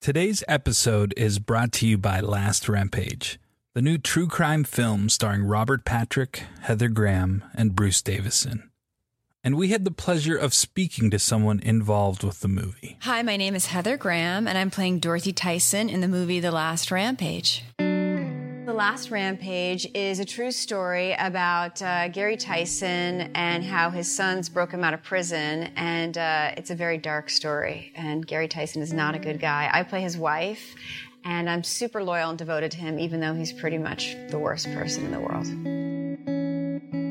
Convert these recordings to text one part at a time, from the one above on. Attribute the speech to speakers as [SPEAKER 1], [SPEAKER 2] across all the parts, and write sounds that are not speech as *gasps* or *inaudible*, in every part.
[SPEAKER 1] Today's episode is brought to you by Last Rampage, the new true crime film starring Robert Patrick, Heather Graham, and Bruce Davison. And we had the pleasure of speaking to someone involved with the movie.
[SPEAKER 2] Hi, my name is Heather Graham, and I'm playing Dorothy Tison in the movie The Last Rampage. Last Rampage is a true story about uh, Gary Tison and how his sons broke him out of prison, and uh, it's a very dark story. And Gary Tison is not a good guy. I play his wife, and I'm super loyal and devoted to him, even though he's pretty much the worst person in the world.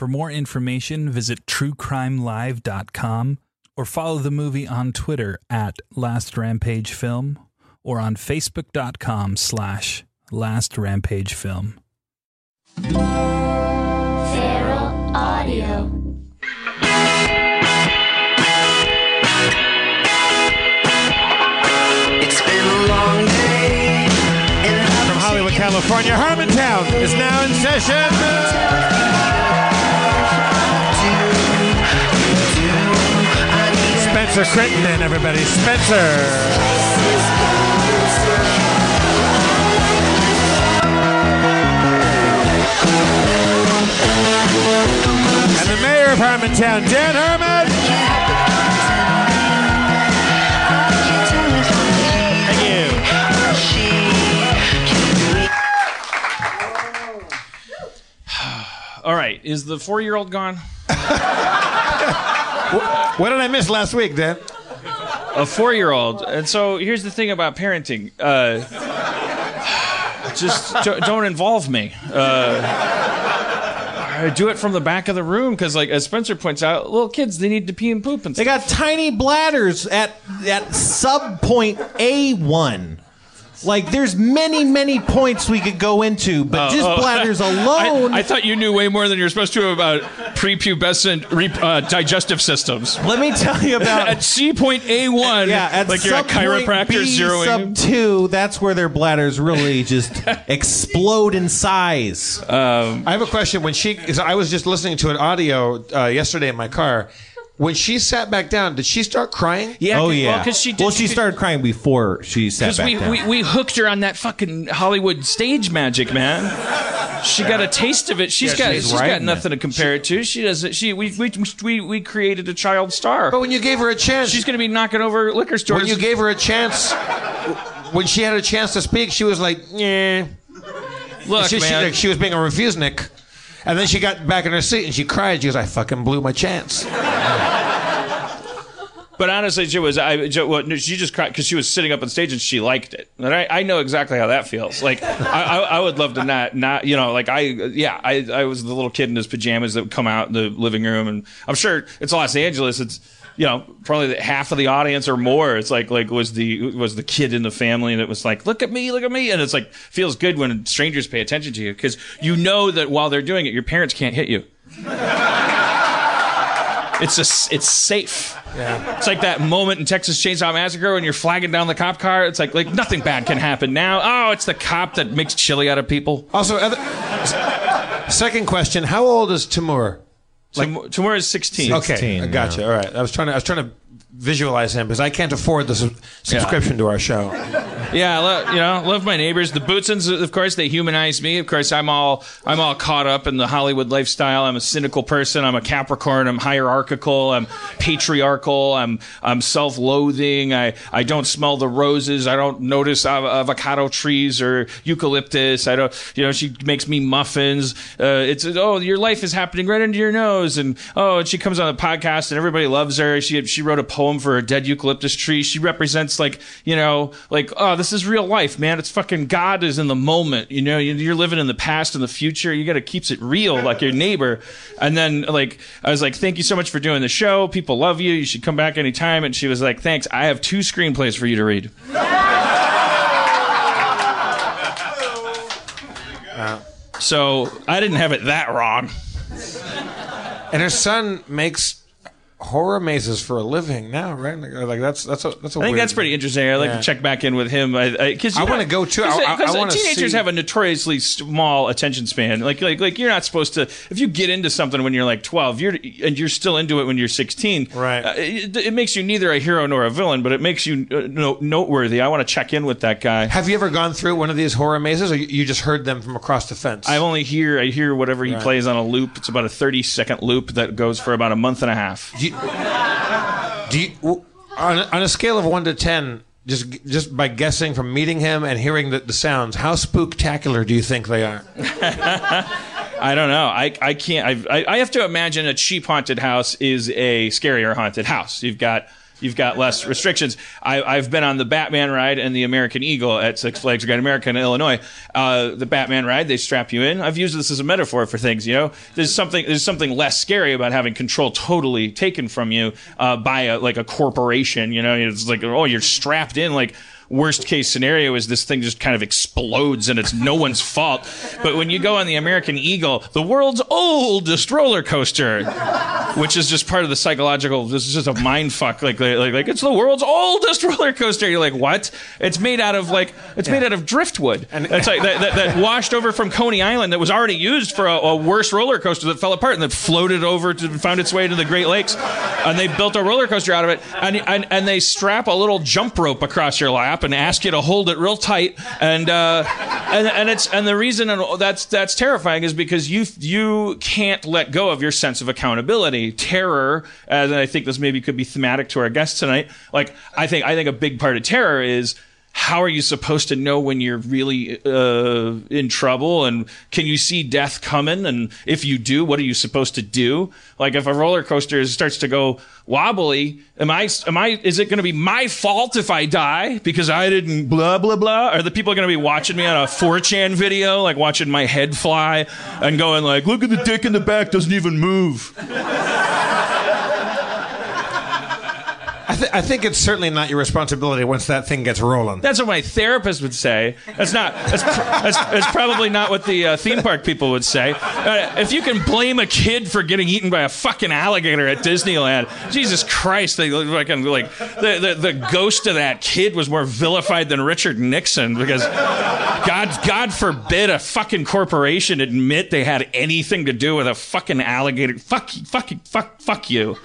[SPEAKER 1] For more information, visit truecrimelive.com or follow the movie on Twitter at Last Rampage Film or on facebook.com slash Last Rampage Film.
[SPEAKER 3] Feral Audio.
[SPEAKER 4] It's been a long day.
[SPEAKER 5] From Hollywood, California, Harmontown is now in session. Spencer Crittenden, everybody. Spencer. And the mayor of Harmontown, Dan Harmon. Thank you.
[SPEAKER 6] All right, is the four year old gone? *laughs*
[SPEAKER 5] What did I miss last week, Dan?
[SPEAKER 6] a four year old. And so here's the thing about parenting uh, just do- don't involve me. Uh, do it from the back of the room because, like, as Spencer points out, little kids, they need to pee and poop and stuff.
[SPEAKER 7] They
[SPEAKER 6] stuff.
[SPEAKER 7] got tiny bladders at at sub point A one.
[SPEAKER 8] Like, there's many, many points we could go into, but just
[SPEAKER 6] oh.
[SPEAKER 8] bladders *laughs*
[SPEAKER 6] I,
[SPEAKER 8] alone.
[SPEAKER 6] I thought you knew way more than you're supposed to about prepubescent re, uh, digestive systems.
[SPEAKER 8] Let me tell you about *laughs*
[SPEAKER 6] At C point A1,
[SPEAKER 8] yeah, at
[SPEAKER 6] like you're a
[SPEAKER 8] sub point
[SPEAKER 6] chiropractor
[SPEAKER 8] B
[SPEAKER 6] zeroing.
[SPEAKER 8] sub two. That's where their bladders really just *laughs* explode in size.
[SPEAKER 6] Um,
[SPEAKER 5] I have a question. When she, I was just listening to an audio uh, yesterday in my car. When she sat back down, did she start crying?
[SPEAKER 6] yeah,
[SPEAKER 8] oh
[SPEAKER 6] 'cause-
[SPEAKER 8] yeah.
[SPEAKER 6] Well, she did.
[SPEAKER 8] well, she started crying before she sat back
[SPEAKER 6] we,
[SPEAKER 8] down.
[SPEAKER 6] we, we hooked her on that fucking Hollywood stage magic, man. She got a taste of it. She's
[SPEAKER 8] Yeah,
[SPEAKER 6] got
[SPEAKER 8] she's
[SPEAKER 6] she's got nothing
[SPEAKER 8] it.
[SPEAKER 6] to compare it to. She doesn't. She we we we, we created a child star.
[SPEAKER 5] But when you gave her a chance,
[SPEAKER 6] She's going to be knocking over liquor stores.
[SPEAKER 5] when you gave her a chance, when she had a chance to speak, she was like, "Yeah."
[SPEAKER 6] Look,
[SPEAKER 5] she, she-
[SPEAKER 6] man.
[SPEAKER 5] like, she was being a refusenik. And then she got back in her seat and she cried. She goes, "I fucking blew my chance."
[SPEAKER 6] But honestly, she was. I well, she just cried because she was sitting up on stage and she liked it. And I, I know exactly how that feels. Like I, I, I would love to not not you know like I yeah I I was the little kid in his pajamas that would come out in the living room and I'm sure it's Los Angeles. It's you know probably the, half of the audience or more. It's like like was the was the kid in the family and it was like look at me look at me and it's like feels good when strangers pay attention to you because you know that while they're doing it your parents can't hit you. It's a, it's safe. Yeah. It's like that moment in Texas Chainsaw Massacre when you're flagging down the cop car. It's like like nothing bad can happen now. Oh, it's the cop that makes chili out of people.
[SPEAKER 5] Also, other, second question: How old is Timur?
[SPEAKER 6] Like, Tomorrow is 16.
[SPEAKER 5] Okay,
[SPEAKER 8] 16,
[SPEAKER 5] I gotcha. All right, I was trying to I was trying to visualize him because I can't afford the sub- subscription to our show.
[SPEAKER 6] Yeah, you know, love my neighbors. The Bootsons, of course, they humanize me. Of course, I'm all I'm all caught up in the Hollywood lifestyle. I'm a cynical person. I'm a Capricorn. I'm hierarchical. I'm patriarchal. I'm I'm self-loathing. I I don't smell the roses. I don't notice av- avocado trees or eucalyptus. I don't. You know, she makes me muffins. Uh, it's oh, your life is happening right under your nose, and oh, and she comes on the podcast and everybody loves her. She she wrote a poem for a dead eucalyptus tree. She represents like you know like oh this is real life man. It's fucking God is in the moment. You know You- you're living in the past and the future. You got to keeps it real like your neighbor. And then like I was like thank you so much for doing the show. People love you. You should come back anytime. And she was like thanks. I have two screenplays for you to read. So I didn't have it that wrong.
[SPEAKER 5] And her son makes horror mazes for a living now, right? Like, like that's that's a that's a
[SPEAKER 6] I think
[SPEAKER 5] weird-
[SPEAKER 6] that's pretty interesting. I like
[SPEAKER 5] Yeah.
[SPEAKER 6] to check back in with him. I, I, cause,
[SPEAKER 5] I
[SPEAKER 6] you
[SPEAKER 5] wanna go too. I- I- I
[SPEAKER 6] Because
[SPEAKER 5] wanna
[SPEAKER 6] teenagers
[SPEAKER 5] see-
[SPEAKER 6] have a notoriously small attention span. Like, like, like you're not supposed to. If you get into something when you're like 12, you're and you're still into it when you're 16.
[SPEAKER 5] Right.
[SPEAKER 6] Uh, it, it makes you neither a hero nor a villain, but it makes you uh, no, noteworthy. I want to check in with that guy.
[SPEAKER 5] Have you ever gone through one of these horror mazes, or you, you just heard them from across the fence?
[SPEAKER 6] I only hear I hear whatever he
[SPEAKER 5] Right.
[SPEAKER 6] plays on a loop. It's about a 30 second loop that goes for about a month and a half.
[SPEAKER 5] Do do you on, a, on a scale of one to ten, just just by guessing from meeting him and hearing the, the sounds, how spooktacular do you think they are? *laughs*
[SPEAKER 6] I don't know. I I can't. I've, I I have to imagine a cheap haunted house is a scarier haunted house. You've got you've got less restrictions. I, I've been on the Batman ride and the American Eagle at Six Flags Great America in Illinois. Uh, the Batman ride, they strap you in. I've used this as a metaphor for things. You know, there's something there's something less scary about having control totally taken from you uh, by a, like a corporation. You know, it's like oh, you're strapped in like worst case scenario is this thing just kind of explodes and it's no one's fault. But when you go on the American Eagle, the world's oldest roller coaster, which is just part of the psychological, this is just a mind fuck. Like, like, like it's the world's oldest *laughs* roller coaster. You're like, what? It's made out of like, it's made out of driftwood. And it's like that, that, that washed over from Coney Island that was already used for a, a worse roller coaster that fell apart and that floated over to found its way to the Great Lakes. And they built a roller coaster out of it. And, and, and they strap a little jump rope across your lap and ask you to hold it real tight. And, uh, and, and it's, and the reason that's, that's terrifying is because you, you can't let go of your sense of accountability. Terror, and I think this maybe could be thematic to our guest tonight. Like, I think, I think a big part of terror is, how are you supposed to know when you're really uh, in trouble? And can you see death coming? And if you do what are you supposed to do? Like if a roller coaster starts to go wobbly am i am i is it going to be my fault if i die because i didn't blah blah blah? Are the people going to be watching me on a 4chan video like watching my head fly and going like look at the dick in the back doesn't even move
[SPEAKER 5] I th- I think it's certainly not your responsibility once that thing gets rolling.
[SPEAKER 6] That's what my therapist would say. That's not. That's, pr- that's, that's probably not what the uh, theme park people would say. Uh, if you can blame a kid for getting eaten by a fucking alligator at Disneyland, Jesus Christ, they fucking like the, the the ghost of that kid was more vilified than Richard Nixon because God God forbid a fucking corporation admit they had anything to do with a fucking alligator. Fuck fucking fuck fuck you.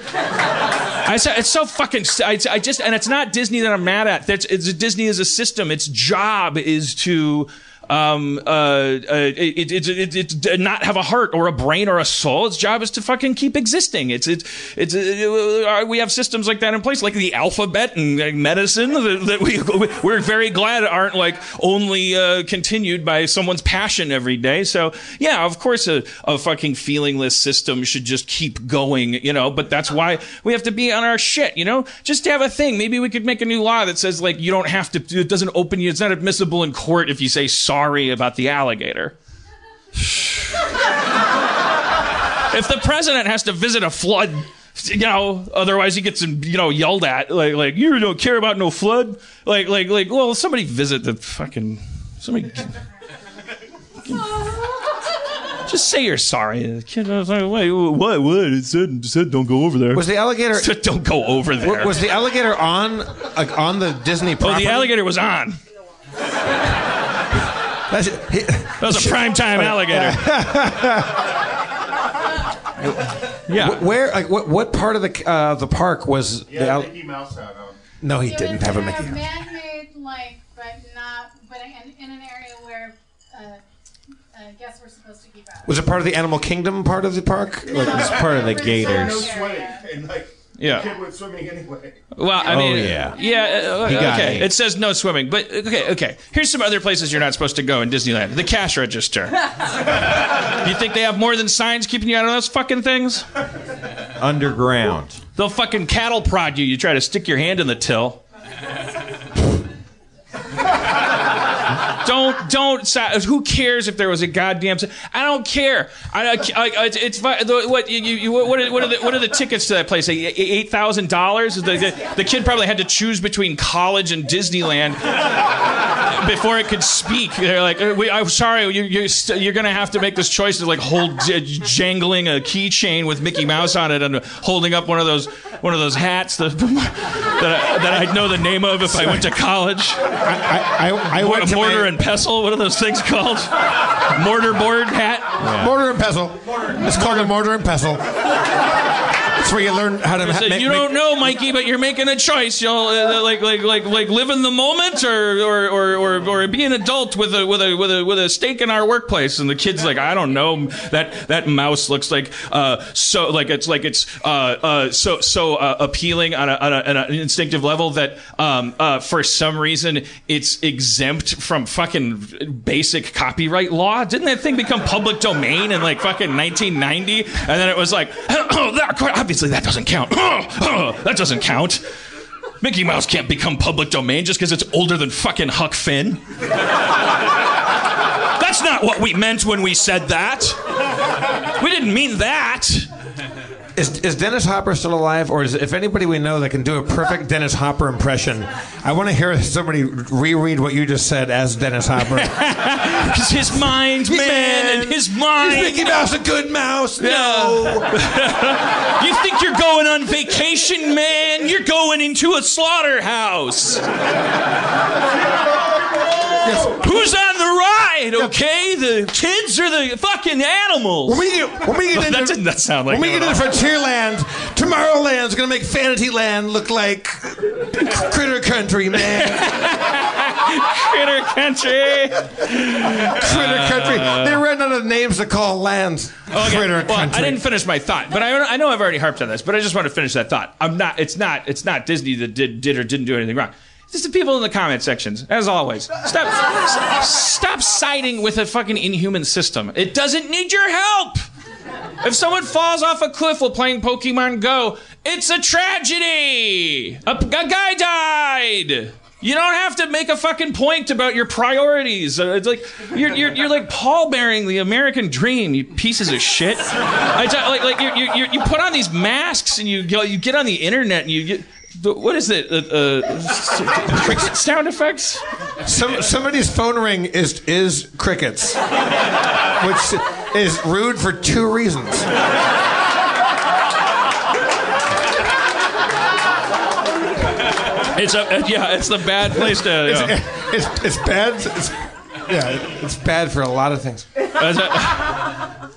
[SPEAKER 6] I said it's so fucking. I, I just and it's not Disney that I'm mad at. That's it's Disney as a system. Its job is to um, uh, uh, it, it, it, it, it not have a heart or a brain or a soul. Its job is to fucking keep existing. It's it's it's uh, we have systems like that in place, like the alphabet and uh, medicine that, that we *laughs* we're very glad aren't like only uh, continued by someone's passion every day. So yeah, of course, a, a fucking feelingless system should just keep going, you know. But that's why we have to be on our shit, you know. Just to have a thing. Maybe we could make a new law that says like you don't have to. It doesn't open you. It's not admissible in court if you say sorry about the alligator. if the president has to visit a flood, you know, otherwise he gets you know yelled at like like you don't care about no flood, like like like well somebody visit the fucking somebody. Just say you're sorry. The kid was like, wait, what? What? It said, it said don't go over there.
[SPEAKER 5] Was the alligator?
[SPEAKER 6] It *laughs* said don't go over there.
[SPEAKER 5] Was the alligator on like on the Disney
[SPEAKER 6] oh,
[SPEAKER 5] property?
[SPEAKER 6] the alligator was on.
[SPEAKER 5] That's, he,
[SPEAKER 6] That was a prime time alligator. *laughs* yeah.
[SPEAKER 5] where like what what part of the uh, the park was the
[SPEAKER 9] Yeah,
[SPEAKER 5] al-
[SPEAKER 9] Mickey Mouse hat on.
[SPEAKER 5] No, he
[SPEAKER 10] It
[SPEAKER 5] didn't
[SPEAKER 10] was
[SPEAKER 5] have a
[SPEAKER 10] in
[SPEAKER 5] Mickey. Mouse.
[SPEAKER 10] man-made lake, but not, but in, in an area where uh, uh, guests were supposed to keep out.
[SPEAKER 5] Was it part of the Animal Kingdom part of the park? Like,
[SPEAKER 8] It's part of the
[SPEAKER 9] No
[SPEAKER 8] gators.
[SPEAKER 9] swimming, and like
[SPEAKER 6] Yeah.
[SPEAKER 9] the kid went swimming anyway.
[SPEAKER 6] Well, I
[SPEAKER 8] Oh,
[SPEAKER 6] mean,
[SPEAKER 8] yeah.
[SPEAKER 6] yeah. uh, okay,
[SPEAKER 8] ate.
[SPEAKER 6] it says no swimming, but okay, okay. Here's some other places you're not supposed to go in Disneyland: the cash register. *laughs* you think they have more than signs keeping you out of those fucking things?
[SPEAKER 8] Underground.
[SPEAKER 6] They'll fucking cattle prod you. You try to stick your hand in the till. Don't don't. Who cares if there was a goddamn? I don't care. I, I, I it's, it's what you, you what are, what are the what are the tickets to that place? Eight thousand dollars. The, the kid probably had to choose between college and Disneyland before it could speak. They're like, "Uh, we, I'm sorry, you, you're st- you're gonna have to make this choice to like hold j- jangling a keychain with Mickey Mouse on it and holding up one of those one of those hats that *laughs* that, I, that I'd know the name of if I went to college.
[SPEAKER 5] I, I, I
[SPEAKER 6] Mor-
[SPEAKER 5] went to my-
[SPEAKER 6] and pestle. What are those things called? Mortar board hat.
[SPEAKER 5] mortar and pestle. It's called a mortar and pestle. That's where you learn how to.
[SPEAKER 6] So
[SPEAKER 5] ma-
[SPEAKER 6] you
[SPEAKER 5] make-
[SPEAKER 6] don't know, Mikey, but you're making a choice. You'll uh, like, like, like, like live in the moment, or, or, or, or, or be an adult with a, with a, with a, with a stake in our workplace. And the kid's like, I don't know. That, that mouse looks like, uh, so, like it's, like it's, uh, uh, so, so uh, appealing on, a, on, a, on an instinctive level that, um, uh, for some reason it's exempt from fucking basic copyright law. Didn't that thing become public domain in like fucking 1990? And then it was like, oh, *clears throat* that, obviously that doesn't count. *coughs* that doesn't count. Mickey Mouse can't become public domain just because it's older than fucking Huck Finn. That's not what we meant when we said that. We didn't mean that.
[SPEAKER 5] Is, is Dennis Hopper still alive, or is if anybody we know that can do a perfect Dennis Hopper impression? I want to hear somebody reread what you just said as Dennis Hopper. *laughs*
[SPEAKER 6] It's his mind, man, and his mind.
[SPEAKER 5] Is Mickey Mouse a good mouse? No. *laughs*
[SPEAKER 6] You think you're going on vacation, man? You're going into a slaughterhouse. Who's on the ride, okay? The kids or the fucking animals?
[SPEAKER 5] When we get, when we get *laughs*
[SPEAKER 6] that
[SPEAKER 5] into,
[SPEAKER 6] didn't that sound like
[SPEAKER 5] when we get into Frontierland, Tomorrowland's gonna make Fantasyland look like Critter Country, man. *laughs*
[SPEAKER 6] Critter Country.
[SPEAKER 5] Critter Country. Uh. They ran out of names to call lands.
[SPEAKER 6] Oh, okay.
[SPEAKER 5] Critter
[SPEAKER 6] well,
[SPEAKER 5] Country.
[SPEAKER 6] I didn't finish my thought, but I, I know I've already harped on this, but I just want to finish that thought. I'm not. It's not. It's not Disney that did did or didn't do anything wrong. It's the people in the comment sections, as always. Stop. stop siding with a fucking inhuman system. It doesn't need your help. If someone falls off a cliff while playing Pokemon Go, it's a tragedy. A, a guy died. You don't have to make a fucking point about your priorities. Uh, it's like you're, you're, you're like pallbearing the American dream, you pieces of shit. I tell- like like you, you, you you put on these masks and you go, you get on the internet and you get the- what is it? Uh, uh, sound effects?
[SPEAKER 5] Some somebody's phone ring is is crickets, which is rude for two reasons.
[SPEAKER 6] It's a yeah. It's the bad place to. yeah.
[SPEAKER 5] It's, it's bad. It's, yeah, it's bad for a lot of things.
[SPEAKER 6] Uh,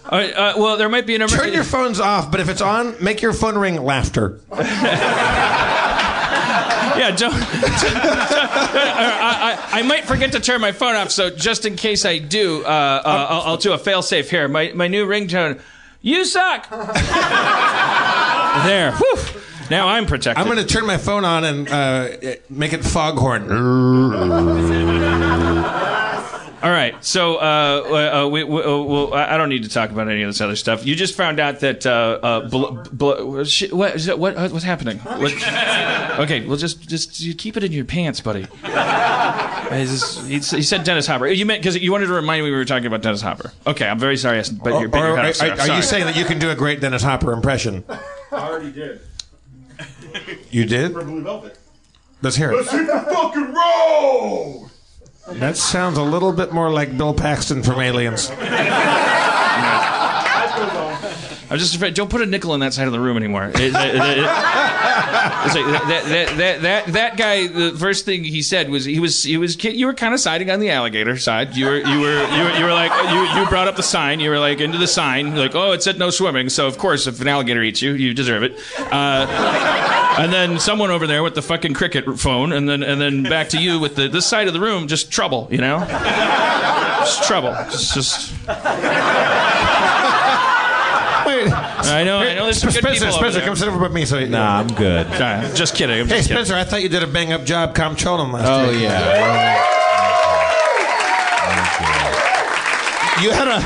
[SPEAKER 6] well, there might be an.
[SPEAKER 5] Turn your phones off, but if it's on, make your phone ring laughter.
[SPEAKER 6] Yeah, don't. *laughs* I, I, I might forget to turn my phone off, so just in case I do, uh, uh, I'll, I'll do a failsafe here. My my new ringtone. You suck. there. Whew. Now I'm protected.
[SPEAKER 5] I'm going to turn my phone on and uh, make it foghorn. *laughs*
[SPEAKER 6] All right. So uh, uh, we, we, uh, well, I I don't need to talk about any of this other stuff. You just found out that uh, uh, bl- bl- sh- what, is it, what what's happening? What? Okay, well just just you keep it in your pants, buddy. *laughs* Uh, He he said Dennis Hopper. You meant because you wanted to remind me we were talking about Dennis Hopper. Okay, I'm very sorry, but you're, but
[SPEAKER 5] Or-
[SPEAKER 6] you're
[SPEAKER 5] or-
[SPEAKER 6] kind
[SPEAKER 5] are,
[SPEAKER 6] of
[SPEAKER 5] are you saying that you can do a great Dennis Hopper impression?
[SPEAKER 11] I already did.
[SPEAKER 5] You did?
[SPEAKER 11] For Blue Velvet.
[SPEAKER 5] Let's hear it.
[SPEAKER 11] Let's hit the fucking road!
[SPEAKER 5] That sounds a little bit more like Bill Paxton from Aliens. *laughs*
[SPEAKER 6] I'm just afraid. Don't put a nickel in that side of the room anymore. It- it- it- like that, that, that, that, that guy. The first thing he said was he was he was you were kind of siding on the alligator side. You were you were you were, you were like you you brought up the sign. You were like into the sign. Like oh, it said no swimming. So of course, if an alligator eats you, you deserve it. Uh, and then someone over there with the fucking cricket phone, and then and then back to you with the this side of the room, just trouble. You know, just trouble. Just just.
[SPEAKER 5] Wait. *laughs*
[SPEAKER 6] I know. I know. There's some good
[SPEAKER 5] Spencer,
[SPEAKER 6] people over
[SPEAKER 5] Spencer,
[SPEAKER 6] there.
[SPEAKER 5] come sit over by me. So
[SPEAKER 8] Nah, I'm good.
[SPEAKER 6] Sorry, just kidding. I'm
[SPEAKER 5] Hey,
[SPEAKER 6] just kidding.
[SPEAKER 5] Spencer, I thought you did a bang up job controlling last night.
[SPEAKER 8] Oh
[SPEAKER 5] week.
[SPEAKER 8] yeah.
[SPEAKER 5] You had a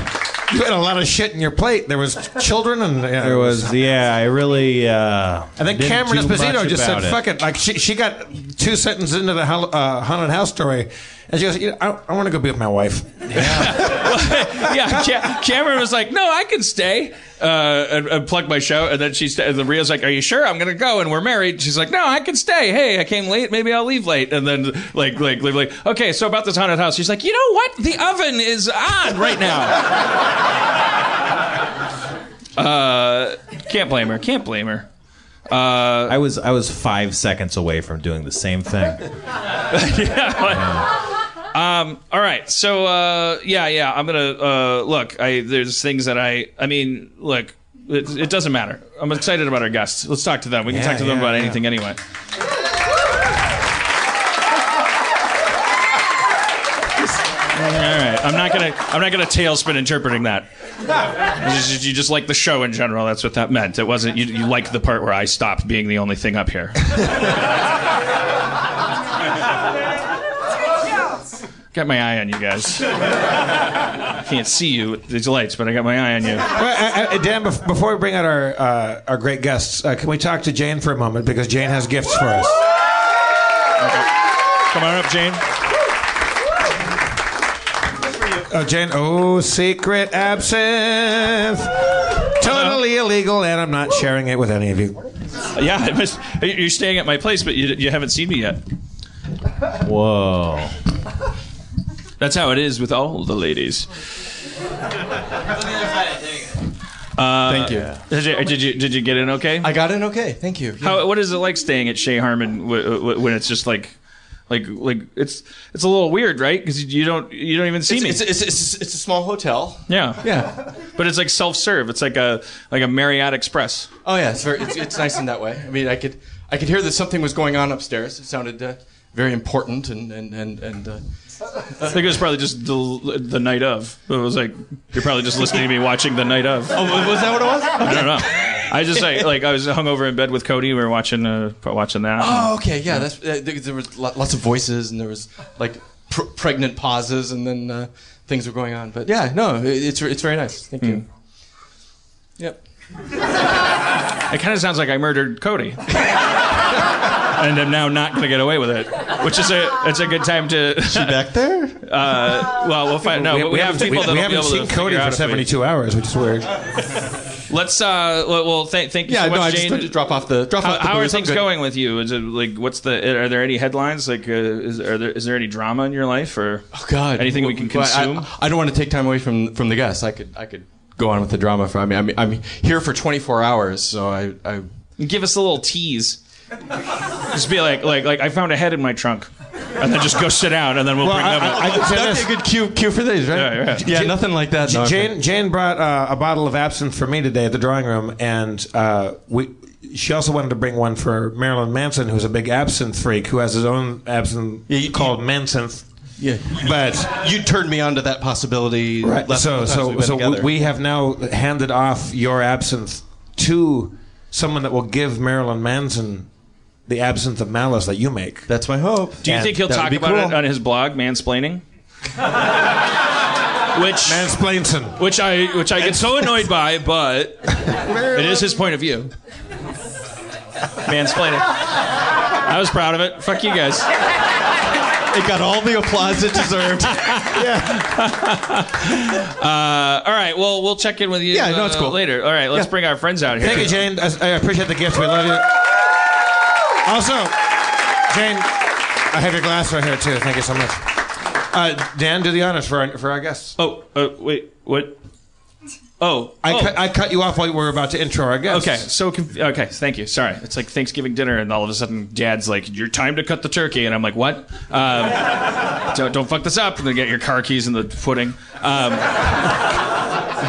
[SPEAKER 5] you had a lot of shit in your plate. There was children and yeah,
[SPEAKER 8] There was yeah. I really. Uh,
[SPEAKER 5] And then
[SPEAKER 8] didn't
[SPEAKER 5] Cameron
[SPEAKER 8] do
[SPEAKER 5] Esposito just said,
[SPEAKER 8] about it.
[SPEAKER 5] "Fuck it!" Like she, she got two sentences into the hol- uh, haunted house story, and she goes, you know, "I, I want to go be with my wife."
[SPEAKER 6] yeah, *laughs* Ca- Cameron was like, "No, I can stay." Uh, and, and plug my show, and then she sta- and the Rhea's like, "Are you sure? I'm gonna go." And we're married. She's like, "No, I can stay. Hey, I came late. Maybe I'll leave late." And then like like like, like okay, so about this haunted house, she's like, "You know what? The oven is on right now." *laughs* uh, can't blame her. Can't blame her. Uh,
[SPEAKER 8] I was I was five seconds away from doing the same thing. *laughs*
[SPEAKER 6] Um, all right. So uh, yeah, yeah. I'm gonna uh, look. I there's things that I. I mean, look. It, it doesn't matter. I'm excited about our guests. Let's talk to them. We can
[SPEAKER 5] Yeah,
[SPEAKER 6] talk to them
[SPEAKER 5] yeah,
[SPEAKER 6] about
[SPEAKER 5] yeah.
[SPEAKER 6] anything anyway. All right. I'm not gonna. I'm not gonna tailspin interpreting that. You just like the show in general. That's what that meant. It wasn't. You, you like the part where I stopped being the only thing up here. Got my eye on you guys. I *laughs* can't see you with these lights, but I got my eye on you.
[SPEAKER 5] Well, uh, uh, Dan, before we bring out our uh, our great guests, uh, can we talk to Jane for a moment because Jane has gifts for us.
[SPEAKER 6] Come on up, Jane.
[SPEAKER 5] Oh, Jane. Oh, secret absinthe. Totally illegal, and I'm not sharing it with any of you.
[SPEAKER 6] Yeah, I missed, you're staying at my place, but you, you haven't seen me yet.
[SPEAKER 8] Whoa.
[SPEAKER 6] That's how it is with all the ladies. Uh,
[SPEAKER 12] Thank you.
[SPEAKER 6] Did you, did you did you get in okay?
[SPEAKER 12] I got in okay. Thank you. Yeah.
[SPEAKER 6] How what is it like staying at Chez Harmon w- w- when it's just like like like it's it's a little weird, right? Because you don't you don't even see
[SPEAKER 12] it's,
[SPEAKER 6] me.
[SPEAKER 12] it's, it's, it's, it's a small hotel.
[SPEAKER 6] yeah,
[SPEAKER 12] Yeah. *laughs*
[SPEAKER 6] but it's like self serve. It's like a like a Marriott Express.
[SPEAKER 12] Oh yeah, it's very it's, it's nice in that way. I mean, I could I could hear that something was going on upstairs. It sounded uh, very important and and and and. Uh,
[SPEAKER 6] I think it was probably just the the night of. It was like you're probably just listening to me watching the night of.
[SPEAKER 12] oh, was that what it was?
[SPEAKER 6] I don't know. I just like like I was hungover in bed with Cody. We were watching uh watching that.
[SPEAKER 12] Oh, okay, yeah. That's uh, there, was lots of voices and there was like pr- pregnant pauses and then uh, things were going on. But yeah, no, it, it's it's very nice. Thank you. Yep.
[SPEAKER 6] It kind of sounds like I murdered Cody. *laughs* and I'm now not going to get away with it, which is a it's a good time to.
[SPEAKER 12] She back there? *laughs*
[SPEAKER 6] Uh, well, we'll find. No, but we, have
[SPEAKER 5] haven't-
[SPEAKER 6] people
[SPEAKER 5] we,
[SPEAKER 6] that'll
[SPEAKER 5] we haven't
[SPEAKER 6] able
[SPEAKER 5] seen Cody for
[SPEAKER 6] out if we-
[SPEAKER 5] 72 hours, which is weird. *laughs*
[SPEAKER 6] Let's. uh Well, well thank, thank you
[SPEAKER 12] Yeah,
[SPEAKER 6] so
[SPEAKER 12] no,
[SPEAKER 6] much,
[SPEAKER 12] I just
[SPEAKER 6] Jane.
[SPEAKER 12] had to drop off the- drop
[SPEAKER 6] how
[SPEAKER 12] off the
[SPEAKER 6] how are things going with you? Is it like what's the? Are there any headlines? Like, uh, is are there is there any drama in your life or?
[SPEAKER 12] Oh God!
[SPEAKER 6] anything we can
[SPEAKER 12] Well, I-
[SPEAKER 6] consume?
[SPEAKER 12] I, don't want to take time away from from the guests. I could I could go on with the drama for. I mean, I mean I'm here for 24 hours, so I. I
[SPEAKER 6] Give us a little tease. Just be like, like, like I found a head in my trunk, and then just go sit down, and then we'll
[SPEAKER 5] Well,
[SPEAKER 6] bring
[SPEAKER 5] I-
[SPEAKER 6] them up.
[SPEAKER 5] I- I
[SPEAKER 12] that'd
[SPEAKER 5] this.
[SPEAKER 12] be a good cue cue for these, right?
[SPEAKER 6] Yeah, yeah.
[SPEAKER 12] Yeah, nothing like that. No,
[SPEAKER 5] Jane Jane brought uh, a bottle of absinthe for me today at the drawing room, and uh, we. She also wanted to bring one for Marilyn Manson, who's a big absinthe freak, who has his own absinthe called Mansinthe.
[SPEAKER 12] Yeah,
[SPEAKER 5] but
[SPEAKER 12] you turned me on to that possibility.
[SPEAKER 5] Right.
[SPEAKER 12] last
[SPEAKER 5] So so so we,
[SPEAKER 12] together.
[SPEAKER 5] we have now handed off your absinthe to someone that will give Marilyn Manson the absence of malice that you make.
[SPEAKER 12] That's my hope.
[SPEAKER 6] Do you think he'll talk about it on his blog, mansplaining? *laughs* which
[SPEAKER 5] mansplaining,
[SPEAKER 6] which I which I get so annoyed by, but it is his point of view. Mansplaining. I was proud of it. Fuck you guys.
[SPEAKER 12] It got all the applause it deserved. *laughs* *laughs*
[SPEAKER 6] Uh, all right. Well, we'll check in with you.
[SPEAKER 5] Yeah, no, it's
[SPEAKER 6] uh,
[SPEAKER 5] cool.
[SPEAKER 6] later. All right. Let's
[SPEAKER 5] Yeah.
[SPEAKER 6] bring our friends out here.
[SPEAKER 5] Thank you, Jane. I, I appreciate the gift. We love you. Also, Jane, I have your glass right here too. Thank you so much. Uh, Dan, do the honors for our, for our guests.
[SPEAKER 6] Oh, uh, wait. What? Oh,
[SPEAKER 5] I,
[SPEAKER 6] oh.
[SPEAKER 5] Cut, I cut you off while we were about to intro our guests.
[SPEAKER 6] Okay, so conf- okay, thank you. Sorry, it's like Thanksgiving dinner, and all of a sudden, Dad's like, "Your time to cut the turkey," and I'm like, "What? Um, *laughs* don't, don't fuck this up!" And then get your car keys in the pudding. Um,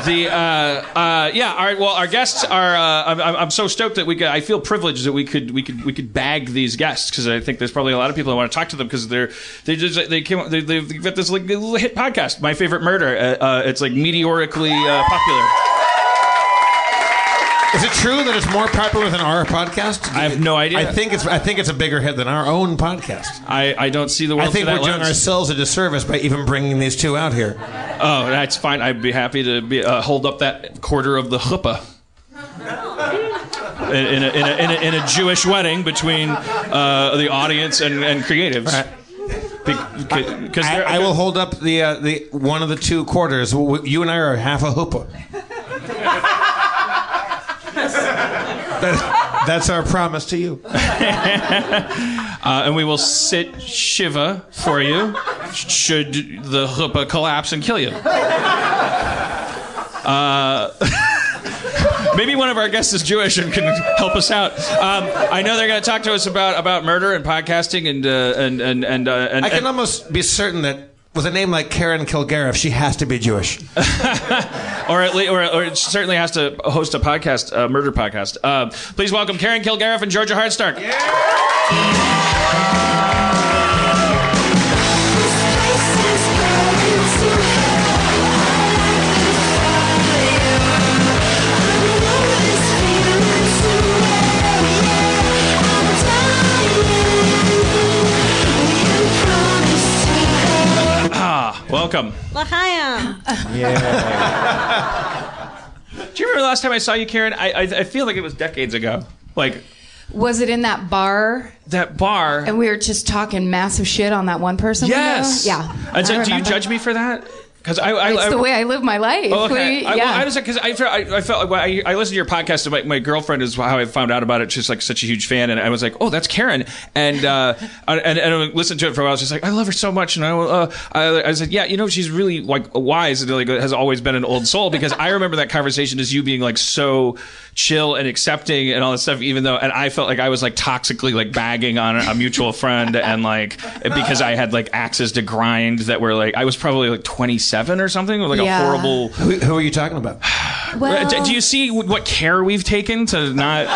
[SPEAKER 6] the uh, uh, yeah, All right. well, our guests are. Uh, I'm, I'm so stoked that we could. I feel privileged that we could we could we could bag these guests because I think there's probably a lot of people that want to talk to them because they're they just they came they, they've got this like hit podcast, My Favorite Murder. Uh, uh, it's like meteorically uh, popular.
[SPEAKER 5] Is it true that it's more popular than our podcast?
[SPEAKER 6] I have no idea.
[SPEAKER 5] I think it's I think it's a bigger hit than our own podcast.
[SPEAKER 6] I, I don't see the world
[SPEAKER 5] I think
[SPEAKER 6] through
[SPEAKER 5] we're
[SPEAKER 6] that
[SPEAKER 5] doing
[SPEAKER 6] lens.
[SPEAKER 5] ourselves a disservice by even bringing these two out here.
[SPEAKER 6] Oh, that's fine. I'd be happy to be, uh, hold up that quarter of the chuppah. *laughs* In, in, a, in, a, in, a, in a Jewish wedding between uh, the audience and, and creatives. Because
[SPEAKER 5] I, I will hold up the uh, the one of the two quarters. You and I are half a chuppah. *laughs* That- that's our promise to you. *laughs*
[SPEAKER 6] uh, and we will sit Shiva for you should the chuppah collapse and kill you. Uh, *laughs* maybe one of our guests is Jewish and can help us out. Um, I know they're going to talk to us about, about murder and podcasting and uh, and and and, uh, and
[SPEAKER 5] I can
[SPEAKER 6] and-
[SPEAKER 5] almost be certain that with a name like Karen Kilgariff, she has to be Jewish. *laughs*
[SPEAKER 6] or at least, or, or it certainly has to host a podcast, a murder podcast. Uh, please welcome Karen Kilgariff and Georgia Hardstark. Ah, welcome.
[SPEAKER 13] L'chaim. Yeah. *laughs*
[SPEAKER 6] Do you remember the last time I saw you, Karen? I, I I feel like it was decades ago. Like
[SPEAKER 13] Was it in that bar?
[SPEAKER 6] that bar.
[SPEAKER 13] And we were just talking massive shit on that one person.
[SPEAKER 6] Yes.
[SPEAKER 13] Yeah.
[SPEAKER 6] And so, do you judge me for that? Because I, I,
[SPEAKER 13] It's
[SPEAKER 6] I
[SPEAKER 13] the way I live my life.
[SPEAKER 6] Oh, okay.
[SPEAKER 13] We-
[SPEAKER 6] I,
[SPEAKER 13] yeah.
[SPEAKER 6] well, I was because I, felt- I, felt like I, I listened to your podcast. And my, my girlfriend is how I found out about it. She's like such a huge fan, and I was like, "Oh, that's Karen." And uh, *laughs* and, and I listened to it for a while. She's like, "I love her so much," and I, uh, I, I said, "Yeah, you know, she's really like wise and like has always been an old soul." Because I remember that conversation as you being like so chill and accepting and all that stuff. Even though, and I felt like I was like toxically like bagging on a mutual friend, and like because I had like axes to grind that were like I was probably like twenty seven or something, with like
[SPEAKER 13] Yeah.
[SPEAKER 6] a horrible.
[SPEAKER 5] Who, who are you talking about? *sighs*
[SPEAKER 13] Well-
[SPEAKER 6] do, do you see what care we've taken to not?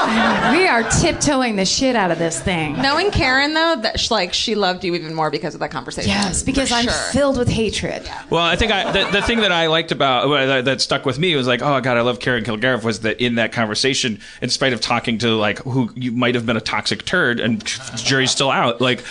[SPEAKER 13] we are tiptoeing the shit out of this thing.
[SPEAKER 14] Knowing Karen though, that sh- like she loved you even more because of that conversation.
[SPEAKER 13] Yes, because
[SPEAKER 14] For
[SPEAKER 13] I'm
[SPEAKER 14] sure.
[SPEAKER 13] filled with hatred.
[SPEAKER 6] Well, I think I, the, the thing that I liked about that, that stuck with me was like, oh god, I love Karen Kilgariff. Was that in that conversation, in spite of talking to like who you might have been a toxic turd, and the jury's still out. Like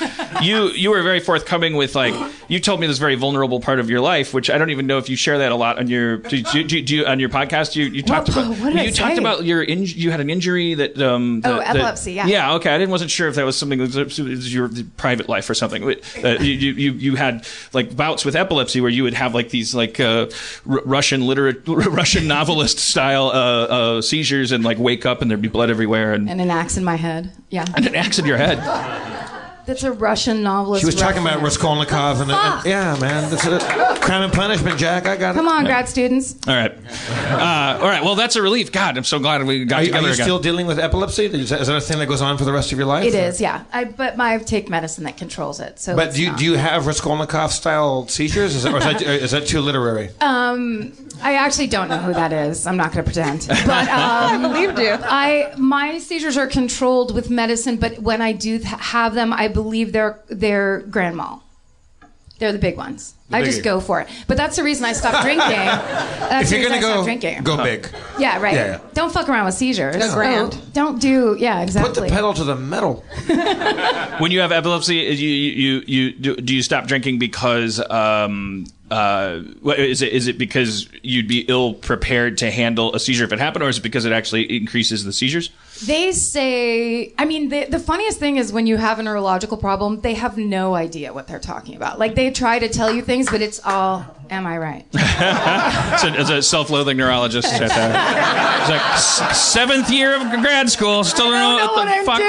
[SPEAKER 6] you, you were very forthcoming with like you told me this very vulnerable part of your life, which I don't even know if you share that a lot on your do, you- do, do you, on your podcast. you, you talked
[SPEAKER 13] What-
[SPEAKER 6] about
[SPEAKER 13] did I
[SPEAKER 6] you talked
[SPEAKER 13] say?
[SPEAKER 6] about your in, you had an injury that um
[SPEAKER 13] Oh,
[SPEAKER 6] that- that-
[SPEAKER 13] epilepsy, yeah.
[SPEAKER 6] yeah okay I didn't wasn't sure if that was something that was, your private life or something uh, you, you you you had like bouts with epilepsy where you would have like these like uh, R- Russian literate *laughs* Russian novelist style uh, uh, seizures and like wake up and there'd be blood everywhere and,
[SPEAKER 13] And an axe in my head. Yeah.
[SPEAKER 6] and an axe in your head. *laughs*
[SPEAKER 13] That's a Russian novelist.
[SPEAKER 5] She was talking about
[SPEAKER 13] reference.
[SPEAKER 5] Raskolnikov and, and yeah, man, that's a crime and punishment. Jack, I got it.
[SPEAKER 13] Come on, grad students.
[SPEAKER 6] All right, uh, all right. Well, that's a relief. God, I'm so glad we got
[SPEAKER 5] Are, you- are you
[SPEAKER 6] again.
[SPEAKER 5] still dealing with epilepsy? Is that, is that a thing that goes on for the rest of your life?
[SPEAKER 13] It
[SPEAKER 5] or-
[SPEAKER 13] is, yeah. I but my, I take medicine that controls it. So.
[SPEAKER 5] But do you,
[SPEAKER 13] not.
[SPEAKER 5] do you have Raskolnikov style seizures? Is that, or is, that, is that too literary?
[SPEAKER 13] Um, I actually don't know who that is. I'm not going to pretend. But *laughs* um,
[SPEAKER 14] I believed you.
[SPEAKER 13] I my seizures are controlled with medicine, but when I do th- have them, I believe they're they're grand mal. They're the big ones. I just go for it. But that's the reason I stopped *laughs* drinking. That's
[SPEAKER 5] if
[SPEAKER 13] the
[SPEAKER 5] you're
[SPEAKER 13] reason
[SPEAKER 5] gonna
[SPEAKER 13] I stopped
[SPEAKER 5] go,
[SPEAKER 13] drinking.
[SPEAKER 5] go big.
[SPEAKER 13] Yeah, right.
[SPEAKER 5] Yeah, yeah.
[SPEAKER 13] Don't fuck around with seizures.
[SPEAKER 5] No.
[SPEAKER 14] Grand.
[SPEAKER 13] Don't do. Yeah, exactly.
[SPEAKER 5] Put the pedal to the metal. *laughs*
[SPEAKER 6] when you have epilepsy, is you you you do, do you stop drinking because um uh what- is it is it because you'd be ill prepared to handle a seizure if it happened, or is it because it actually increases the seizures?
[SPEAKER 13] They say, I mean, the, the funniest thing is when you have a neurological problem, they have no idea what they're talking about. Like they try to tell you things, but it's all, am I right? *laughs*
[SPEAKER 6] It's a, a self-loathing neurologist. *laughs* It's like "S- seventh year of grad school, still don't know,
[SPEAKER 13] know
[SPEAKER 6] what the
[SPEAKER 13] what I'm
[SPEAKER 6] fuck.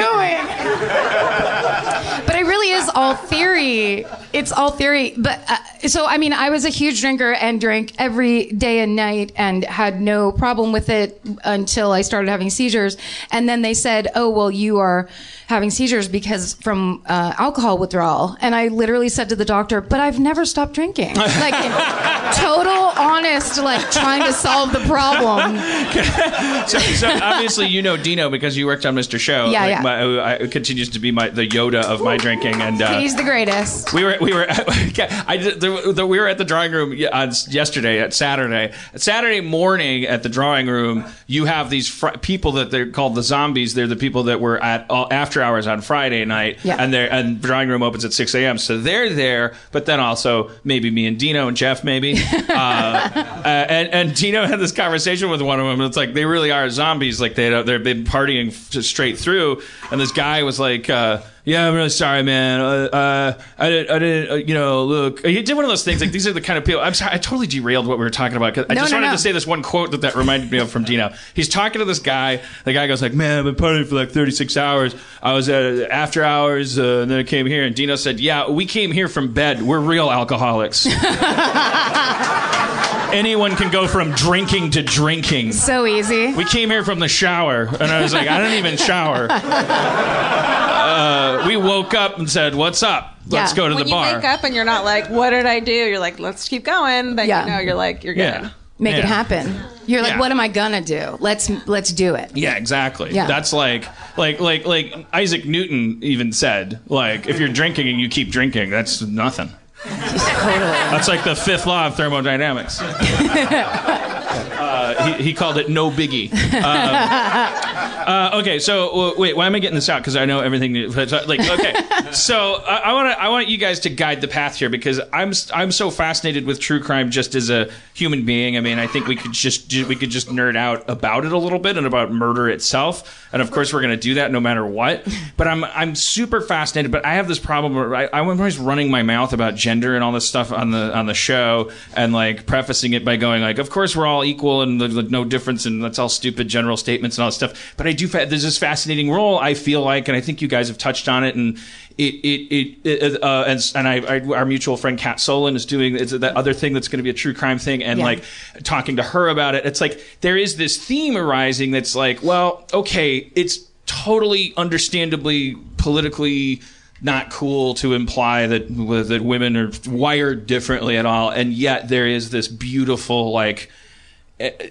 [SPEAKER 13] But it really is all theory. It's all theory. But uh, so, I mean, I was a huge drinker and drank every day and night and had no problem with it until I started having seizures. And then they said, oh, well, you are having seizures because from uh, alcohol withdrawal. And I literally said to the doctor, but I've never stopped drinking. Like, *laughs* total honest, like trying to solve the problem. *laughs*
[SPEAKER 6] so, so obviously you know Dino because you worked on Mr. Show.
[SPEAKER 13] Yeah,
[SPEAKER 6] like
[SPEAKER 13] yeah.
[SPEAKER 6] My, who I, continues to be my the Yoda of my drinking, and uh,
[SPEAKER 13] He's the greatest.
[SPEAKER 6] we were we were *laughs* I did, the, the, we were at the drawing room on yesterday at Saturday. Saturday morning at the drawing room, you have these fr- people that they're called the zombies. They're the people that were at uh, after hours on Friday night,
[SPEAKER 13] Yeah.
[SPEAKER 6] and they're and drawing room opens at six a.m. So they're there, but then also maybe me and Dino and Jeff maybe. *laughs* uh, uh, and and Dino had this conversation with one of them. It's like they really are zombies. Like they they've been partying straight through. And this guy was like, uh, "Yeah, I'm really sorry, man. Uh, uh, I didn't, I didn't, uh, you know, look." He did one of those things. Like these are the kind of people. I'm sorry. I totally derailed what we were talking about. 'cause I
[SPEAKER 13] No,
[SPEAKER 6] just
[SPEAKER 13] no,
[SPEAKER 6] wanted
[SPEAKER 13] no.
[SPEAKER 6] to say this one quote that that reminded me of from Dino. He's talking to this guy. The guy goes like, "Man, I've been partying for like 36 hours. I was at after hours, uh, and then I came here." And Dino said, "Yeah, we came here from bed. We're real alcoholics." *laughs* Anyone can go from drinking to drinking.
[SPEAKER 13] So easy.
[SPEAKER 6] We came here from the shower, and I was like, I don't even shower. *laughs* Uh, we woke up and said, "What's up? Let's
[SPEAKER 14] Yeah.
[SPEAKER 6] go to
[SPEAKER 14] when
[SPEAKER 6] the
[SPEAKER 14] you
[SPEAKER 6] bar."
[SPEAKER 14] wake up and you're not like, what did I do? You're like, let's keep going. Then
[SPEAKER 13] Yeah.
[SPEAKER 14] you know, you're like, you're good.
[SPEAKER 6] Yeah.
[SPEAKER 13] Make it
[SPEAKER 6] Yeah.
[SPEAKER 13] happen. You're like,
[SPEAKER 6] Yeah.
[SPEAKER 13] what am I gonna do? Let's let's do it.
[SPEAKER 6] Yeah, exactly.
[SPEAKER 13] Yeah.
[SPEAKER 6] That's like, like, like, like Isaac Newton even said, like, if you're drinking and you keep drinking, that's nothing. That's like the fifth law of thermodynamics. *laughs* Uh, he, he called it no biggie. Um, uh, okay, so uh, wait, why am I getting this out? Because I know everything. Like, okay, so I, want I want you guys to guide the path here because I'm, I'm so fascinated with true crime just as a human being. I mean, I think we could just, we could just nerd out about it a little bit and about murder itself, and of course we're going to do that no matter what. But I'm, I'm super fascinated. But I have this problem where I, I'm always running my mouth about gender and all this stuff on the, on the show, and like prefacing it by going like, of course we're all equal and there's like, no difference, and that's all stupid general statements and all this stuff. But I do. fa- There's this fascinating role I feel like, and I think you guys have touched on it, and it it it, uh, and, and I, I our mutual friend Kat Solon is doing it's that other thing that's going to be a true crime thing, and
[SPEAKER 13] Yeah.
[SPEAKER 6] like talking to her about it. It's like there is this theme arising that's like, well, okay, it's totally understandably politically not cool to imply that that women are wired differently at all, and yet there is this beautiful like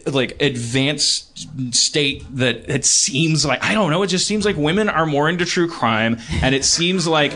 [SPEAKER 6] like advanced state that it seems like I don't know. It just seems like women are more into true crime, and it seems like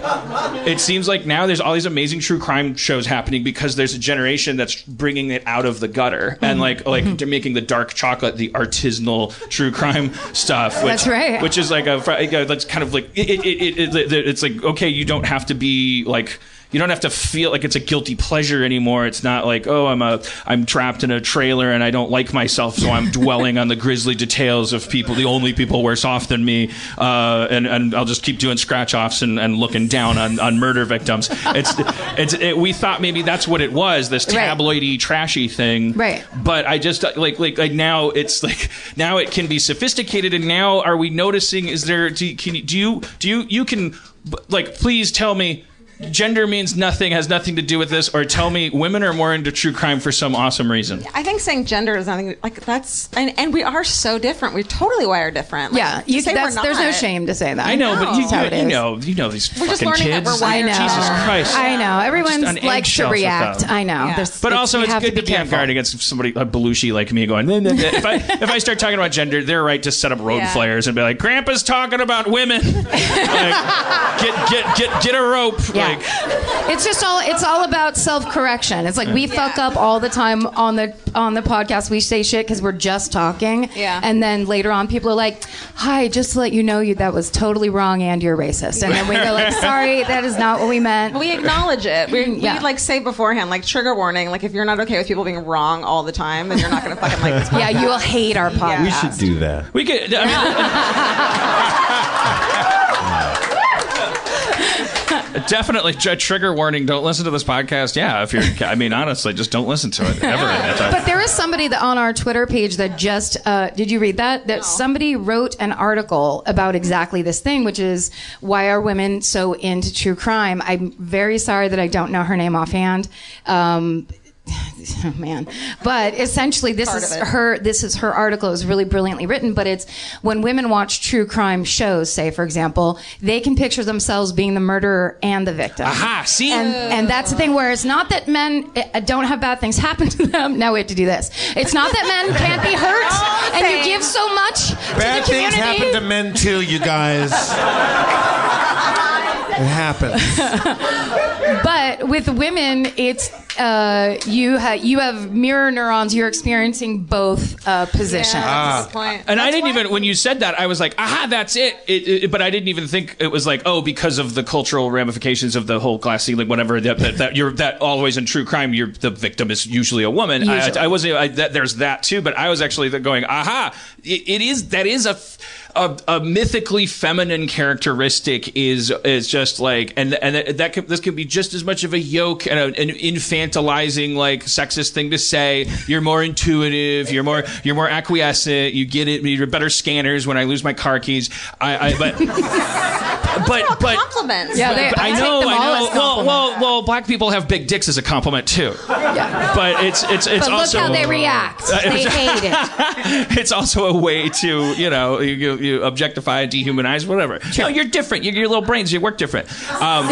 [SPEAKER 6] it seems like now there's all these amazing true crime shows happening because there's a generation that's bringing it out of the gutter and mm-hmm. like like they're making the dark chocolate the artisanal true crime stuff. Which,
[SPEAKER 13] That's right.
[SPEAKER 6] Which is like a that's kind of like it, it, it, it, it it's like okay, you don't have to be like you don't have to feel like it's a guilty pleasure anymore. It's not like, oh, I'm a I'm trapped in a trailer and I don't like myself, so I'm *laughs* dwelling on the grisly details of people, the only people worse off than me, uh, and and I'll just keep doing scratch offs and, and looking down on, on murder victims. It's *laughs* it's it, we thought maybe that's what it was, this
[SPEAKER 13] Right.
[SPEAKER 6] tabloidy, trashy thing.
[SPEAKER 13] Right.
[SPEAKER 6] But I just uh, like like like now it's like now it can be sophisticated, and now are we noticing? Is there do can you, do you do you you can like please tell me. Gender means nothing, has nothing to do with this, or tell me women are more into true crime for some awesome reason.
[SPEAKER 14] I think saying gender is nothing like that's, and, and we are so different. We're totally wired different. Like,
[SPEAKER 13] Yeah,
[SPEAKER 14] to
[SPEAKER 13] you,
[SPEAKER 14] say
[SPEAKER 13] that's,
[SPEAKER 14] we're
[SPEAKER 13] there's no shame to say that.
[SPEAKER 6] I know, but you,
[SPEAKER 13] That's how it
[SPEAKER 6] you, you know, you know these
[SPEAKER 14] We're just
[SPEAKER 6] fucking
[SPEAKER 14] learning that
[SPEAKER 6] kids.
[SPEAKER 14] we're
[SPEAKER 13] I know.
[SPEAKER 6] Jesus Christ.
[SPEAKER 13] I know. Everyone
[SPEAKER 6] on
[SPEAKER 13] likes to react. I know.
[SPEAKER 14] Yeah.
[SPEAKER 13] There's-
[SPEAKER 6] But
[SPEAKER 13] it's-
[SPEAKER 6] also,
[SPEAKER 13] you
[SPEAKER 6] it's
[SPEAKER 13] have
[SPEAKER 6] good to, be on guard against somebody a belushi like me going. *laughs* "Nah, nah, nah." if I if I start talking about gender, they're right to set up road
[SPEAKER 14] Yeah.
[SPEAKER 6] flares and be like, "Grandpa's talking about women." *laughs* like, get get get get a rope.
[SPEAKER 13] Yeah.
[SPEAKER 6] Like, *laughs*
[SPEAKER 13] it's just all it's all about self-correction. It's like we fuck up all the time on the on the podcast. We say shit because we're just talking.
[SPEAKER 14] Yeah.
[SPEAKER 13] And then later on, people are like, "Hi, just to let you know, you that was totally wrong and you're racist." And then we go like, "Sorry, that is not what we meant."
[SPEAKER 14] We acknowledge it. We,
[SPEAKER 13] Yeah.
[SPEAKER 14] we like say beforehand, like trigger warning. Like if you're not okay with people being wrong all the time, then you're not going to fucking like this. Podcast. *laughs*
[SPEAKER 13] Yeah, you will hate our podcast.
[SPEAKER 8] We should do that.
[SPEAKER 6] we could. I mean, *laughs* definitely a trigger warning. Don't listen to this podcast. Yeah, if you're. I mean, honestly, just don't listen to it ever.
[SPEAKER 13] But there is somebody that on our Twitter page that just uh, did you read that? That somebody wrote an article about exactly this thing, which is why are women so into true crime? I'm very sorry that I don't know her name offhand. Um, *laughs* oh man but essentially this
[SPEAKER 14] Part
[SPEAKER 13] is
[SPEAKER 14] it.
[SPEAKER 13] her this is her article it was really brilliantly written but it's when women watch true crime shows say for example they can picture themselves being the murderer and the victim
[SPEAKER 6] Aha, see?
[SPEAKER 13] and, and that's the thing where it's not that men uh, don't have bad things *laughs* happen to them now we have to do this it's not that men can't be hurt *laughs* and you give so much
[SPEAKER 5] Bad
[SPEAKER 13] to the
[SPEAKER 5] things
[SPEAKER 13] community
[SPEAKER 5] happen to men too, you guys. it happens.
[SPEAKER 13] but with women, it's uh, you ha- you have mirror neurons. You're experiencing both uh, positions.
[SPEAKER 14] That's the point.
[SPEAKER 6] And I didn't
[SPEAKER 14] why-
[SPEAKER 6] even when you said that I was like, aha, that's it. It, it. But I didn't even think it was like, oh, because of the cultural ramifications of the whole glass ceiling, whatever. That, that, that you're that always in true crime, you're the victim is usually a woman. I,
[SPEAKER 13] Usually.
[SPEAKER 6] I, wasn't. I, that, there's that too. But I was actually going, aha, it, it is that is a. f- A, a mythically feminine characteristic is is just like and and that, that could, this could be just as much of a yoke and a, an infantilizing like sexist thing to say. You're more intuitive. You're more you're more acquiescent. You get it. You're better scanners. When I lose my car keys, I, I but *laughs* but but.
[SPEAKER 14] compliments.
[SPEAKER 13] Yeah, they-
[SPEAKER 6] But I
[SPEAKER 13] I take
[SPEAKER 6] know,
[SPEAKER 13] them
[SPEAKER 6] I know.
[SPEAKER 13] as
[SPEAKER 6] Well, well, well. Black people have big dicks as a compliment too. Yeah. But it's it's it's
[SPEAKER 13] but look how they react. *laughs* They hate it. *laughs*
[SPEAKER 6] it's also a way to you know you, you, you objectify, dehumanize, whatever. No, you're different. You, your little brains, you work different. Um,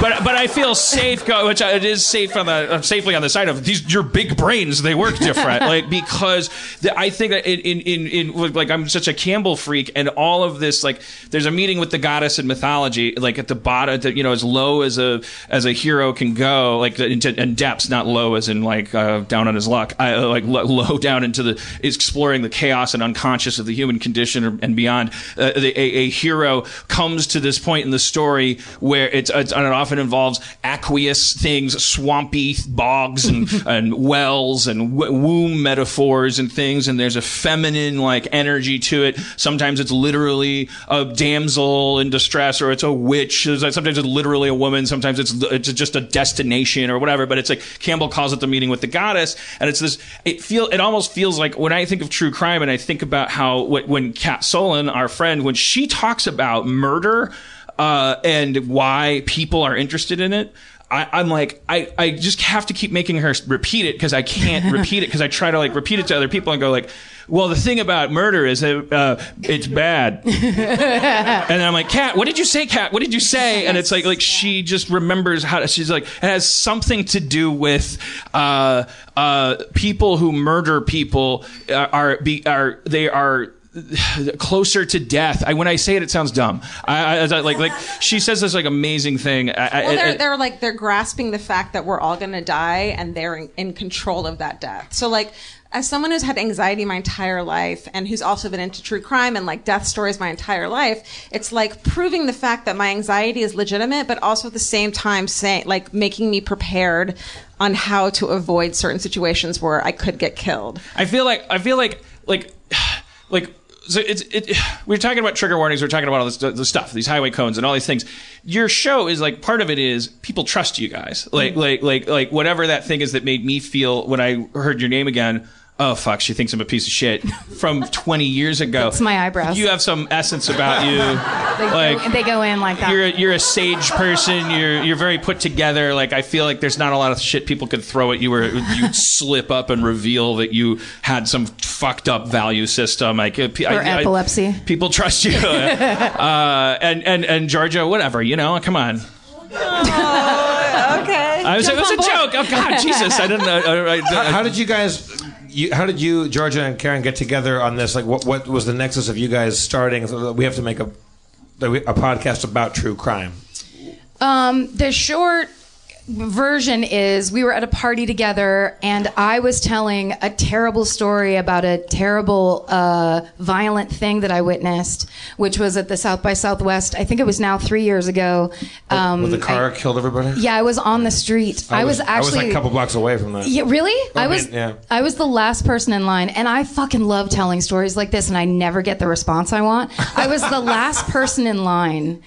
[SPEAKER 6] but but I feel safe, go, which it is safe on the uh, safely on the side of these. Your big brains, they work different, *laughs* like because the, I think that in, in in in like I'm such a Campbell freak, and all of this like there's a meeting with the goddess in mythology, like at the bottom, that you know as low as a as a hero can go, like into and depths, not low as in like uh, down on his luck, I, uh, like lo- low *laughs* down into the exploring the chaos and unconscious of the human condition and beyond. Uh, the, a, a hero comes to this point in the story where it's, it's and it often involves aqueous things, swampy bogs and, *laughs* and wells and w- womb metaphors and things. And there's a feminine like energy to it. Sometimes it's literally a damsel in distress, or it's a witch. Sometimes it's literally a woman. Sometimes it's it's just a destination or whatever. But it's like Campbell calls it the meeting with the goddess, and it's this. It feel it almost feels like when I think of true crime and I think about how when Kat Solon, our friend, when she talks about murder uh, and why people are interested in it. I, I'm like, I, I just have to keep making her repeat it because I can't *laughs* repeat it because I try to like repeat it to other people and go like, well, the thing about murder is that uh, it's bad. *laughs* and then I'm like, Kat, what did you say, Kat? What did you say? And it's like, like she just remembers how to, she's like, it has something to do with uh, uh, people who murder people are, are, be, are they are *sighs* closer to death. I, when I say it, it sounds dumb. I, I, I- like like *laughs* she says this like amazing thing. I,
[SPEAKER 14] Well, they're, they're like they're grasping the fact that we're all going to die, and they're in, in control of that death. So like as someone who's had anxiety my entire life and who's also been into true crime and like death stories my entire life, it's like proving the fact that my anxiety is legitimate, but also at the same time saying like making me prepared on how to avoid certain situations where I could get killed.
[SPEAKER 6] I feel like I feel like like *sighs* like so it's it. *sighs* We're talking about trigger warnings. We're talking about all this the stuff, these highway cones, and all these things. Your show is like part of it is people trust you guys. Like mm-hmm. like like like whatever that thing is that made me feel when I heard your name again. Oh fuck! She thinks I'm a piece of shit *laughs* from 20 years ago.
[SPEAKER 13] It's my eyebrows.
[SPEAKER 6] You have some essence about you. *laughs*
[SPEAKER 13] They,
[SPEAKER 6] like
[SPEAKER 13] go, they go in like that.
[SPEAKER 6] you're a, you're a sage person. You're you're very put together. Like I feel like there's not a lot of shit people could throw at you where you'd slip up and reveal that you had some fucked up value system. Like uh,
[SPEAKER 13] or
[SPEAKER 6] I- I-
[SPEAKER 13] epilepsy.
[SPEAKER 6] people trust you. *laughs* uh, and and and Georgia, whatever. You know, come on.
[SPEAKER 14] okay.
[SPEAKER 6] I was like, it was a joke. Oh God, Jesus! I didn't know. I, I,
[SPEAKER 5] How, how did you guys? You, how did you, Georgia and Karen, get together on this? Like, what what was the nexus of you guys starting? So we have to make a a podcast about true crime.
[SPEAKER 13] Um, the short version is we were at a party together and I was telling a terrible story about a terrible uh, violent thing that I witnessed, which was at the South by Southwest. I think it was now three years ago. Um,
[SPEAKER 5] When the car killed everybody.
[SPEAKER 13] yeah, I was on the street. I, was, actually
[SPEAKER 5] I was like a couple blocks away from that.
[SPEAKER 13] Yeah, really?
[SPEAKER 5] I
[SPEAKER 13] I was
[SPEAKER 5] yeah.
[SPEAKER 13] I was the last person in line and I fucking love telling stories like this and I never get the response I want. I was the last person in line.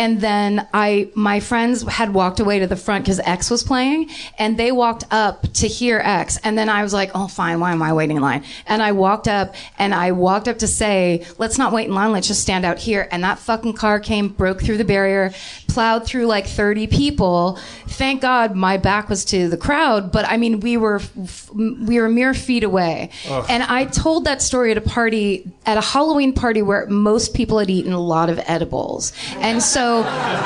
[SPEAKER 13] And then I, my friends had walked away to the front because X was playing, and they walked up to hear X. And then I was like, "Oh, fine. Why am I waiting in line?" And I walked up, and I walked up to say, "Let's not wait in line. Let's just stand out here." And that fucking car came, broke through the barrier, plowed through like 30 people. Thank God my back was to the crowd, but I mean, we were f- we were mere feet away.
[SPEAKER 15] Ugh.
[SPEAKER 13] And I told that story at a party, at a Halloween party where most people had eaten a lot of edibles. And so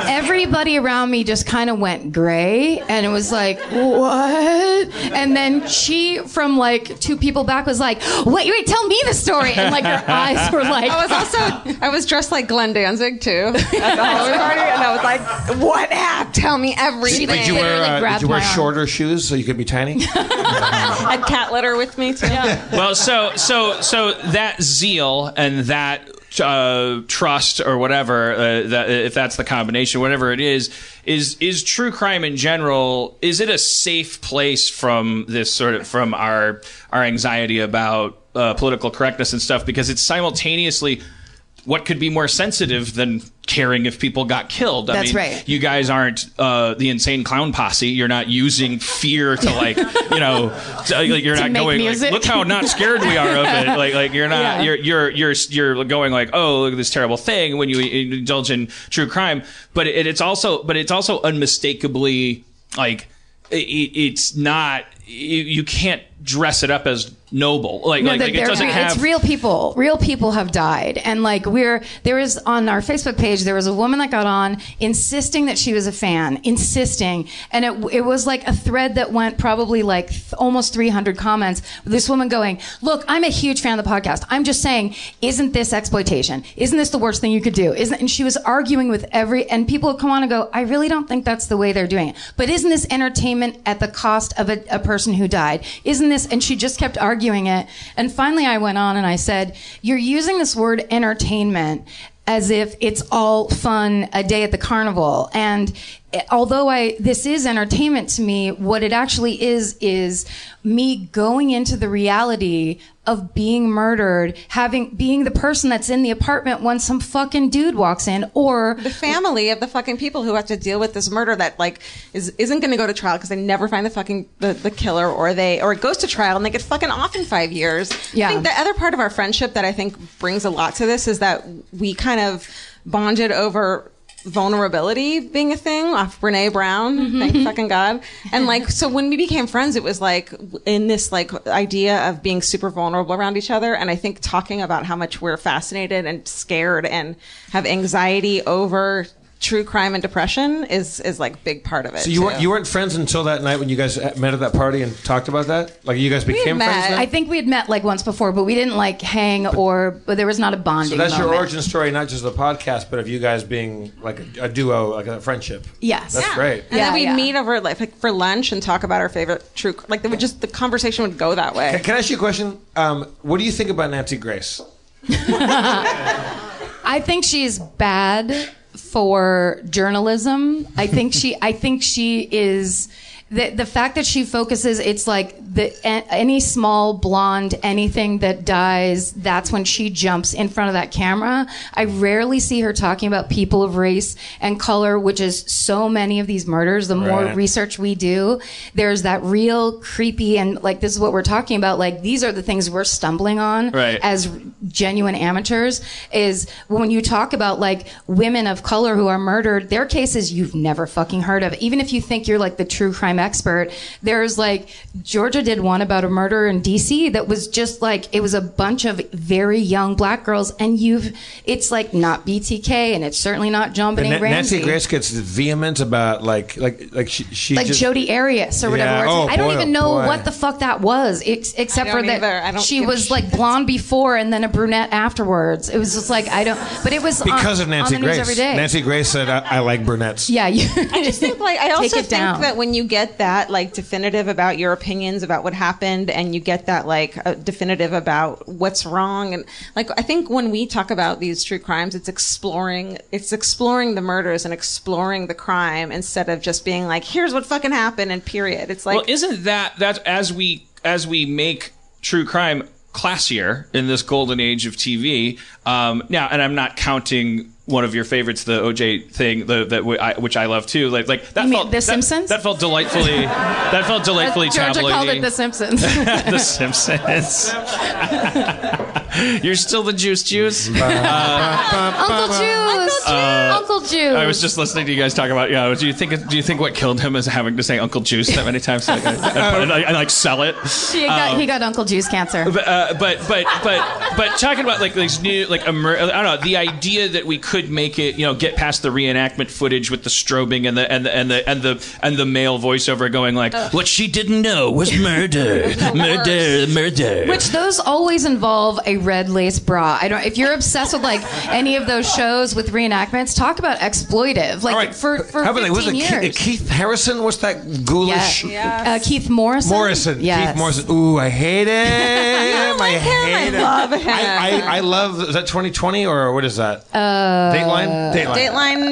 [SPEAKER 13] everybody around me just kind of went gray and it was like, what? And then she from like two people back was like, wait, wait, tell me the story. And like her *laughs* eyes were like,
[SPEAKER 14] I was also I was dressed like Glenn Danzig too at the Halloween party, and I was like, "What app? Tell me everything."
[SPEAKER 5] Did you wear uh, did you wear shorter shoes so you could be tiny? *laughs*
[SPEAKER 14] I had cat litter with me too.
[SPEAKER 6] well, so so so that zeal and that uh, trust or whatever uh, that if that's the combination, whatever it is, is is true crime in general. Is it a safe place from this sort of from our our anxiety about uh, political correctness and stuff? Because it's simultaneously. What could be more sensitive than caring if people got killed? I
[SPEAKER 13] That's
[SPEAKER 6] mean,
[SPEAKER 13] right.
[SPEAKER 6] You guys aren't uh, the insane clown posse. You're not using fear to like, *laughs* you know, to, like, you're
[SPEAKER 13] To
[SPEAKER 6] not going. Like. Look how not scared we are of it. Like, like you're not.
[SPEAKER 13] Yeah.
[SPEAKER 6] You're you're you're you're going like, oh, look at this terrible thing when you indulge in true crime. But it, it's also, but it's also unmistakably like it, it's not. You, you can't dress it up as noble. Like,
[SPEAKER 13] No,
[SPEAKER 6] like, like it doesn't have.
[SPEAKER 13] It's real people. Real people have died, and like we're there was on our Facebook page there was a woman that got on insisting that she was a fan, insisting, and it it was like a thread that went probably like th- almost 300 comments. This woman going, "Look, I'm a huge fan of the podcast. I'm just saying, isn't this exploitation? Isn't this the worst thing you could do? Isn't?" And she was arguing with every and people would come on and go, "I really don't think that's the way they're doing it." But isn't this entertainment at the cost of a, a person who died? Isn't this? And she just kept arguing it. And finally, I went on and I said, You're using this word entertainment as if it's all fun a day at the carnival. And although I, this is entertainment to me, what it actually is, is me going into the reality of being murdered, having, being the person that's in the apartment when some fucking dude walks in, or
[SPEAKER 14] the family of the fucking people who have to deal with this murder that like is isn't going to go to trial because they never find the fucking the, the killer or they or it goes to trial and they get fucking off in five years.
[SPEAKER 13] Yeah.
[SPEAKER 14] I think the other part of our friendship that I think brings a lot to this is that we kind of bonded over vulnerability being a thing off Brene Brown. Thank mm-hmm. fucking God. And *laughs* like, so when we became friends, it was like in this like idea of being super vulnerable around each other. And I think talking about how much we're fascinated and scared and have anxiety over true crime and depression is is like big part of it.
[SPEAKER 5] So you
[SPEAKER 14] too.
[SPEAKER 5] weren't you weren't friends until that night when you guys met at that party and talked about that. Like you guys became friends. Then?
[SPEAKER 13] I think we had met like once before, but we didn't like hang or. But there was not a bonding.
[SPEAKER 5] so that's your origin story, not just the podcast, but of you guys being like a, a duo, like a friendship.
[SPEAKER 13] Yes.
[SPEAKER 5] That's great.
[SPEAKER 14] And then we'd meet over like, like for lunch and talk about our favorite true. Like they would just the conversation would go that way.
[SPEAKER 5] Can, can I ask you a question? Um, what do you think about Nancy Grace? *laughs*
[SPEAKER 13] I think she's bad for journalism. I think she. I think she is. The, the fact that she focuses, it's like the any small blonde, anything that dies, that's when she jumps in front of that camera. I rarely see her talking about people of race and color, which is so many of these murders. The more
[SPEAKER 16] Right.
[SPEAKER 13] research we do, there's that real creepy and like this is what we're talking about. Like these are the things we're stumbling on
[SPEAKER 16] Right.
[SPEAKER 13] as genuine amateurs. Is when you talk about like women of color who are murdered, their cases you've never fucking heard of. Even if you think you're like the true crime expert, there's like Georgia did one about a murder in D.C. that was just like it was a bunch of very young black girls, and you've it's like not BTK and it's certainly not John
[SPEAKER 5] And
[SPEAKER 13] Benet
[SPEAKER 5] Na- Nancy Grace gets vehement about like like like she, she
[SPEAKER 13] like
[SPEAKER 5] just,
[SPEAKER 13] Jodi Arias or whatever.
[SPEAKER 5] Yeah. Oh,
[SPEAKER 13] I don't
[SPEAKER 5] boy,
[SPEAKER 13] even
[SPEAKER 5] oh,
[SPEAKER 13] know
[SPEAKER 5] boy.
[SPEAKER 13] what the fuck that was, ex- except for that
[SPEAKER 14] either. I don't
[SPEAKER 13] she
[SPEAKER 14] give a
[SPEAKER 13] was like blonde before and then a brunette afterwards. It was just like I don't. But it was on-
[SPEAKER 5] because of Nancy
[SPEAKER 13] on the news
[SPEAKER 5] Grace.
[SPEAKER 13] every day.
[SPEAKER 5] Nancy Grace said, I, "I like brunettes."
[SPEAKER 13] yeah, you,
[SPEAKER 14] I just think like I *laughs* also think
[SPEAKER 13] down.
[SPEAKER 14] that when you get that like definitive about your opinions about what happened and you get that like uh, definitive about what's wrong and like I think when we talk about these true crimes it's exploring it's exploring the murders and exploring the crime instead of just being like here's what fucking happened and period. It's like
[SPEAKER 6] well, isn't that that as we as we make true crime classier in this golden age of TV? Um, now, and I'm not counting one of your favorites, the OJ thing, the, that w- I, which I love too. Like, like that felt
[SPEAKER 13] The
[SPEAKER 6] that-
[SPEAKER 13] Simpsons?
[SPEAKER 6] That, felt delightfully. that felt delightfully
[SPEAKER 13] Georgia
[SPEAKER 6] tabloidy.
[SPEAKER 13] called it The Simpsons. *laughs*
[SPEAKER 6] the Simpsons. *laughs* *laughs* You're still the juice juice. *laughs* Uh,
[SPEAKER 13] Uncle Juice,
[SPEAKER 6] Uh,
[SPEAKER 13] Uncle Juice.
[SPEAKER 6] I was just listening to you guys talk about. Yeah, do you think do you think what killed him is having to say Uncle Juice that many times? Like, I, I put I, I, like sell it.
[SPEAKER 13] He got,
[SPEAKER 6] Um,
[SPEAKER 13] he got Uncle Juice cancer.
[SPEAKER 6] but, uh, but but but but talking about like these new like emer- I don't know the idea that we could make it you know get past the reenactment footage with the strobing and the and the and the and the and the male voiceover going like what she didn't know was murder *laughs* murder murder
[SPEAKER 13] Which those always involve a red lace bra. I don't. If you're obsessed with like any of those shows with reenactments, talk about exploitive. Like for for
[SPEAKER 5] How about
[SPEAKER 13] 15?
[SPEAKER 5] Was it
[SPEAKER 13] years.
[SPEAKER 5] Keith, Keith Harrison? What's that ghoulish?
[SPEAKER 13] Uh, Keith Morrison.
[SPEAKER 5] Morrison.
[SPEAKER 13] Yes.
[SPEAKER 5] Keith Morrison. Ooh, I hate him. I hate
[SPEAKER 14] I
[SPEAKER 5] him.
[SPEAKER 14] love him.
[SPEAKER 5] I, I, I love. Is that 2020 or what is that?
[SPEAKER 13] Uh,
[SPEAKER 5] Dateline. Dateline.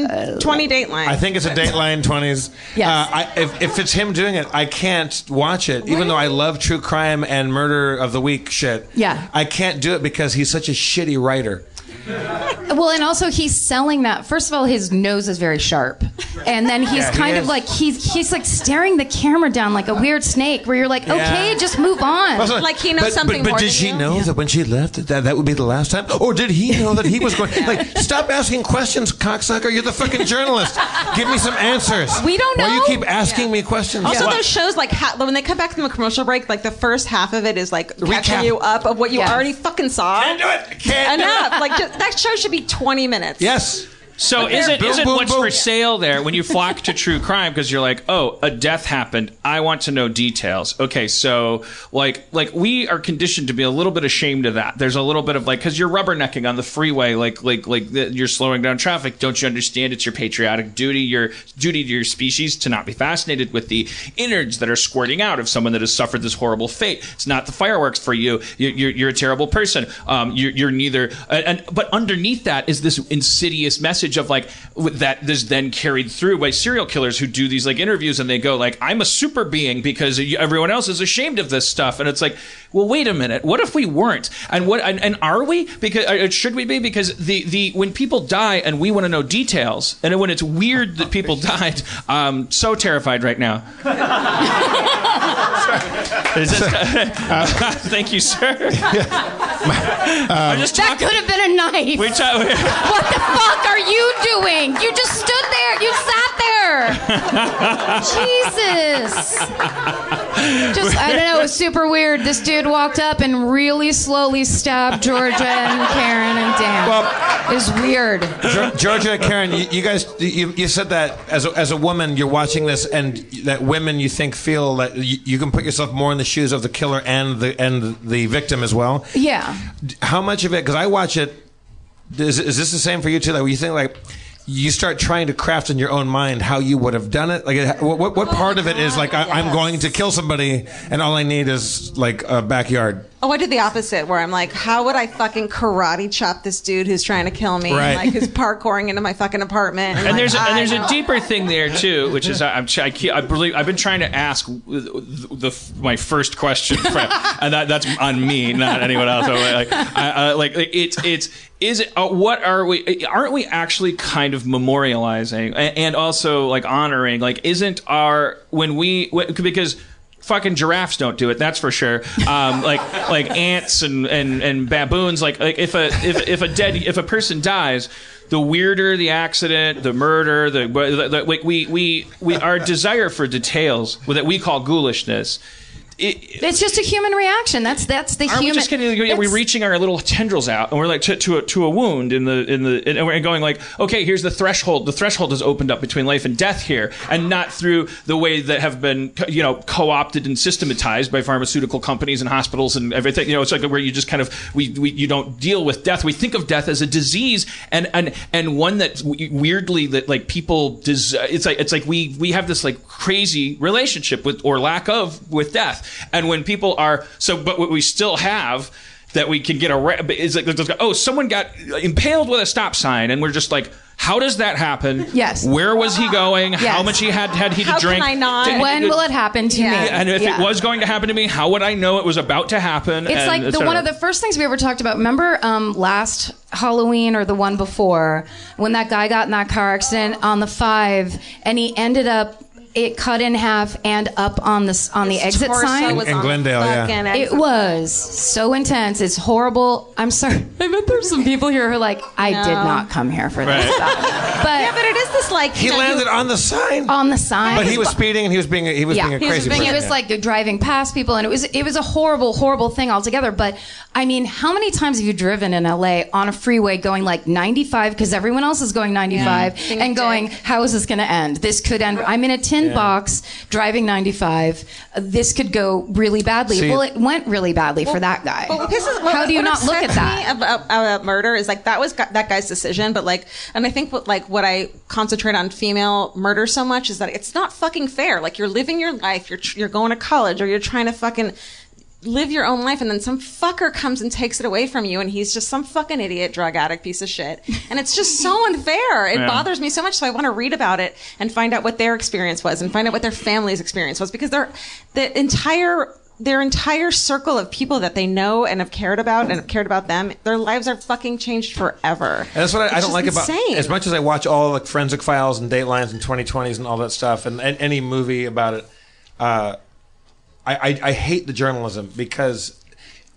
[SPEAKER 14] Dateline 20 Dateline.
[SPEAKER 5] I think it's a Dateline 20s.
[SPEAKER 13] Yes.
[SPEAKER 5] Uh, I, if, if it's him doing it, I can't watch it, even though I love true crime and murder of the week shit.
[SPEAKER 13] Yeah.
[SPEAKER 5] I can't do it because he's such a shitty writer. *laughs*
[SPEAKER 13] Well, and also he's selling that. First of all, his nose is very sharp, and then he's
[SPEAKER 5] Yeah, he
[SPEAKER 13] kind of like he's he's like staring the camera down like a weird snake. Where you're like,
[SPEAKER 5] Yeah.
[SPEAKER 13] okay, just move on.
[SPEAKER 5] Also,
[SPEAKER 14] Like he knows
[SPEAKER 5] but,
[SPEAKER 14] something
[SPEAKER 5] but, but
[SPEAKER 14] more
[SPEAKER 5] did
[SPEAKER 14] than
[SPEAKER 5] she
[SPEAKER 14] you?
[SPEAKER 5] know that when she left that that would be the last time? Or did he know that he was going? Like, stop asking questions, cocksucker. You're the fucking journalist. Give me some answers.
[SPEAKER 13] We don't know.
[SPEAKER 5] Why you keep asking me questions?
[SPEAKER 14] Also,
[SPEAKER 5] What?
[SPEAKER 14] those shows like ha- when they come back from a commercial break, like the first half of it is like
[SPEAKER 5] Recap.
[SPEAKER 14] catching you up of what you
[SPEAKER 13] Yes.
[SPEAKER 14] already fucking saw.
[SPEAKER 5] Can't do it. Can't do
[SPEAKER 14] Enough. Like just, that show should be 20 minutes.
[SPEAKER 5] Yes.
[SPEAKER 6] So isn't
[SPEAKER 5] Boom,
[SPEAKER 6] isn't
[SPEAKER 5] boom,
[SPEAKER 6] what's
[SPEAKER 5] boom.
[SPEAKER 6] for sale there when you flock to true crime because you're like, oh, a death happened. I want to know details. Okay, so like like we are conditioned to be a little bit ashamed of that. There's a little bit of like because you're rubbernecking on the freeway, like like like the, you're slowing down traffic. Don't you understand? It's your patriotic duty, your duty to your species to not be fascinated with the innards that are squirting out of someone that has suffered this horrible fate. It's not the fireworks for you. You're, you're, you're a terrible person. Um, you're, you're neither. And but underneath that is this insidious message of like that is then carried through by serial killers who do these like interviews and they go like I'm a super being because everyone else is ashamed of this stuff. And it's like well wait a minute. What if we weren't? And what and, and are we? Because uh, should we be? Because the the when people die and we want to know details and when it's weird that people *laughs* died um so terrified right now. *laughs* Is this- *laughs* thank you sir. I'm just
[SPEAKER 13] that could have been a knife.
[SPEAKER 6] we ta-
[SPEAKER 13] what the fuck are you doing? You just stood there. You sat there. Jesus. Just I don't know. It was super weird. This dude walked up and really slowly stabbed Georgia and Karen and Dan. it was weird.
[SPEAKER 5] Geor- Georgia, Karen, you, you guys, you, you said that as a, as a woman, you're watching this, and that women you think feel that you, you can put yourself more in the shoes of the killer and the and the victim as well.
[SPEAKER 13] Yeah.
[SPEAKER 5] How much of it? Because I watch it. Is, is this the same for you too? Like, you think like you start trying to craft in your own mind how you would have done it. Like, what what, what part of it is like I, I'm going to kill somebody, and all I need is like a backyard.
[SPEAKER 14] Oh, I did the opposite, where I'm like, how would I fucking karate chop this dude who's trying to kill me?
[SPEAKER 6] Right.
[SPEAKER 14] And, like who's parkouring into my fucking apartment.
[SPEAKER 6] and
[SPEAKER 14] like,
[SPEAKER 6] there's a, and
[SPEAKER 14] I
[SPEAKER 6] there's a deeper thing there too, which is I, I'm I, keep, I believe I've been trying to ask the, the my first question, for, and that that's on me, not anyone else. So, like, I, I, like it's it's is it uh, what are we aren't we actually kind of memorializing a- and also like honoring like isn't our when we because fucking giraffes don't do it that's for sure. Um, like like ants and, and and baboons like like if a if, if a dead if a person dies the weirder the accident the murder the, the, the like we we we our desire for details that we call ghoulishness it,
[SPEAKER 13] It's just a human reaction. That's that's the human.
[SPEAKER 6] we just getting? Are we reaching our little tendrils out, and we're like to, to a to a wound in the in the, and we're going like, okay, here's the threshold. The threshold is opened up between life and death here, and not through the way that have been you know co-opted and systematized by pharmaceutical companies and hospitals and everything. You know, it's like where you just kind of we, we you don't deal with death. We think of death as a disease, and and and one that weirdly that like people des- it's like it's like we we have this like crazy relationship with or lack of with death, and when people are so, but what we still have that we can get a is like oh someone got impaled with a stop sign and we're just like how does that happen
[SPEAKER 13] Yes.
[SPEAKER 6] where was he going how much he had had he to
[SPEAKER 13] How can
[SPEAKER 6] drink
[SPEAKER 13] I not?
[SPEAKER 6] Did-
[SPEAKER 13] When will it happen to me?
[SPEAKER 6] and if
[SPEAKER 13] Yeah.
[SPEAKER 6] it was going to happen to me how would I know it was about to happen
[SPEAKER 13] It's like the one of the first things we ever talked about. Remember um, last Halloween or the one before when that guy got in that car accident on the five and he ended up it cut in half and up on the on His the exit sign.
[SPEAKER 14] Was in, Glendale, yeah.
[SPEAKER 13] It was so intense. It's horrible. I'm sorry. *laughs* I bet there's some people here who are like, I
[SPEAKER 14] no.
[SPEAKER 13] did not come here for
[SPEAKER 5] right.
[SPEAKER 13] this stuff. *laughs* But
[SPEAKER 14] yeah, but it is this like
[SPEAKER 5] he landed on the sign.
[SPEAKER 13] On the sign.
[SPEAKER 5] But he was speeding and he was being he was yeah. being a
[SPEAKER 13] he
[SPEAKER 5] crazy.
[SPEAKER 13] Was
[SPEAKER 5] being, he was
[SPEAKER 13] like driving past people and it was it was a horrible horrible thing altogether. But I mean, how many times have you driven in LA on a freeway going like 95 because everyone else is going 95
[SPEAKER 14] yeah.
[SPEAKER 13] and going, how is this going to end? This could end. I'm in a
[SPEAKER 14] 10
[SPEAKER 13] Box driving 95. Uh, This could go really badly.
[SPEAKER 14] See-
[SPEAKER 13] well, it went really badly for that guy.
[SPEAKER 14] But what pisses, what,
[SPEAKER 13] How do you not look at that?
[SPEAKER 14] About, about murder is like that was gu- that guy's decision, but like, and I think what like what I concentrate on female murder so much is that it's not fucking fair. Like you're living your life, you're tr- you're going to college, or you're trying to fucking live your own life and then some fucker comes and takes it away from you and he's just some fucking idiot drug addict piece of shit and it's just so *laughs* unfair it
[SPEAKER 17] Yeah.
[SPEAKER 14] bothers me so much so i want to read about it and find out what their experience was and find out what their family's experience was because they're the entire their entire circle of people that they know and have cared about and have cared about them their lives are fucking changed forever
[SPEAKER 5] And that's what I, I don't like about
[SPEAKER 14] insane.
[SPEAKER 5] as much as I watch all like forensic files and Datelines and 2020s and all that stuff and, and any movie about it. Uh, I, I I hate the journalism because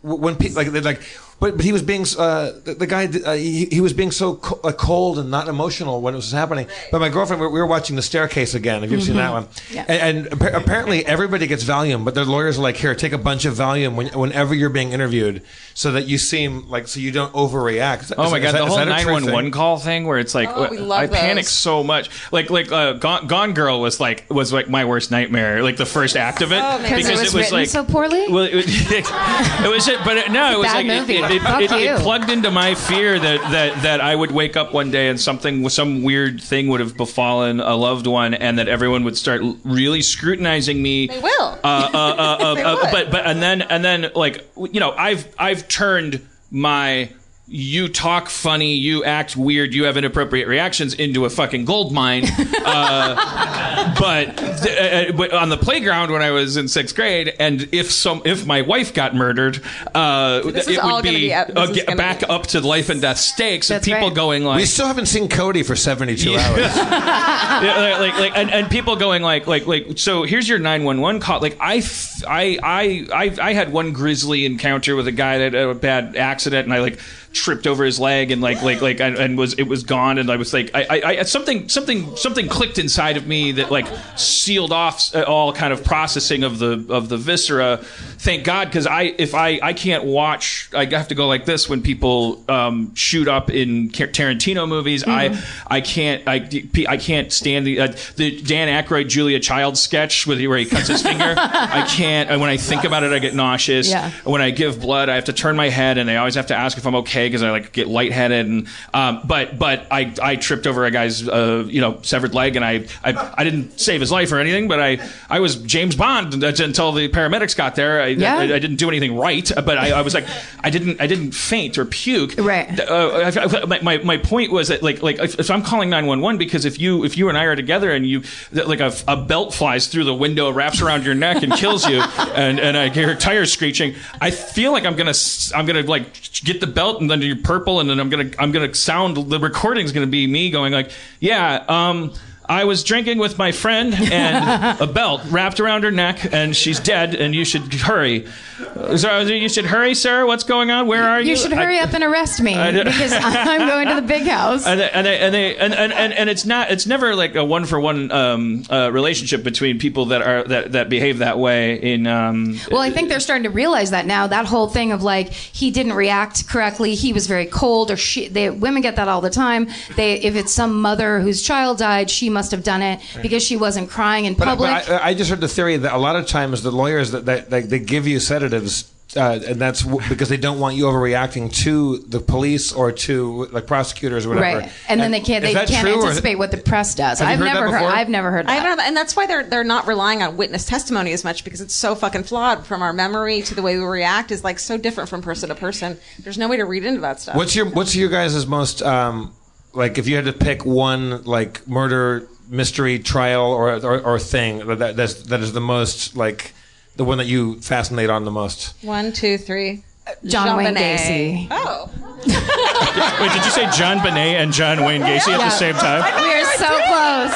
[SPEAKER 5] when people like they're like. But, but he was being uh, the, the guy. Uh, he, he was being so co- uh, cold and not emotional when it was happening. But my girlfriend, we we were watching The Staircase again. Have you seen that
[SPEAKER 13] Mhm.
[SPEAKER 5] one?
[SPEAKER 13] Yeah.
[SPEAKER 5] And, and appa- apparently everybody gets Valium, but their lawyers are like, "Here, take a bunch of Valium when, whenever you're being interviewed, so that you seem like so you don't overreact." Is-
[SPEAKER 6] Oh my god,
[SPEAKER 5] that-
[SPEAKER 6] the whole
[SPEAKER 5] that a true
[SPEAKER 6] nine one one call thing where it's like
[SPEAKER 14] Oh, we love
[SPEAKER 6] I panic so much. Like like uh, Gone, Gone Girl was like was like my worst nightmare. Like the first act of it
[SPEAKER 13] Oh, man. 'Cause it was written
[SPEAKER 6] like
[SPEAKER 13] so poorly?
[SPEAKER 6] Well, it, *laughs* it was it, but it, no, it was
[SPEAKER 13] Bad
[SPEAKER 6] like
[SPEAKER 13] movie.
[SPEAKER 6] It, it, it, it, plugged into my fear that that that I would wake up one day and something some weird thing would have befallen a loved one, and that everyone would start really scrutinizing me.
[SPEAKER 14] they will
[SPEAKER 6] uh, uh, uh, uh, *laughs*
[SPEAKER 14] They
[SPEAKER 6] uh,
[SPEAKER 14] would.
[SPEAKER 6] but but and then and then like you know I've I've turned my you talk funny, you act weird, you have inappropriate reactions into a fucking gold mine. *laughs* Uh, but uh, but on the playground when I was in sixth grade, and if some if my wife got murdered, uh, it would be,
[SPEAKER 14] be up- this
[SPEAKER 6] uh, get
[SPEAKER 14] gonna
[SPEAKER 6] back up to life and death stakes of
[SPEAKER 14] That's
[SPEAKER 6] people
[SPEAKER 14] right.
[SPEAKER 6] going like
[SPEAKER 5] we still haven't seen Cody for 72 hours. *laughs*
[SPEAKER 6] yeah, like, like, like and, and people going like, like, like, so here's your 911 call. Like, I, f- I, I, I, I had one grisly encounter with a guy that had a bad accident, and I like tripped over his leg and like like like and, and was it was gone. And I was like I, I, I something something something clicked inside of me that like sealed off all kind of processing of the of the viscera. Thank god because I if I I can't watch I have to go like this when people um, shoot up in Tarantino movies. I I can't I, I can't stand the uh, the Dan Aykroyd Julia Child sketch with where he cuts his finger. I can't. And when I think about it I get nauseous.
[SPEAKER 13] Yeah.
[SPEAKER 6] when I give blood, I have to turn my head, and I always have to ask if I'm okay because I like get lightheaded. And um, but but I I tripped over a guy's uh, you know severed leg, and I, I I didn't save his life or anything, but I I was James Bond until the paramedics got there. I,
[SPEAKER 13] Yeah.
[SPEAKER 6] I, I didn't do anything right, but I, I was like I didn't I didn't faint or puke.
[SPEAKER 13] Right.
[SPEAKER 6] Uh, I- my, my my point was that like like if, if I'm calling 911 because if you if you and I are together and you like a, a belt flies through the window, wraps around your neck and kills you, *laughs* and and I hear tires screeching, I feel like I'm gonna I'm gonna like get the belt and then you're purple and then I'm gonna I'm gonna sound the recording's gonna be me going like yeah um. I was drinking with my friend and *laughs* a belt wrapped around her neck, and she's dead, and you should hurry. Uh, So you should hurry, sir. What's going on? Where are you?
[SPEAKER 13] You should hurry up and arrest me
[SPEAKER 6] I
[SPEAKER 13] because *laughs* I'm going to the big house.
[SPEAKER 6] and they, and they, and, they, and, and, and, and it's not it's never like a one for one um, uh, relationship between people that are that, that behave that way in um,
[SPEAKER 13] Well, I think they're starting to realize that now. That whole thing of like he didn't react correctly, he was very cold, or she. They, women get that all the time. They, if it's some mother whose child died, she must have done it because she wasn't crying in
[SPEAKER 5] But,
[SPEAKER 13] public.
[SPEAKER 5] but I, I just heard the theory that a lot of times the lawyers that, that, that they give you sedatives. Uh, and that's w- because they don't want you overreacting to the police or to like prosecutors or whatever.
[SPEAKER 13] Right, and then they can't
[SPEAKER 5] is
[SPEAKER 13] they
[SPEAKER 5] that
[SPEAKER 13] can't
[SPEAKER 5] true, or-
[SPEAKER 13] anticipate what the press does. I've
[SPEAKER 5] heard
[SPEAKER 13] never heard. I've never heard
[SPEAKER 14] I
[SPEAKER 13] that.
[SPEAKER 14] know, and that's why they're they're not relying on witness testimony as much because it's so fucking flawed. From our memory to the way we react is like so different from person to person. There's no way to read into that stuff.
[SPEAKER 5] What's your What's your guys' most um, like? If you had to pick one like murder mystery trial or or, or thing that that's, that is the most like the one that you fascinate on the most.
[SPEAKER 14] One, two, three.
[SPEAKER 13] John Wayne
[SPEAKER 14] Benet.
[SPEAKER 13] Gacy.
[SPEAKER 14] Oh, *laughs*
[SPEAKER 6] Wait, did you say John Bonet and John Wayne Gacy at
[SPEAKER 13] Yeah.
[SPEAKER 6] the same time?
[SPEAKER 13] We are so close.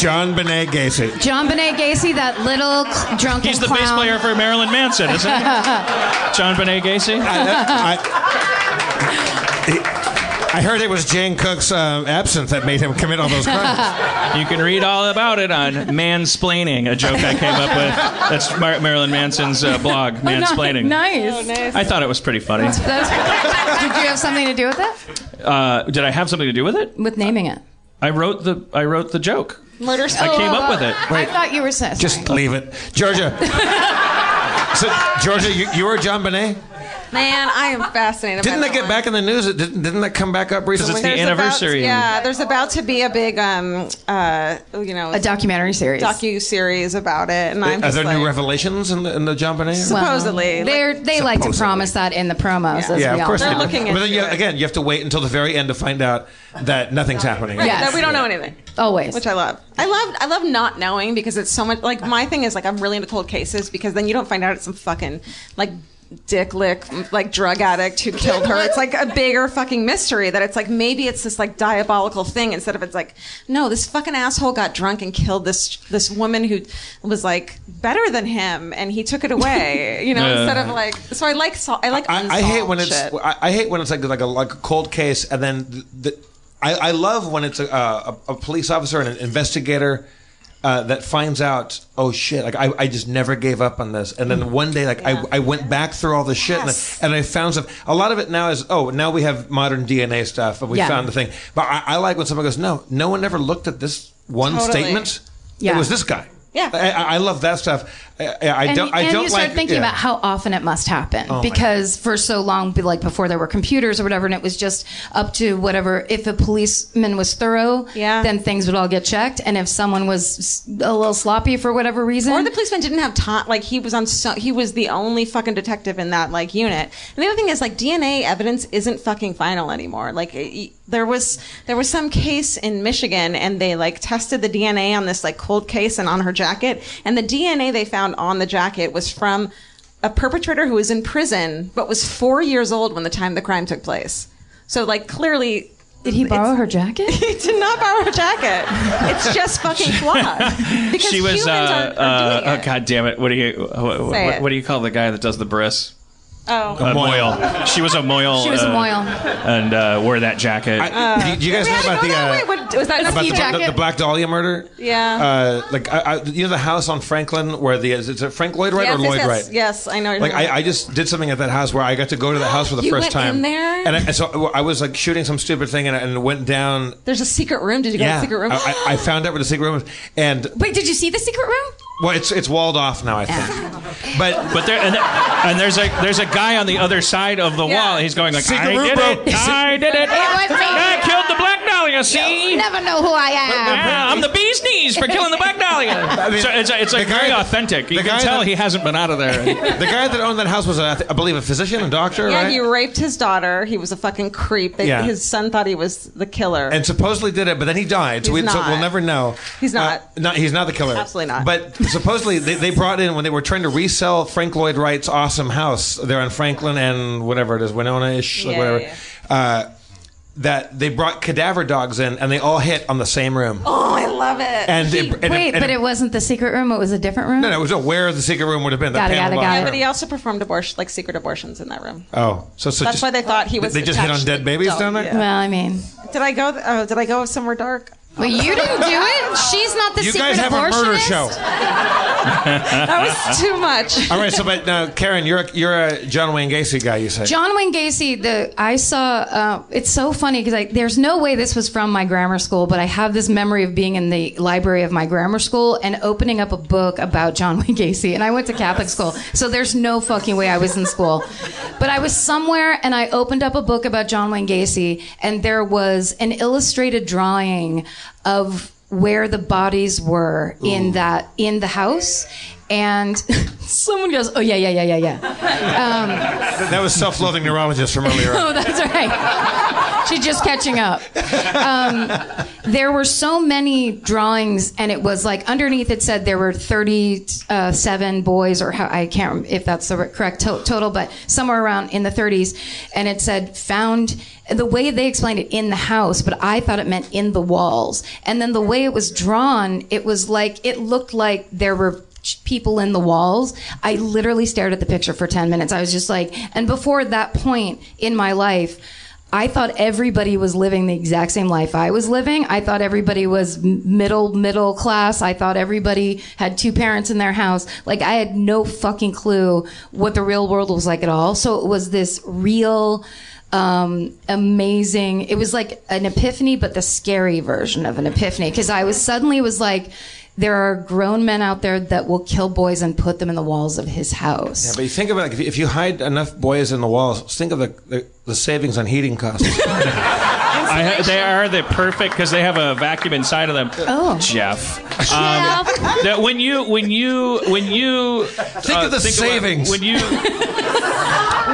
[SPEAKER 5] JonBenét Gacy.
[SPEAKER 13] JonBenét Gacy, that little cl- drunken
[SPEAKER 6] He's the
[SPEAKER 13] clown.
[SPEAKER 6] bass player for Marilyn Manson, isn't he? *laughs* John Bonet Gacy.
[SPEAKER 5] I *laughs* heard it was Jane Cook's uh, absence that made him commit all those crimes. *laughs*
[SPEAKER 6] You can read all about it on Mansplaining, a joke I came up with. That's Mar- Marilyn Manson's uh, blog, Mansplaining.
[SPEAKER 13] Nice.
[SPEAKER 6] I thought it was pretty funny.
[SPEAKER 13] That's- did you have something to do with it?
[SPEAKER 6] Uh, did I have something to do with it?
[SPEAKER 13] With naming it?
[SPEAKER 6] I wrote the I wrote the joke.
[SPEAKER 14] murder.
[SPEAKER 6] I came up with it.
[SPEAKER 13] I thought you were saying.
[SPEAKER 5] Just leave it, Georgia. *laughs* so, Georgia, you, you were JonBenét.
[SPEAKER 14] Man, I am fascinated.
[SPEAKER 5] Didn't
[SPEAKER 14] by
[SPEAKER 5] that get back in the news? Didn't, didn't that come back up recently?
[SPEAKER 6] it's the
[SPEAKER 14] There's
[SPEAKER 6] anniversary.
[SPEAKER 14] About, yeah, there's about to be a big, um, uh, you know,
[SPEAKER 13] a documentary series.
[SPEAKER 14] docu series about it, and I'm
[SPEAKER 5] Are there
[SPEAKER 14] like,
[SPEAKER 5] new revelations in the, in the JonBenét?
[SPEAKER 14] Well, Supposedly,
[SPEAKER 13] They're, they like to promise that in the promos.
[SPEAKER 14] Yeah.
[SPEAKER 13] As
[SPEAKER 5] yeah,
[SPEAKER 13] we
[SPEAKER 5] of
[SPEAKER 13] all
[SPEAKER 5] course.
[SPEAKER 13] know.
[SPEAKER 5] they do.
[SPEAKER 14] looking
[SPEAKER 5] but then you, again, you have to wait until the very end to find out that nothing's happening.
[SPEAKER 14] Right,
[SPEAKER 13] Yes.
[SPEAKER 14] that we don't know anything.
[SPEAKER 13] Always.
[SPEAKER 14] Which I love. I love I love not knowing because it's so much like my thing is like I'm really into cold cases because then you don't find out it's some fucking like dick lick like drug addict who killed her. It's like a bigger fucking mystery that it's like maybe it's this like diabolical thing instead of it's like no this fucking asshole got drunk and killed this this woman who was like better than him and he took it away. You know
[SPEAKER 6] Yeah.
[SPEAKER 14] instead of like so I like sol- I like
[SPEAKER 5] I, I hate when it's. I, I hate when it's like like a like a cold case, and then the, the I, I love when it's a, a, a police officer and an investigator. Uh, that finds out, oh shit! Like I, I just never gave up on this, and then one day, like I, I went back through all the shit,
[SPEAKER 14] Yes.
[SPEAKER 5] and, I, and I found stuff. A lot of it now is, oh, now we have modern DNA stuff, and we
[SPEAKER 13] Yeah.
[SPEAKER 5] found the thing. But I, I like when someone goes, no, no one ever looked at this one
[SPEAKER 14] Totally.
[SPEAKER 5] statement.
[SPEAKER 13] Yeah.
[SPEAKER 5] It was this guy.
[SPEAKER 14] Yeah.
[SPEAKER 5] I I love that stuff. Uh, I, I
[SPEAKER 13] and,
[SPEAKER 5] don't. I don't
[SPEAKER 13] you start
[SPEAKER 5] like
[SPEAKER 13] thinking
[SPEAKER 5] yeah.
[SPEAKER 13] about how often it must happen
[SPEAKER 5] Oh
[SPEAKER 13] because for so long, like before there were computers or whatever, and it was just up to whatever. If a policeman was thorough,
[SPEAKER 14] Yeah.
[SPEAKER 13] then things would all get checked, and if someone was a little sloppy for whatever reason,
[SPEAKER 14] Or the policeman didn't have time. Like he was on. So, he was the only fucking detective in that like unit. And the other thing is like DNA evidence isn't fucking final anymore. Like it, there was there was some case in Michigan, and they like tested the DNA on this like cold case and on her jacket, and the DNA they found on the jacket was from a perpetrator who was in prison but was four years old when the time the crime took place. So like clearly.
[SPEAKER 13] Did he borrow her jacket? *laughs*
[SPEAKER 14] he did not borrow her jacket. It's just fucking *laughs* flawed. Because
[SPEAKER 6] she was.
[SPEAKER 14] humans
[SPEAKER 6] Uh,
[SPEAKER 14] are, are doing
[SPEAKER 6] uh,
[SPEAKER 14] it.
[SPEAKER 6] oh God damn it! What do you what,
[SPEAKER 14] Say
[SPEAKER 6] what, what do you call the guy that does the bris?
[SPEAKER 14] Oh.
[SPEAKER 6] A mohel. She was a mohel.
[SPEAKER 13] She was a
[SPEAKER 6] uh,
[SPEAKER 13] mohel.
[SPEAKER 6] and uh, wore that jacket.
[SPEAKER 5] do, you, do you guys know about the uh,
[SPEAKER 14] Wait, what, was that
[SPEAKER 5] about
[SPEAKER 14] ski
[SPEAKER 5] the,
[SPEAKER 14] jacket?
[SPEAKER 5] the, the Black Dahlia murder?
[SPEAKER 14] Yeah.
[SPEAKER 5] Uh, like I, I, you know the house on Franklin where the is it Frank Lloyd Wright
[SPEAKER 14] yes,
[SPEAKER 5] or Lloyd
[SPEAKER 14] yes,
[SPEAKER 5] Wright?
[SPEAKER 14] yes, yes, I know. what you're
[SPEAKER 5] Like
[SPEAKER 14] talking
[SPEAKER 5] I, I just did something at that house where I got to go to the house for the *gasps*
[SPEAKER 14] You
[SPEAKER 5] first
[SPEAKER 14] went
[SPEAKER 5] time.
[SPEAKER 14] in there?
[SPEAKER 5] and, I, and so I was like shooting some stupid thing and, and went down.
[SPEAKER 14] There's a secret room. Did you go to the secret room?
[SPEAKER 5] I, I I found out where the secret room was, and
[SPEAKER 13] Wait, did you see the secret room?
[SPEAKER 5] Well, it's it's walled off now. I think, *laughs* but
[SPEAKER 6] But there and, and there's a there's a guy on the other side of the wall. He's going like,
[SPEAKER 5] Secret
[SPEAKER 6] I did it, I did it.
[SPEAKER 13] was me.
[SPEAKER 6] I killed the black dahlia. See,
[SPEAKER 13] You never know who I am.
[SPEAKER 6] Yeah, I'm the bee's knees for killing the black dahlia. *laughs*
[SPEAKER 5] mean,
[SPEAKER 6] so it's it's like
[SPEAKER 5] the guy
[SPEAKER 6] very
[SPEAKER 5] that-
[SPEAKER 6] authentic. You
[SPEAKER 5] the
[SPEAKER 6] can
[SPEAKER 5] guy
[SPEAKER 6] tell
[SPEAKER 5] that-
[SPEAKER 6] he hasn't been out of there. *laughs*
[SPEAKER 5] the guy that owned that house was, a, I believe, a physician, a doctor,
[SPEAKER 14] yeah,
[SPEAKER 5] right?
[SPEAKER 14] he raped his daughter. He was a fucking creep. They,
[SPEAKER 5] Yeah.
[SPEAKER 14] His son thought he was the killer.
[SPEAKER 5] and supposedly did it, but then he died. So, we,
[SPEAKER 14] He's
[SPEAKER 5] so
[SPEAKER 14] not.
[SPEAKER 5] we'll never know.
[SPEAKER 14] He's not.
[SPEAKER 5] Uh, no, he's not the killer.
[SPEAKER 14] Absolutely not.
[SPEAKER 5] But *laughs* supposedly they, they brought in when they were trying to resell Frank Lloyd Wright's awesome house there on Franklin and whatever it is, Winona-ish, like
[SPEAKER 14] Yeah,
[SPEAKER 5] whatever.
[SPEAKER 14] yeah,
[SPEAKER 5] Uh, that they brought cadaver dogs in and they all hit on the same room.
[SPEAKER 14] oh, I love it.
[SPEAKER 5] And, it, and
[SPEAKER 13] Wait,
[SPEAKER 5] and
[SPEAKER 13] but it wasn't the secret room. It was a different room.
[SPEAKER 5] no, no, it was a where the secret room would have been. the
[SPEAKER 13] Got it, got it, got it.
[SPEAKER 14] yeah, but he also performed abortion, like secret abortions in that room.
[SPEAKER 5] Oh, so, so
[SPEAKER 14] That's
[SPEAKER 5] just,
[SPEAKER 14] why they thought he was.
[SPEAKER 5] They just hit on dead babies down there.
[SPEAKER 14] yeah.
[SPEAKER 13] Well, I mean,
[SPEAKER 14] Did I go? Oh, did I go somewhere dark?
[SPEAKER 13] Well, you didn't do it. She's not the
[SPEAKER 5] You
[SPEAKER 13] secret
[SPEAKER 5] guys have a murder show. *laughs*
[SPEAKER 14] That was too much.
[SPEAKER 5] All right, so but now, Karen, you're a, you're a John Wayne Gacy guy. You say
[SPEAKER 13] John Wayne Gacy, the I saw. Uh, it's so funny because there's no way this was from my grammar school, but I have this memory of being in the library of my grammar school and opening up a book about John Wayne Gacy. And I went to Catholic school, so there's no fucking way I was in school. But I was somewhere and I opened up a book about John Wayne Gacy, and there was an illustrated drawing of where the bodies were in that in the house. And *laughs* someone goes, "Oh yeah, yeah, yeah, yeah, yeah." Um,
[SPEAKER 5] that was self-loathing neurologist from earlier. *laughs*
[SPEAKER 13] Oh, that's right. She's just catching up. Um, there were so many drawings, and it was like underneath it said there were 37 boys, or how, I can't remember if that's the correct to- total, but somewhere around in the 30s. And it said found the way they explained it in the house, but I thought it meant in the walls. And then the way it was drawn, it was like, it looked like there were people in the walls. I literally stared at the picture for 10 minutes. I was just like, and before that point in my life, I thought everybody was living the exact same life I was living. I thought everybody was middle, middle class. I thought everybody had two parents in their house. Like, I had no fucking clue what the real world was like at all. So it was this real, um, amazing. It was like an epiphany, but the scary version of an epiphany. Cause I was suddenly was like, there are grown men out there that will kill boys and put them in the walls of his house.
[SPEAKER 5] Yeah, but you think about it, if you, if you hide enough boys in the walls, think of the, the, the savings on heating costs. *laughs*
[SPEAKER 6] I, they are the perfect because they have a vacuum inside of them.
[SPEAKER 13] Oh,
[SPEAKER 6] Jeff. Um, that when you when you when you think
[SPEAKER 5] of the savings.
[SPEAKER 6] when you *laughs*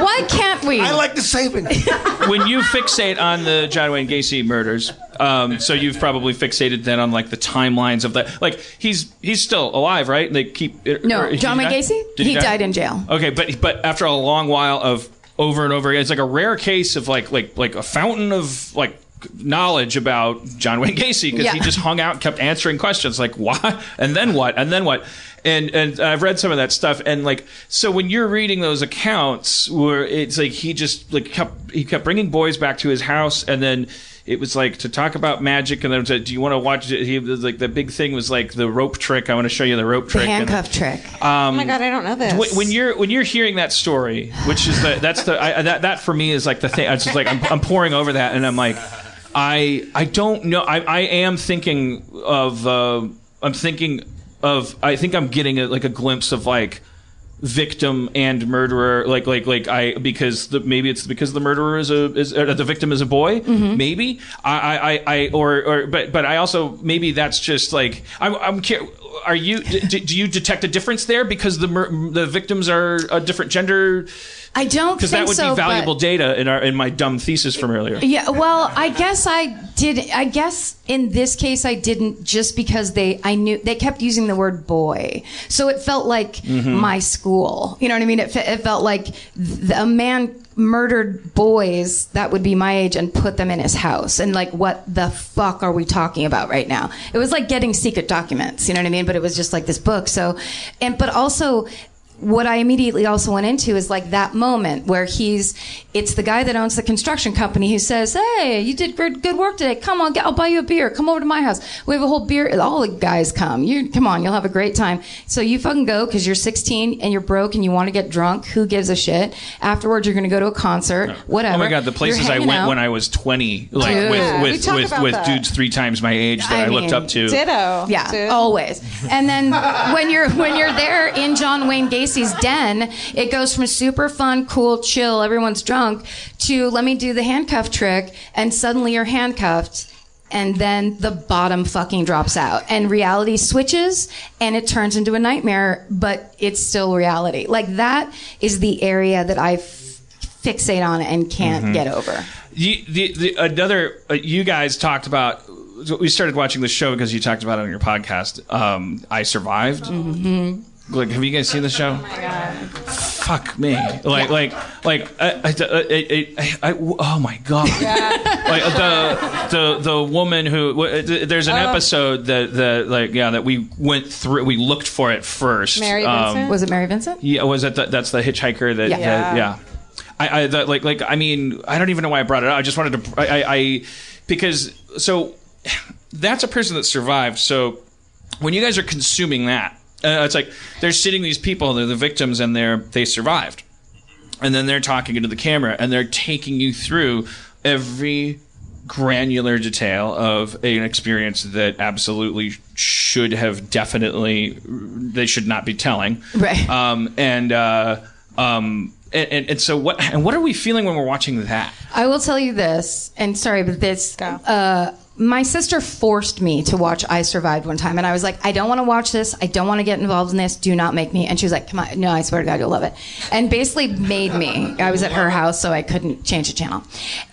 [SPEAKER 13] Why can't we?
[SPEAKER 5] I like the savings. *laughs*
[SPEAKER 6] when you fixate on the John Wayne Gacy murders, um, so you've probably fixated then on like the timelines of that. Like he's he's still alive, right? They keep
[SPEAKER 13] No, John Wayne? Gacy?
[SPEAKER 6] Did
[SPEAKER 13] He
[SPEAKER 6] die?
[SPEAKER 13] died in jail.
[SPEAKER 6] Okay, but but after a long while of over and over again, it's like a rare case of like like like a fountain of like knowledge about John Wayne Gacy because he just hung out and kept answering questions like why and then what and then what and and I've read some of that stuff and like so when you're reading those accounts where it's like he just like kept he kept bringing boys back to his house and then it was like to talk about magic and then to, do you want to watch it he was like the big thing was like the rope trick I want to show you the rope
[SPEAKER 13] The
[SPEAKER 6] trick and-
[SPEAKER 13] handcuff trick.
[SPEAKER 14] Um, oh my god, I don't know this.
[SPEAKER 6] when, when you're when you're hearing that story, which is the that's the I, that that for me is like the thing. It's just like I'm, I'm pouring over that, and I'm like, I I don't know. I I am thinking of uh, I'm thinking of I think I'm getting a, like a glimpse of like victim and murderer like like like i because the, maybe it's because the murderer is a is uh, the victim is a boy
[SPEAKER 13] Mm-hmm.
[SPEAKER 6] maybe I, I i or or but but i also maybe that's just like i'm i'm are you d- d- do you detect a difference there because the the victims are a different gender
[SPEAKER 13] I don't
[SPEAKER 6] because that would
[SPEAKER 13] so,
[SPEAKER 6] be valuable data in our in my dumb thesis from earlier
[SPEAKER 13] Yeah, well, I guess I did. I guess in this case, I didn't just because they, I knew they kept using the word boy, so it felt like
[SPEAKER 6] Mm-hmm.
[SPEAKER 13] my school. You know what I mean? It, it felt like th- a man. Murdered boys that would be my age and put them in his house. And like, what the fuck are we talking about right now? It was like getting secret documents, you know what I mean? But it was just like this book. So, and, but also, what I immediately also went into is like that moment where he's, it's the guy that owns the construction company who says, Hey, you did good, good work today. Come on, I'll buy you a beer. Come over to my house. We have a whole beer. All the guys come. You, come on, you'll have a great time. So you fucking go because you're 16 and you're broke and you want to get drunk. Who gives a shit? Afterwards, you're going to go to a concert, whatever.
[SPEAKER 6] Oh my god, the places I went
[SPEAKER 13] out.
[SPEAKER 6] when I was 20, like
[SPEAKER 13] Dude.
[SPEAKER 6] with with with, with dudes three times my age that I, looked
[SPEAKER 13] mean,
[SPEAKER 6] up to.
[SPEAKER 14] Ditto.
[SPEAKER 13] Yeah, always. And then when you're when you're there in John Wayne Den, it goes from super fun, cool, chill, everyone's drunk, to let me do the handcuff trick, and suddenly you're handcuffed. And then the bottom fucking drops out, and reality switches, and it turns into a nightmare, but it's still reality. Like that is the area that I f- fixate on and can't
[SPEAKER 6] Mhm.
[SPEAKER 13] get over.
[SPEAKER 6] You, the, the, another, uh, you guys talked about. We started watching the show because you talked about it on your podcast. Um, I survived.
[SPEAKER 13] Mm-hmm.
[SPEAKER 6] Like, have you guys seen the show? Fuck me. Like, like, like, I, I, I, I, I, oh my god. like the the the woman who there's an
[SPEAKER 13] Uh.
[SPEAKER 6] episode that that like yeah that we went through we looked for it first.
[SPEAKER 13] Mary
[SPEAKER 6] Um,
[SPEAKER 13] Vincent? was it Mary Vincent?
[SPEAKER 6] yeah, was that the, that's the hitchhiker that Yeah. I, I that, like like I mean I don't even know why I brought it up. I just wanted to I, I, I because so *sighs* that's a person that survived. So when you guys are consuming that, uh, it's like they're sitting these people, they're the victims, and they're they survived, and then they're talking into the camera and they're taking you through every granular detail of an experience that absolutely should have definitely they should not be telling
[SPEAKER 13] Right.
[SPEAKER 6] um, and uh, um, and, and, and so what and what are we feeling when we're watching that
[SPEAKER 13] I will tell you this, and sorry, but this. Uh, my sister forced me to watch I Survived one time, and I was like, I don't want to watch this. I don't want to get involved in this. Do not make me. And she was like, Come on, no, I swear to God, you'll love it. And basically made me. I was at her house, so I couldn't change the channel,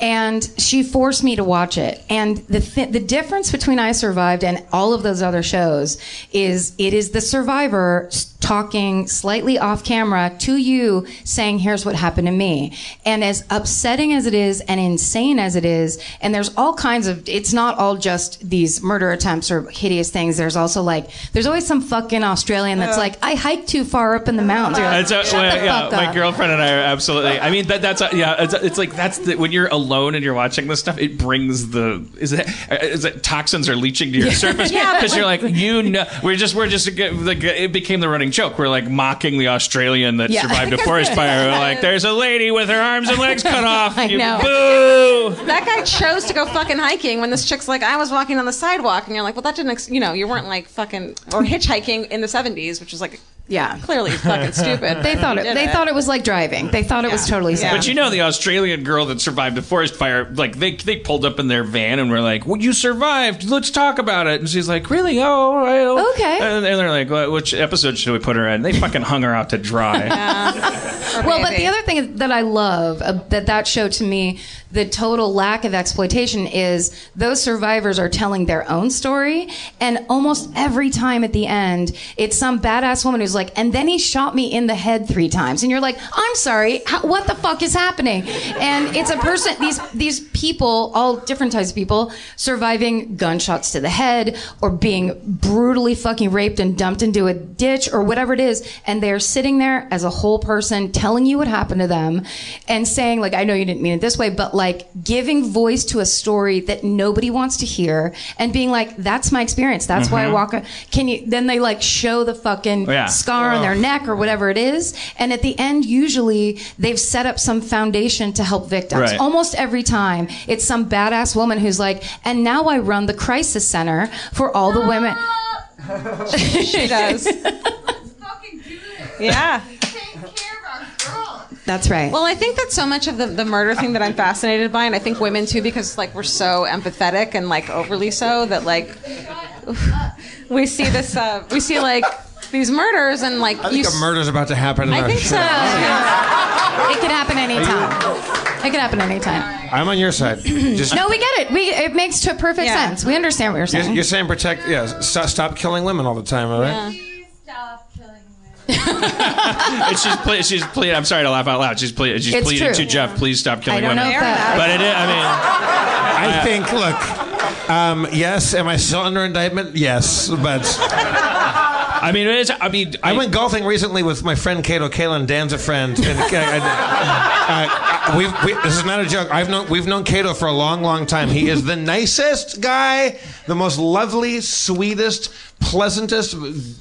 [SPEAKER 13] and she forced me to watch it. And the th- the difference between I Survived and all of those other shows is it is the survivor s- talking slightly off camera to you, saying, "Here's what happened to me." And as upsetting as it is, and insane as it is, and there's all kinds of. It's not all just these murder attempts or hideous things. There's also like, there's always some fucking Australian that's
[SPEAKER 6] Yeah.
[SPEAKER 13] like, "I hiked too far up in the mountains." Like,
[SPEAKER 6] It's a- well,
[SPEAKER 13] the
[SPEAKER 6] yeah,
[SPEAKER 13] fuck
[SPEAKER 6] my
[SPEAKER 13] up.
[SPEAKER 6] girlfriend and I are absolutely. I mean, that, that's a, yeah. It's, it's like that's the, when you're alone and you're watching this stuff. It brings the is it is it toxins are leaching to your
[SPEAKER 13] Yeah.
[SPEAKER 6] surface *laughs*
[SPEAKER 13] Yeah, but
[SPEAKER 6] because you're
[SPEAKER 13] like-
[SPEAKER 6] like you know we're just we're just like it became the running joke. We're like mocking the Australian that
[SPEAKER 14] Yeah.
[SPEAKER 6] survived a *laughs* forest fire. We're like, there's a lady with her arms and legs cut *laughs* off.
[SPEAKER 14] I
[SPEAKER 6] You
[SPEAKER 14] know.
[SPEAKER 6] Boo.
[SPEAKER 14] That guy chose to go fucking hiking when this chick's like, I was walking on the sidewalk, and you're like, well, that didn't, ex- you know, you weren't like fucking or hitchhiking in the '70s, which was like,
[SPEAKER 13] yeah,
[SPEAKER 14] clearly fucking *laughs* stupid.
[SPEAKER 13] They thought it.
[SPEAKER 14] Did
[SPEAKER 13] They thought it was like driving. They thought it was totally safe.
[SPEAKER 6] But you know, the Australian girl that survived the forest fire, like they they pulled up in their van and were like, "Well, you survived. Let's talk about it." And she's like, "Really? Oh, well.
[SPEAKER 13] Okay."
[SPEAKER 6] And, and they're like, well, "Which episode should we put her in?" They fucking hung her out to dry. *laughs*
[SPEAKER 13] well, but the other thing that I love uh, that that show to me, the total lack of exploitation is those survivors are telling their own story, and almost every time at the end, it's some badass woman who's like, and then he shot me in the head three times, and you're like, I'm sorry, how, what the fuck is happening? And it's a person, these these people, all different types of people, surviving gunshots to the head or being brutally fucking raped and dumped into a ditch or whatever it is, and they're sitting there as a whole person telling you what happened to them and saying like, I know you didn't mean it this way, but like giving voice to a story that nobody wants to hear and being like, that's my experience. That's why I
[SPEAKER 6] Mhm.
[SPEAKER 13] walk. a- Can you? Then they like show the fucking
[SPEAKER 6] Yeah.
[SPEAKER 13] scar on their neck or whatever it is, and at the end, usually they've set up some foundation to help victims.
[SPEAKER 6] Right.
[SPEAKER 13] Almost every time, it's some badass woman who's like, and now I run the crisis center for all the women. *laughs* *laughs*
[SPEAKER 14] she does. Yeah.
[SPEAKER 13] That's right.
[SPEAKER 14] Well, I think that so much of the, the murder thing that I'm fascinated by, and I think women too, because like we're so empathetic and like overly so that like *laughs* we see this, uh, we see like these murders and like
[SPEAKER 5] I
[SPEAKER 14] you.
[SPEAKER 5] think a murder's about to happen in
[SPEAKER 13] I
[SPEAKER 5] our
[SPEAKER 13] think
[SPEAKER 5] show.
[SPEAKER 13] so. It could happen anytime. It could happen anytime.
[SPEAKER 5] I'm on your side. Just
[SPEAKER 13] No, we get it. We it makes to perfect
[SPEAKER 14] Yeah.
[SPEAKER 13] sense. We understand what you're
[SPEAKER 5] You're,
[SPEAKER 13] saying.
[SPEAKER 5] you're saying protect. Yeah, stop, stop killing women all the time. All right.
[SPEAKER 6] It's just ple- she's pleading. I'm sorry to laugh out loud. She's pleading. She's
[SPEAKER 13] It's
[SPEAKER 6] pleading
[SPEAKER 13] true.
[SPEAKER 6] to Jeff. Please stop killing
[SPEAKER 13] I don't
[SPEAKER 6] women.
[SPEAKER 13] know that-
[SPEAKER 6] but it is. I mean,
[SPEAKER 5] I think, look, um, yes, am I still under indictment? Yes, but
[SPEAKER 6] I mean, it's. I mean,
[SPEAKER 5] I, went golfing recently with my friend Kato Kaelin. Dan's a friend. And, uh, uh, we've, we, this is not a joke. I've known we've known Kato for a long, long time. He is the nicest guy, the most lovely, sweetest, pleasantest,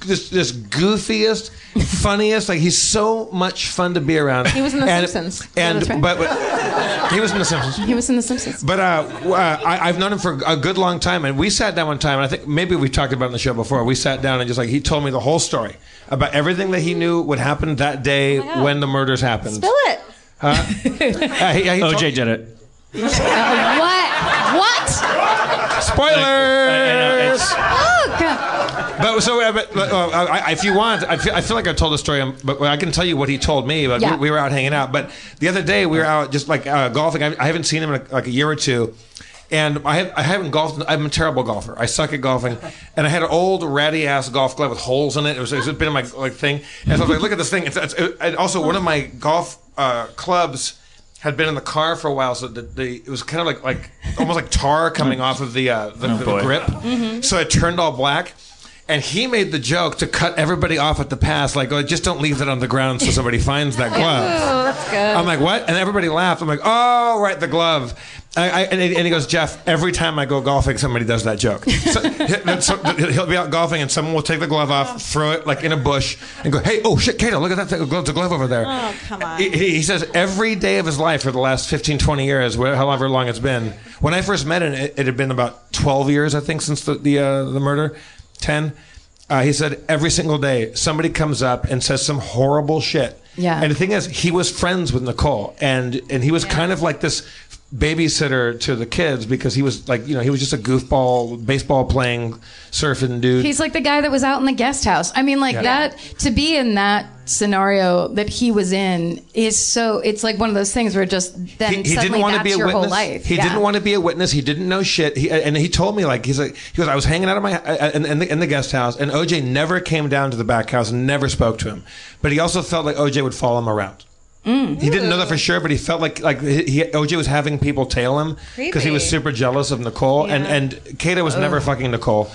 [SPEAKER 5] this, this goofiest, *laughs* funniest. Like he's so much fun to be around.
[SPEAKER 14] He was in The
[SPEAKER 5] And-
[SPEAKER 14] Simpsons.
[SPEAKER 5] and
[SPEAKER 13] that's right.
[SPEAKER 5] but, but he was in the Simpsons.
[SPEAKER 13] He was in The Simpsons.
[SPEAKER 5] But uh, uh, I, I've known him for a good long time, and we sat down one time, and I think maybe we talked about it on the show before. We sat down and just like he told me the whole story about everything that he knew would happen that day
[SPEAKER 14] God.
[SPEAKER 5] when the murders happened.
[SPEAKER 14] Spill it.
[SPEAKER 5] Huh? *laughs* Uh, he- he told-
[SPEAKER 6] OJ did it.
[SPEAKER 13] Uh, what? What?
[SPEAKER 5] Spoilers.
[SPEAKER 13] God.
[SPEAKER 5] But so, uh, but, uh, I, if you want, I feel, I feel like I told the story, um, but I can tell you what he told me. But
[SPEAKER 13] Yeah.
[SPEAKER 5] we, we were out hanging out. But the other day, we were out just like uh, golfing. I, I haven't seen him in a, like a year or two. And I, have, I haven't golfed. I'm a terrible golfer. I suck at golfing. And I had an old ratty ass golf glove with holes in it. It was, it's been in my like thing. And so I was like, look at this thing. It's, it's, it, and also, one of my golf uh, clubs had been in the car for a while, so the, the it was kind of like like almost like tar coming *laughs* off of the uh, the,
[SPEAKER 6] Oh,
[SPEAKER 5] the
[SPEAKER 6] boy.
[SPEAKER 5] grip. So it turned all black. And he made the joke to cut everybody off at the pass, like, oh, just don't leave that on the ground so somebody finds that *laughs* glove.
[SPEAKER 14] Oh, that's good.
[SPEAKER 5] I'm like, what? And everybody laughed. I'm like, oh, right, the glove. I, I, and, he, and he goes, Jeff, every time I go golfing, somebody does that joke. So, *laughs* he- so he'll be out golfing, and someone will take the glove off, throw it like in a bush, and go, hey, oh shit, Kato, look at that thing, glove, the glove over there.
[SPEAKER 14] Oh, come on.
[SPEAKER 5] He, he says every day of his life for the last 15, 20 years, however long it's been. When I first met him, it, it had been about 12 years, I think, since the the, uh, the murder, 10. Uh, he said every single day somebody comes up and says some horrible shit.
[SPEAKER 13] Yeah.
[SPEAKER 5] And the thing is, he was friends with Nicole, and and he was kind of like this babysitter to the kids because he was like, you know, he was just a goofball, baseball playing, surfing dude.
[SPEAKER 13] He's like the guy that was out in the guest house. I mean, like
[SPEAKER 5] Yeah.
[SPEAKER 13] that to be in that scenario that he was in is so. It's like one of those things where just then
[SPEAKER 5] he, he
[SPEAKER 13] suddenly
[SPEAKER 5] didn't want to
[SPEAKER 13] that's
[SPEAKER 5] be a
[SPEAKER 13] your
[SPEAKER 5] witness.
[SPEAKER 13] whole life.
[SPEAKER 5] He
[SPEAKER 13] Yeah.
[SPEAKER 5] didn't want to be a witness. He didn't know shit. He, and he told me like he's like he goes. I was hanging out of my uh, in, in, the, in the guest house, and OJ never came down to the back house and never spoke to him. But he also felt like OJ would follow him around.
[SPEAKER 13] Mm.
[SPEAKER 5] He didn't know that for sure, but he felt like like he, OJ was having people tail him because he was super jealous of Nicole, and and Kato was never fucking Nicole.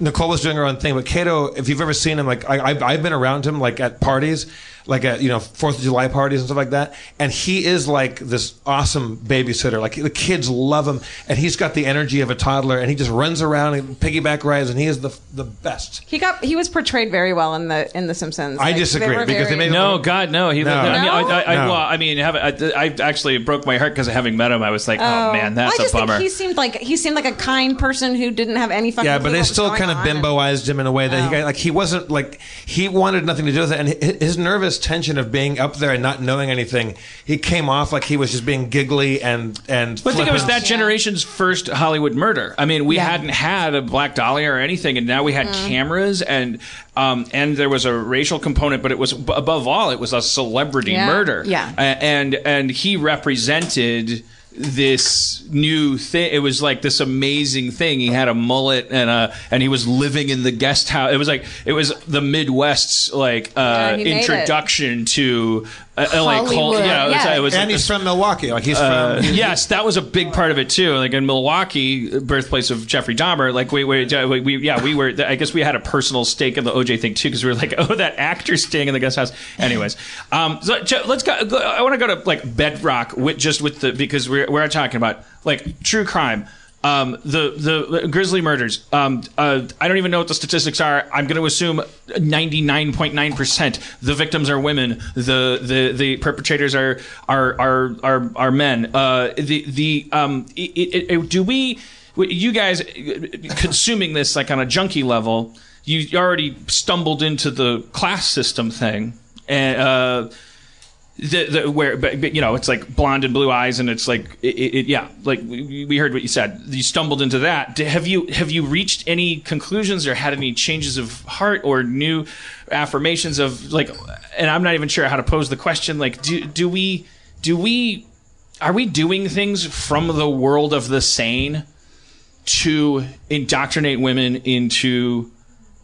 [SPEAKER 5] Nicole was doing her own thing, but Kato, if you've ever seen him, like I, I've, I've been around him, like at parties, like at you know Fourth of July parties and stuff like that, and he is like this awesome babysitter. Like the kids love him, and he's got the energy of a toddler, and he just runs around and piggyback rides, and he is the the best.
[SPEAKER 14] He got he was portrayed very well in the in the Simpsons.
[SPEAKER 5] I
[SPEAKER 14] Like,
[SPEAKER 5] disagree,
[SPEAKER 14] they were
[SPEAKER 5] because they made
[SPEAKER 6] No, God, no. He.
[SPEAKER 5] No.
[SPEAKER 6] I mean, I, I, I,
[SPEAKER 5] No.
[SPEAKER 6] well, I mean, have, I, I actually broke my heart because having met him, I was like, oh, oh. man, that's
[SPEAKER 14] I just
[SPEAKER 6] a bummer.
[SPEAKER 14] think he seemed like he seemed like a kind person who didn't have any fucking.
[SPEAKER 5] Yeah, but they still
[SPEAKER 14] going
[SPEAKER 5] kind of
[SPEAKER 14] on, and-
[SPEAKER 5] bimboized him in a way that he got, like he wasn't like he wanted nothing to do with it, and his nervous tension of being up there and not knowing anything, he came off like he was just being giggly and and.
[SPEAKER 6] But I think it was that generation's first Hollywood murder. I mean, we
[SPEAKER 13] Yeah.
[SPEAKER 6] hadn't had a Black Dahlia or anything, and now we had cameras, and um, and there was a racial component, but it was above all, it was a celebrity
[SPEAKER 14] Yeah.
[SPEAKER 6] murder.
[SPEAKER 13] Yeah.
[SPEAKER 6] A- and and he represented this new thing. It was like this amazing thing. He had a mullet and a and he was living in the guest house. It was like it was the Midwest's like uh,
[SPEAKER 14] Yeah, he made it.
[SPEAKER 6] introduction to uh, LA cult.
[SPEAKER 13] Hollywood,
[SPEAKER 6] Yeah, was,
[SPEAKER 13] yeah.
[SPEAKER 6] it was
[SPEAKER 5] and
[SPEAKER 6] like
[SPEAKER 5] he's
[SPEAKER 6] this-
[SPEAKER 5] from Milwaukee. Like he's
[SPEAKER 6] uh,
[SPEAKER 5] from.
[SPEAKER 6] yes, that was a big part of it too. Like in Milwaukee, birthplace of Jeffrey Dahmer. Like we, we, we, we yeah, we were. I guess we had a personal stake in the OJ thing too because we were like, *laughs* oh, that actor staying in the guest house. Anyways, um, so let's go. go I want to go to like bedrock with just with the because we're we're talking about like true crime. Um, the, the Grisly murders. Um, uh, I don't even know what the statistics are. I'm going to assume 99.9 percent the victims are women. The the the perpetrators are are are are, are men. Uh, the the um, it, it, it- do we? You guys consuming this like on a junkie level. You already stumbled into the class system thing, and. Uh, the, the where but, but, you know it's like blonde and blue eyes and it's like it, it, yeah like we, we heard what you said. You stumbled into that. Have you have you reached any conclusions or had any changes of heart or new affirmations of like and I'm not even sure how to pose the question like do do we do we are we doing things from the world of the sane to indoctrinate women into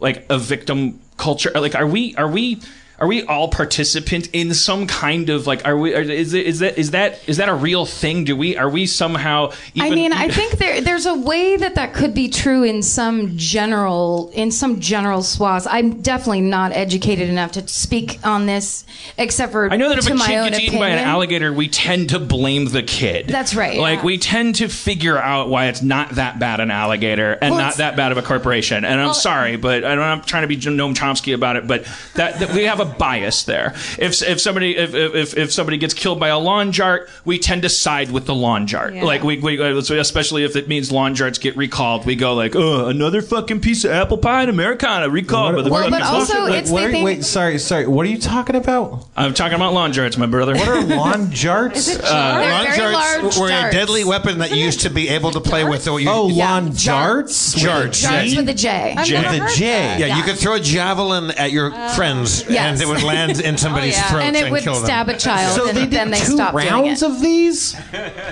[SPEAKER 6] like a victim culture? Like are we are we are we all participant in some kind of like are we are, is it, is that is that is that a real thing? Do we are we somehow? Even,
[SPEAKER 13] I mean, I think there there's a way that that could be true in some general in some general swaths. I'm definitely not educated enough to speak on this, except for
[SPEAKER 6] I know that if a kid gets eaten by an alligator, we tend to blame the kid.
[SPEAKER 13] That's right,
[SPEAKER 6] Like
[SPEAKER 13] yeah.
[SPEAKER 6] we tend to figure out why it's not that bad an alligator and
[SPEAKER 13] Well,
[SPEAKER 6] not that bad of a corporation. And I'm sorry, but I don't, I'm trying to be Noam Chomsky about it, but that, that we have a bias there. If if somebody if, if if somebody gets killed by a lawn jart, we tend to side with the lawn jart.
[SPEAKER 13] Yeah.
[SPEAKER 6] Like we, we uh, especially if it means lawn jarts get recalled, we go like, oh, another fucking piece of apple pie and Americana recalled. by the
[SPEAKER 13] Well, but also
[SPEAKER 6] bullshit.
[SPEAKER 13] it's
[SPEAKER 8] What
[SPEAKER 13] the
[SPEAKER 8] are-
[SPEAKER 13] thing.
[SPEAKER 8] wait, sorry, sorry. What are you talking about?
[SPEAKER 6] I'm talking about lawn jarts, my brother.
[SPEAKER 8] What are lawn *laughs* jarts?
[SPEAKER 6] Uh,
[SPEAKER 18] Lawn
[SPEAKER 13] very
[SPEAKER 18] jarts
[SPEAKER 13] large
[SPEAKER 18] were a deadly weapon that you used to be able to play with.
[SPEAKER 8] Oh,
[SPEAKER 13] Yeah,
[SPEAKER 8] lawn
[SPEAKER 13] jar-
[SPEAKER 8] jarts?
[SPEAKER 18] Jarts.
[SPEAKER 13] Jarts with a J.
[SPEAKER 14] I've
[SPEAKER 6] Jay.
[SPEAKER 14] never
[SPEAKER 8] The
[SPEAKER 14] heard
[SPEAKER 8] J.
[SPEAKER 14] that.
[SPEAKER 18] Yeah, you could throw a javelin at your friends,
[SPEAKER 13] Yes.
[SPEAKER 18] and it would land in *laughs* somebody's
[SPEAKER 14] yeah.
[SPEAKER 18] throat
[SPEAKER 13] and it would
[SPEAKER 18] kill them.
[SPEAKER 13] stab a child,
[SPEAKER 8] So
[SPEAKER 13] and
[SPEAKER 8] they did
[SPEAKER 13] then they
[SPEAKER 8] two
[SPEAKER 13] stopped doing
[SPEAKER 8] rounds
[SPEAKER 13] it.
[SPEAKER 8] of these.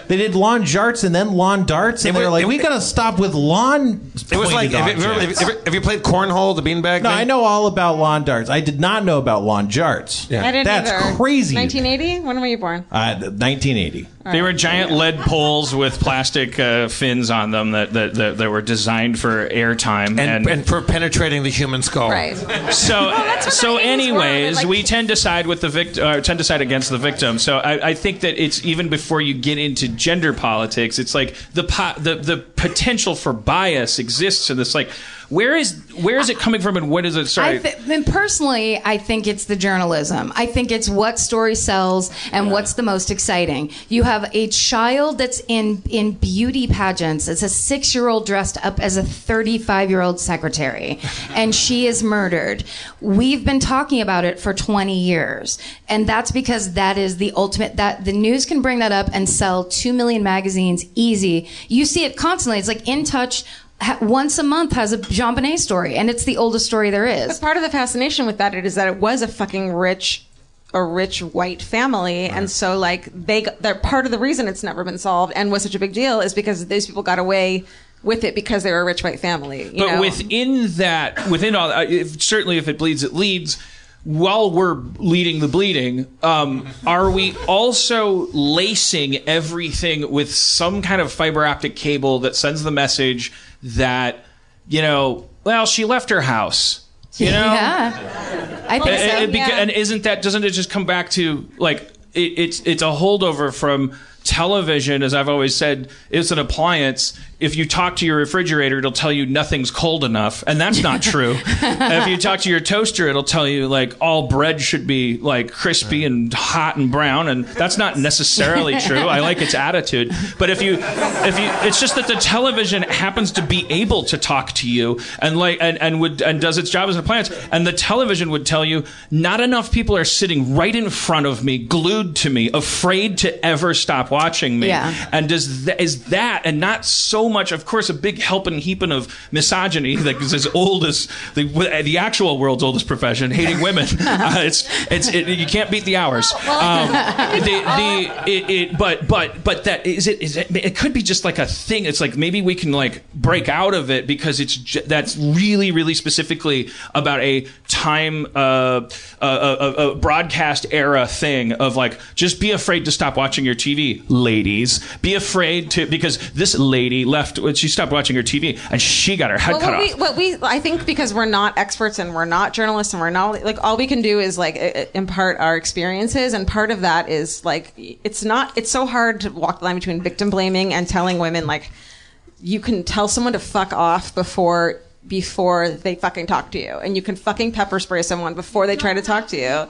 [SPEAKER 8] They did lawn jarts and then lawn darts, and
[SPEAKER 18] It
[SPEAKER 8] they were like,
[SPEAKER 18] it-
[SPEAKER 8] "We gotta stop with lawn."
[SPEAKER 18] It was like,
[SPEAKER 8] pointed
[SPEAKER 18] if, you-
[SPEAKER 8] objects."
[SPEAKER 18] if, if, if you played cornhole, the beanbag.
[SPEAKER 8] No,
[SPEAKER 18] thing?
[SPEAKER 8] I know all about lawn darts. I did not know about lawn jarts.
[SPEAKER 18] Yeah.
[SPEAKER 14] I didn't
[SPEAKER 8] That's
[SPEAKER 14] either.
[SPEAKER 8] crazy.
[SPEAKER 14] 1980. When were you born?
[SPEAKER 8] Uh, 1980.
[SPEAKER 6] They were giant lead poles with plastic uh, fins on them that, that, that, that were designed for airtime.
[SPEAKER 18] and, and for penetrating the human skull.
[SPEAKER 14] Right. *laughs*
[SPEAKER 6] so,
[SPEAKER 14] that's what
[SPEAKER 6] so
[SPEAKER 14] my aims were,
[SPEAKER 6] anyways,
[SPEAKER 14] like-
[SPEAKER 6] we tend to side with the victim, uh, tend to side against the victim. So I, I think that it's even before you get into gender politics, it's like the po- the the potential for bias exists in this. Like, where is where is it coming from, and what is it? Sorry,
[SPEAKER 13] I th- personally, I think it's the journalism. I think it's what story sells and what's the most exciting. You have a child that's in in beauty pageants. It's a six year old dressed up as a thirty five year old secretary, *laughs* and she is murdered. We've been talking about it for twenty years, and that's because that is the ultimate. That the news can bring that up and sell two million magazines easy. You see it constantly. It's like In Touch once a month has a JonBenét story, and it's the oldest story there is.
[SPEAKER 14] But part of the fascination with that is that it was a fucking rich, a rich white family, and so like they, they're part of the reason it's never been solved and was such a big deal is because these people got away with it because they were a rich white family. You
[SPEAKER 6] but
[SPEAKER 14] know?
[SPEAKER 6] within that, within all, uh, if, certainly if it bleeds, it leads. While we're leading the bleeding, um, are we also lacing everything with some kind of fiber optic cable that sends the message that you know, well, she left her house. You know,
[SPEAKER 13] yeah, *laughs* I think
[SPEAKER 6] and,
[SPEAKER 13] so.
[SPEAKER 6] and beca-
[SPEAKER 13] yeah.
[SPEAKER 6] and isn't that doesn't it just come back to like it, it's it's a holdover from television as i've always said it's an appliance if you talk to your refrigerator it'll tell you nothing's cold enough and that's not true. If you talk to your toaster it'll tell you like all bread should be like crispy and hot and brown and that's not necessarily *laughs* true. I like its attitude. But if you if you it's just that the television happens to be able to talk to you and like and, and would and does its job as an appliance and the television would tell you not enough people are sitting right in front of me glued to me afraid to ever stop watching me.
[SPEAKER 13] Yeah.
[SPEAKER 6] and does that is that and not so much of course a big helping heaping of misogyny that is as old as the the actual world's oldest profession hating women. *laughs* Uh, it's it's it, you can't beat the hours. Um, *laughs* the, the it, it but but but that is it is it it could be just like a thing. It's like maybe we can like break out of it because it's that's really really specifically about a time uh, a, a, a broadcast era thing of like just be afraid to stop watching your TV ladies. Be afraid to because this lady left when she stopped watching her TV and she got her head
[SPEAKER 14] Well,
[SPEAKER 6] cut
[SPEAKER 14] what
[SPEAKER 6] off
[SPEAKER 14] we, what we, I think because we're not experts and we're not journalists and we're not like all we can do is like impart our experiences, and part of that is like it's not. It's so hard to walk the line between victim blaming and telling women like you can tell someone to fuck off before before they fucking talk to you, and you can fucking pepper spray someone before they try to talk to you.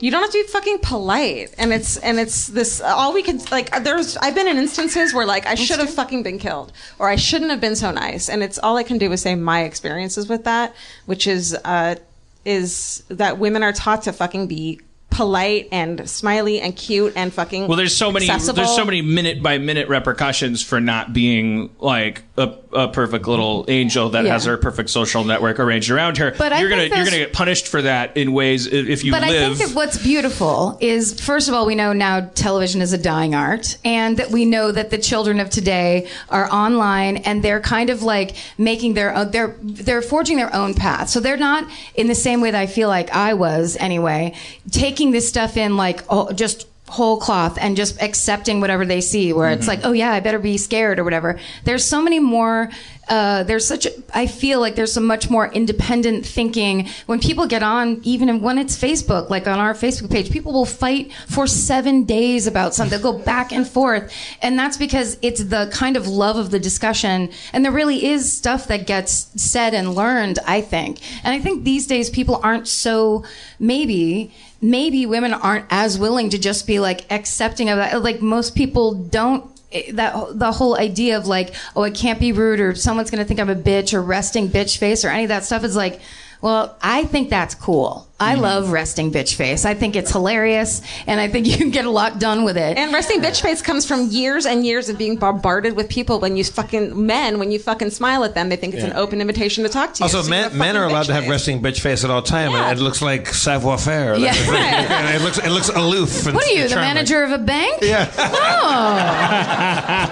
[SPEAKER 14] You don't have to be fucking polite, and it's and it's this all we can like. There's I've been in instances where like I should have fucking been killed, or I shouldn't have been so nice, and it's all I can do is say my experiences with that, which is uh, is that women are taught to fucking be polite and smiley and cute and fucking
[SPEAKER 6] Well, there's so many.
[SPEAKER 14] accessible.
[SPEAKER 6] There's so many minute by minute repercussions for not being like a, a perfect little angel that
[SPEAKER 13] Yeah.
[SPEAKER 6] has her perfect social network arranged around her.
[SPEAKER 13] But
[SPEAKER 6] you're gonna
[SPEAKER 13] think
[SPEAKER 6] you're gonna get punished for that in ways i- if you
[SPEAKER 13] but I
[SPEAKER 6] live.
[SPEAKER 13] think that what's beautiful is, first of all, we know now television is a dying art, and that we know that the children of today are online and they're kind of like making their own, they're they're forging their own path. So they're not in the same way that I feel like I was anyway, taking this stuff in like oh, just whole cloth and just accepting whatever they see where it's
[SPEAKER 19] Mhm.
[SPEAKER 13] like oh yeah i better be scared or whatever. There's so many more uh, there's such a, i feel like there's some much more independent thinking. When people get on even when it's facebook like on our facebook page people will fight for seven days about something. They'll go *laughs* back and forth. And that's because it's the kind of love of the discussion. And there really is stuff that gets said and learned i think. And i think these days people aren't so maybe maybe women aren't as willing to just be like accepting of that. Like most people don't. eh, That the whole idea of like, oh, I can't be rude, or someone's gonna think I'm a bitch, or resting bitch face, or any of that stuff is like, well, I think that's cool. I mm. love resting bitch face. I think it's hilarious, and I think you can get a lot done with it.
[SPEAKER 14] And resting bitch face comes from years and years of being bombarded with people when you fucking men when you fucking smile at them they think it's an open invitation to talk to you.
[SPEAKER 5] Also,
[SPEAKER 14] So
[SPEAKER 5] men, men are allowed to have
[SPEAKER 14] face.
[SPEAKER 5] resting bitch face at all time, and it looks like savoir faire.
[SPEAKER 13] Yeah.
[SPEAKER 5] It's and it looks it looks aloof. And
[SPEAKER 13] What are you, the
[SPEAKER 5] charming.
[SPEAKER 13] manager of a bank?
[SPEAKER 5] Yeah.
[SPEAKER 13] Oh,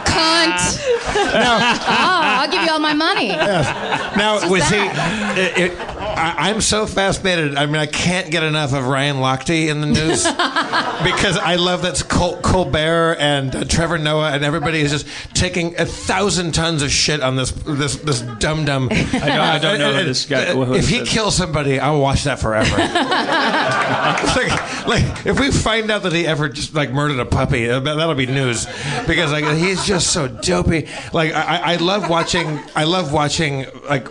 [SPEAKER 13] cunt. oh, I'll give you all my money.
[SPEAKER 5] Now,
[SPEAKER 13] Just
[SPEAKER 5] was he?
[SPEAKER 13] That.
[SPEAKER 5] It, it, I, I'm so fascinated. I mean, I can't get enough of Ryan Lochte in the news *laughs* because I love that Col- Colbert and uh, Trevor Noah and everybody is just taking a thousand tons of shit on this this this dum dum.
[SPEAKER 6] I don't- I don't know who this guy- who
[SPEAKER 5] If he
[SPEAKER 6] this?
[SPEAKER 5] kills somebody, I'll watch that forever. *laughs* like, like if we find out that he ever just like murdered a puppy, uh, that- that'll be news because like he's just so dopey. Like I, I- I love watching. I love watching like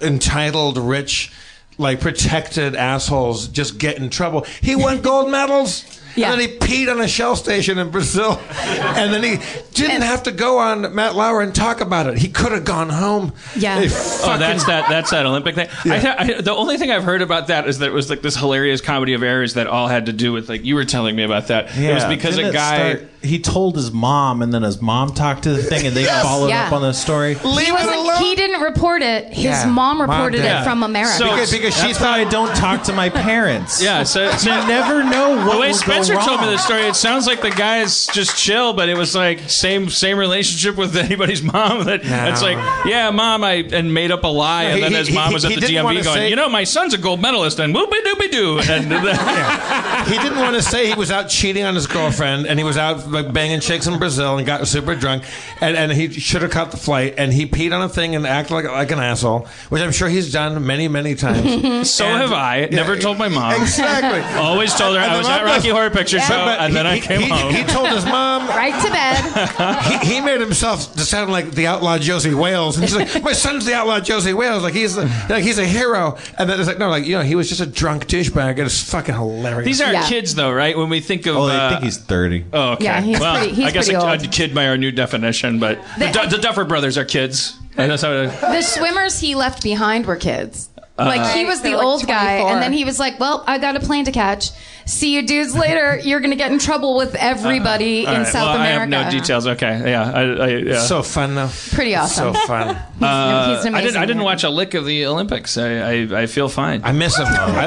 [SPEAKER 5] entitled rich. Like protected assholes just get in trouble. He won gold medals.
[SPEAKER 13] Yeah.
[SPEAKER 5] And then he peed on a shell station in Brazil. *laughs* And then he didn't have to go on Matt Lauer and talk about it. He could have gone home.
[SPEAKER 13] Yeah.
[SPEAKER 5] They
[SPEAKER 6] Oh,
[SPEAKER 5] fucking-
[SPEAKER 6] that's that. That's that Olympic thing.
[SPEAKER 5] Yeah.
[SPEAKER 6] I, the only thing I've heard about that is that it was like this hilarious comedy of errors that all had to do with like you were telling me about that. Yeah. it was because
[SPEAKER 8] Didn't
[SPEAKER 6] a guy.
[SPEAKER 8] start- he told his mom, and then his mom talked to the thing, and they followed
[SPEAKER 13] Yeah.
[SPEAKER 8] up on the story.
[SPEAKER 13] he wasn't. He didn't report it. His
[SPEAKER 8] Yeah.
[SPEAKER 13] mom
[SPEAKER 8] Mom
[SPEAKER 13] reported
[SPEAKER 8] did.
[SPEAKER 13] it from America.
[SPEAKER 6] So-
[SPEAKER 8] because, because she thought I don't talk to my parents. *laughs*
[SPEAKER 6] Yeah, so, so
[SPEAKER 8] you never know what
[SPEAKER 6] the way
[SPEAKER 8] will
[SPEAKER 6] Spencer
[SPEAKER 8] wrong.
[SPEAKER 6] told me the story, it sounds like the guy's just chill, but it was like same same relationship with *laughs* anybody's mom. That
[SPEAKER 5] No.
[SPEAKER 6] it's like, yeah, mom, I and made up a lie,
[SPEAKER 5] No,
[SPEAKER 6] and
[SPEAKER 5] he-
[SPEAKER 6] then
[SPEAKER 5] he-
[SPEAKER 6] his mom
[SPEAKER 5] he-
[SPEAKER 6] was at the DMV going,
[SPEAKER 5] say-
[SPEAKER 6] you know, my son's a gold medalist, and whoopie doopie doo, and *laughs* *laughs*
[SPEAKER 5] he didn't want to say he was out cheating on his girlfriend and he was out like banging chicks in Brazil and got super drunk and, and he should have caught the flight and he peed on a thing and acted like like an asshole, which I'm sure he's done many many times.
[SPEAKER 6] so
[SPEAKER 5] And-
[SPEAKER 6] have I. Never told my mom.
[SPEAKER 5] Exactly.
[SPEAKER 6] Always told her I was at Rocky Horror Picture
[SPEAKER 5] Yeah,
[SPEAKER 6] Show,
[SPEAKER 5] but
[SPEAKER 6] and then
[SPEAKER 5] he-
[SPEAKER 6] I came
[SPEAKER 5] he,
[SPEAKER 6] home.
[SPEAKER 5] He told his mom. *laughs*
[SPEAKER 13] right to bed. *laughs*
[SPEAKER 5] he, he made himself to sound like the outlaw Josey Wales. And he's like, my son's the outlaw Josey Wales. Like he's the, like he's a hero. And then it's like, no, like you know, he was just a drunk douchebag. And it's fucking hilarious.
[SPEAKER 6] These aren't
[SPEAKER 13] Yeah.
[SPEAKER 6] kids, though, right? When we think of,
[SPEAKER 8] Oh, I
[SPEAKER 6] uh,
[SPEAKER 8] think he's thirty.
[SPEAKER 6] Oh, okay.
[SPEAKER 13] Yeah, he's
[SPEAKER 6] well,
[SPEAKER 13] pretty- he's
[SPEAKER 6] I guess
[SPEAKER 13] pretty
[SPEAKER 6] a,
[SPEAKER 13] old.
[SPEAKER 6] a kid by our new definition, but the, Du- the Duffer Brothers are kids. And that's how.
[SPEAKER 13] The swimmers he left behind were kids. like he was the
[SPEAKER 14] like
[SPEAKER 13] old guy, and then he was like, "Well, I got a plane to catch. See you dudes later. *laughs* You're gonna get in trouble with everybody
[SPEAKER 6] All
[SPEAKER 13] in
[SPEAKER 6] right,
[SPEAKER 13] South
[SPEAKER 6] well,
[SPEAKER 13] America."
[SPEAKER 6] I have no details. Okay, yeah, I, I, yeah.
[SPEAKER 5] so fun though.
[SPEAKER 13] Pretty awesome.
[SPEAKER 5] So fun. *laughs*
[SPEAKER 6] Uh,
[SPEAKER 13] he's an
[SPEAKER 6] I didn't. I didn't watch a lick of the Olympics. I. I, I feel fine.
[SPEAKER 5] I miss them, I,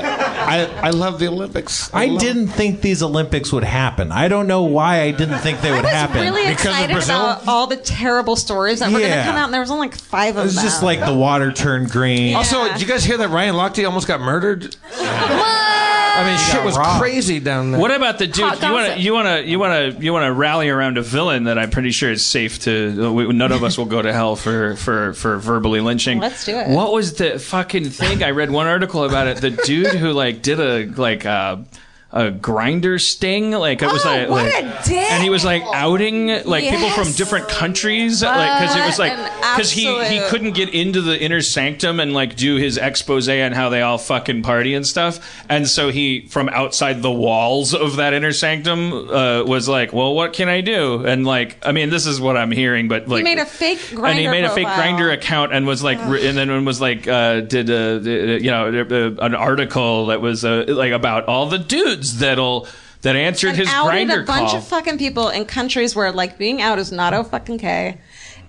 [SPEAKER 5] I, I love the Olympics.
[SPEAKER 8] I
[SPEAKER 5] love-
[SPEAKER 8] didn't think these Olympics would happen. I don't know why I didn't think they
[SPEAKER 14] I
[SPEAKER 8] would
[SPEAKER 14] was
[SPEAKER 8] happen.
[SPEAKER 14] really
[SPEAKER 5] Because of
[SPEAKER 14] excited
[SPEAKER 5] Brazil?
[SPEAKER 14] about all the terrible stories that were going to come out, and there was only like five of them.
[SPEAKER 8] it was
[SPEAKER 14] them.
[SPEAKER 8] just like the water turned green.
[SPEAKER 5] Also, did you guys hear that Ryan Lochte almost got murdered? I mean, shit was
[SPEAKER 8] robbed.
[SPEAKER 5] crazy down there.
[SPEAKER 6] What about the dude?
[SPEAKER 13] Hot
[SPEAKER 6] You want to you want to you want to you want to rally around a villain that I'm pretty sure is safe to. We, none of us will go to hell for for for verbally lynching.
[SPEAKER 14] Let's do it.
[SPEAKER 6] What was the fucking thing? I read one article about it. The dude who like did a like a. A Grindr sting, like it was
[SPEAKER 14] Oh,
[SPEAKER 6] like, like-
[SPEAKER 14] a
[SPEAKER 6] and he was like outing like people from different countries, like because it was like because he he couldn't get into the inner sanctum and like do his expose on how they all fucking party and stuff, and so he from outside the walls of that inner sanctum uh, was like, well, what can I do? And like, I mean, this is what I'm hearing, but like
[SPEAKER 14] he made a fake Grindr
[SPEAKER 6] and he made a fake Grindr account and was like, re- and then was like, uh, did uh, the- you know uh, an article that was uh, like about all the dudes That'll that answered his
[SPEAKER 14] outed
[SPEAKER 6] Grindr
[SPEAKER 14] a bunch
[SPEAKER 6] call.
[SPEAKER 14] of fucking people in countries where like being out is not a fucking K.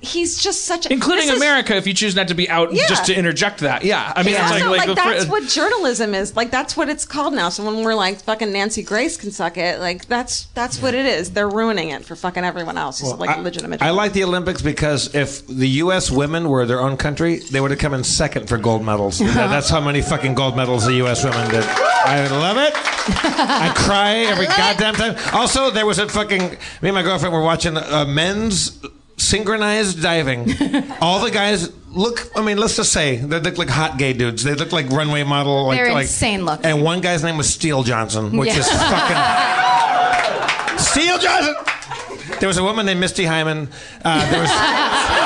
[SPEAKER 14] He's just such a
[SPEAKER 6] Including
[SPEAKER 14] this is-
[SPEAKER 6] America, if you choose not to be out,
[SPEAKER 14] Yeah.
[SPEAKER 6] just to interject that. Yeah, I mean,
[SPEAKER 14] Yeah.
[SPEAKER 6] it's like,
[SPEAKER 14] So,
[SPEAKER 6] like,
[SPEAKER 14] like, that's
[SPEAKER 6] fr-
[SPEAKER 14] what journalism is. Like that's what it's called now. So when we're like fucking Nancy Grace can suck it, like that's that's what it is. They're ruining it for fucking everyone else. Who's like
[SPEAKER 5] I,
[SPEAKER 14] legitimate.
[SPEAKER 5] I like the Olympics because if the U.S. women were their own country, they would have come in second for gold medals. *laughs* That- That's how many fucking gold medals the U.S. women did. I love it. I *laughs* cry every goddamn time. Also, there was a fucking. Me and my girlfriend were watching uh, men's synchronized diving. *laughs* All the guys look. I mean, let's just say they look like hot gay dudes. They look like runway model. Like,
[SPEAKER 13] They're
[SPEAKER 5] like,
[SPEAKER 13] insane looking.
[SPEAKER 5] And one guy's name was Steele Johnson, which
[SPEAKER 13] Yeah.
[SPEAKER 5] is fucking. *laughs* Steele Johnson. There was a woman named Misty Hyman. Uh, there was. *laughs*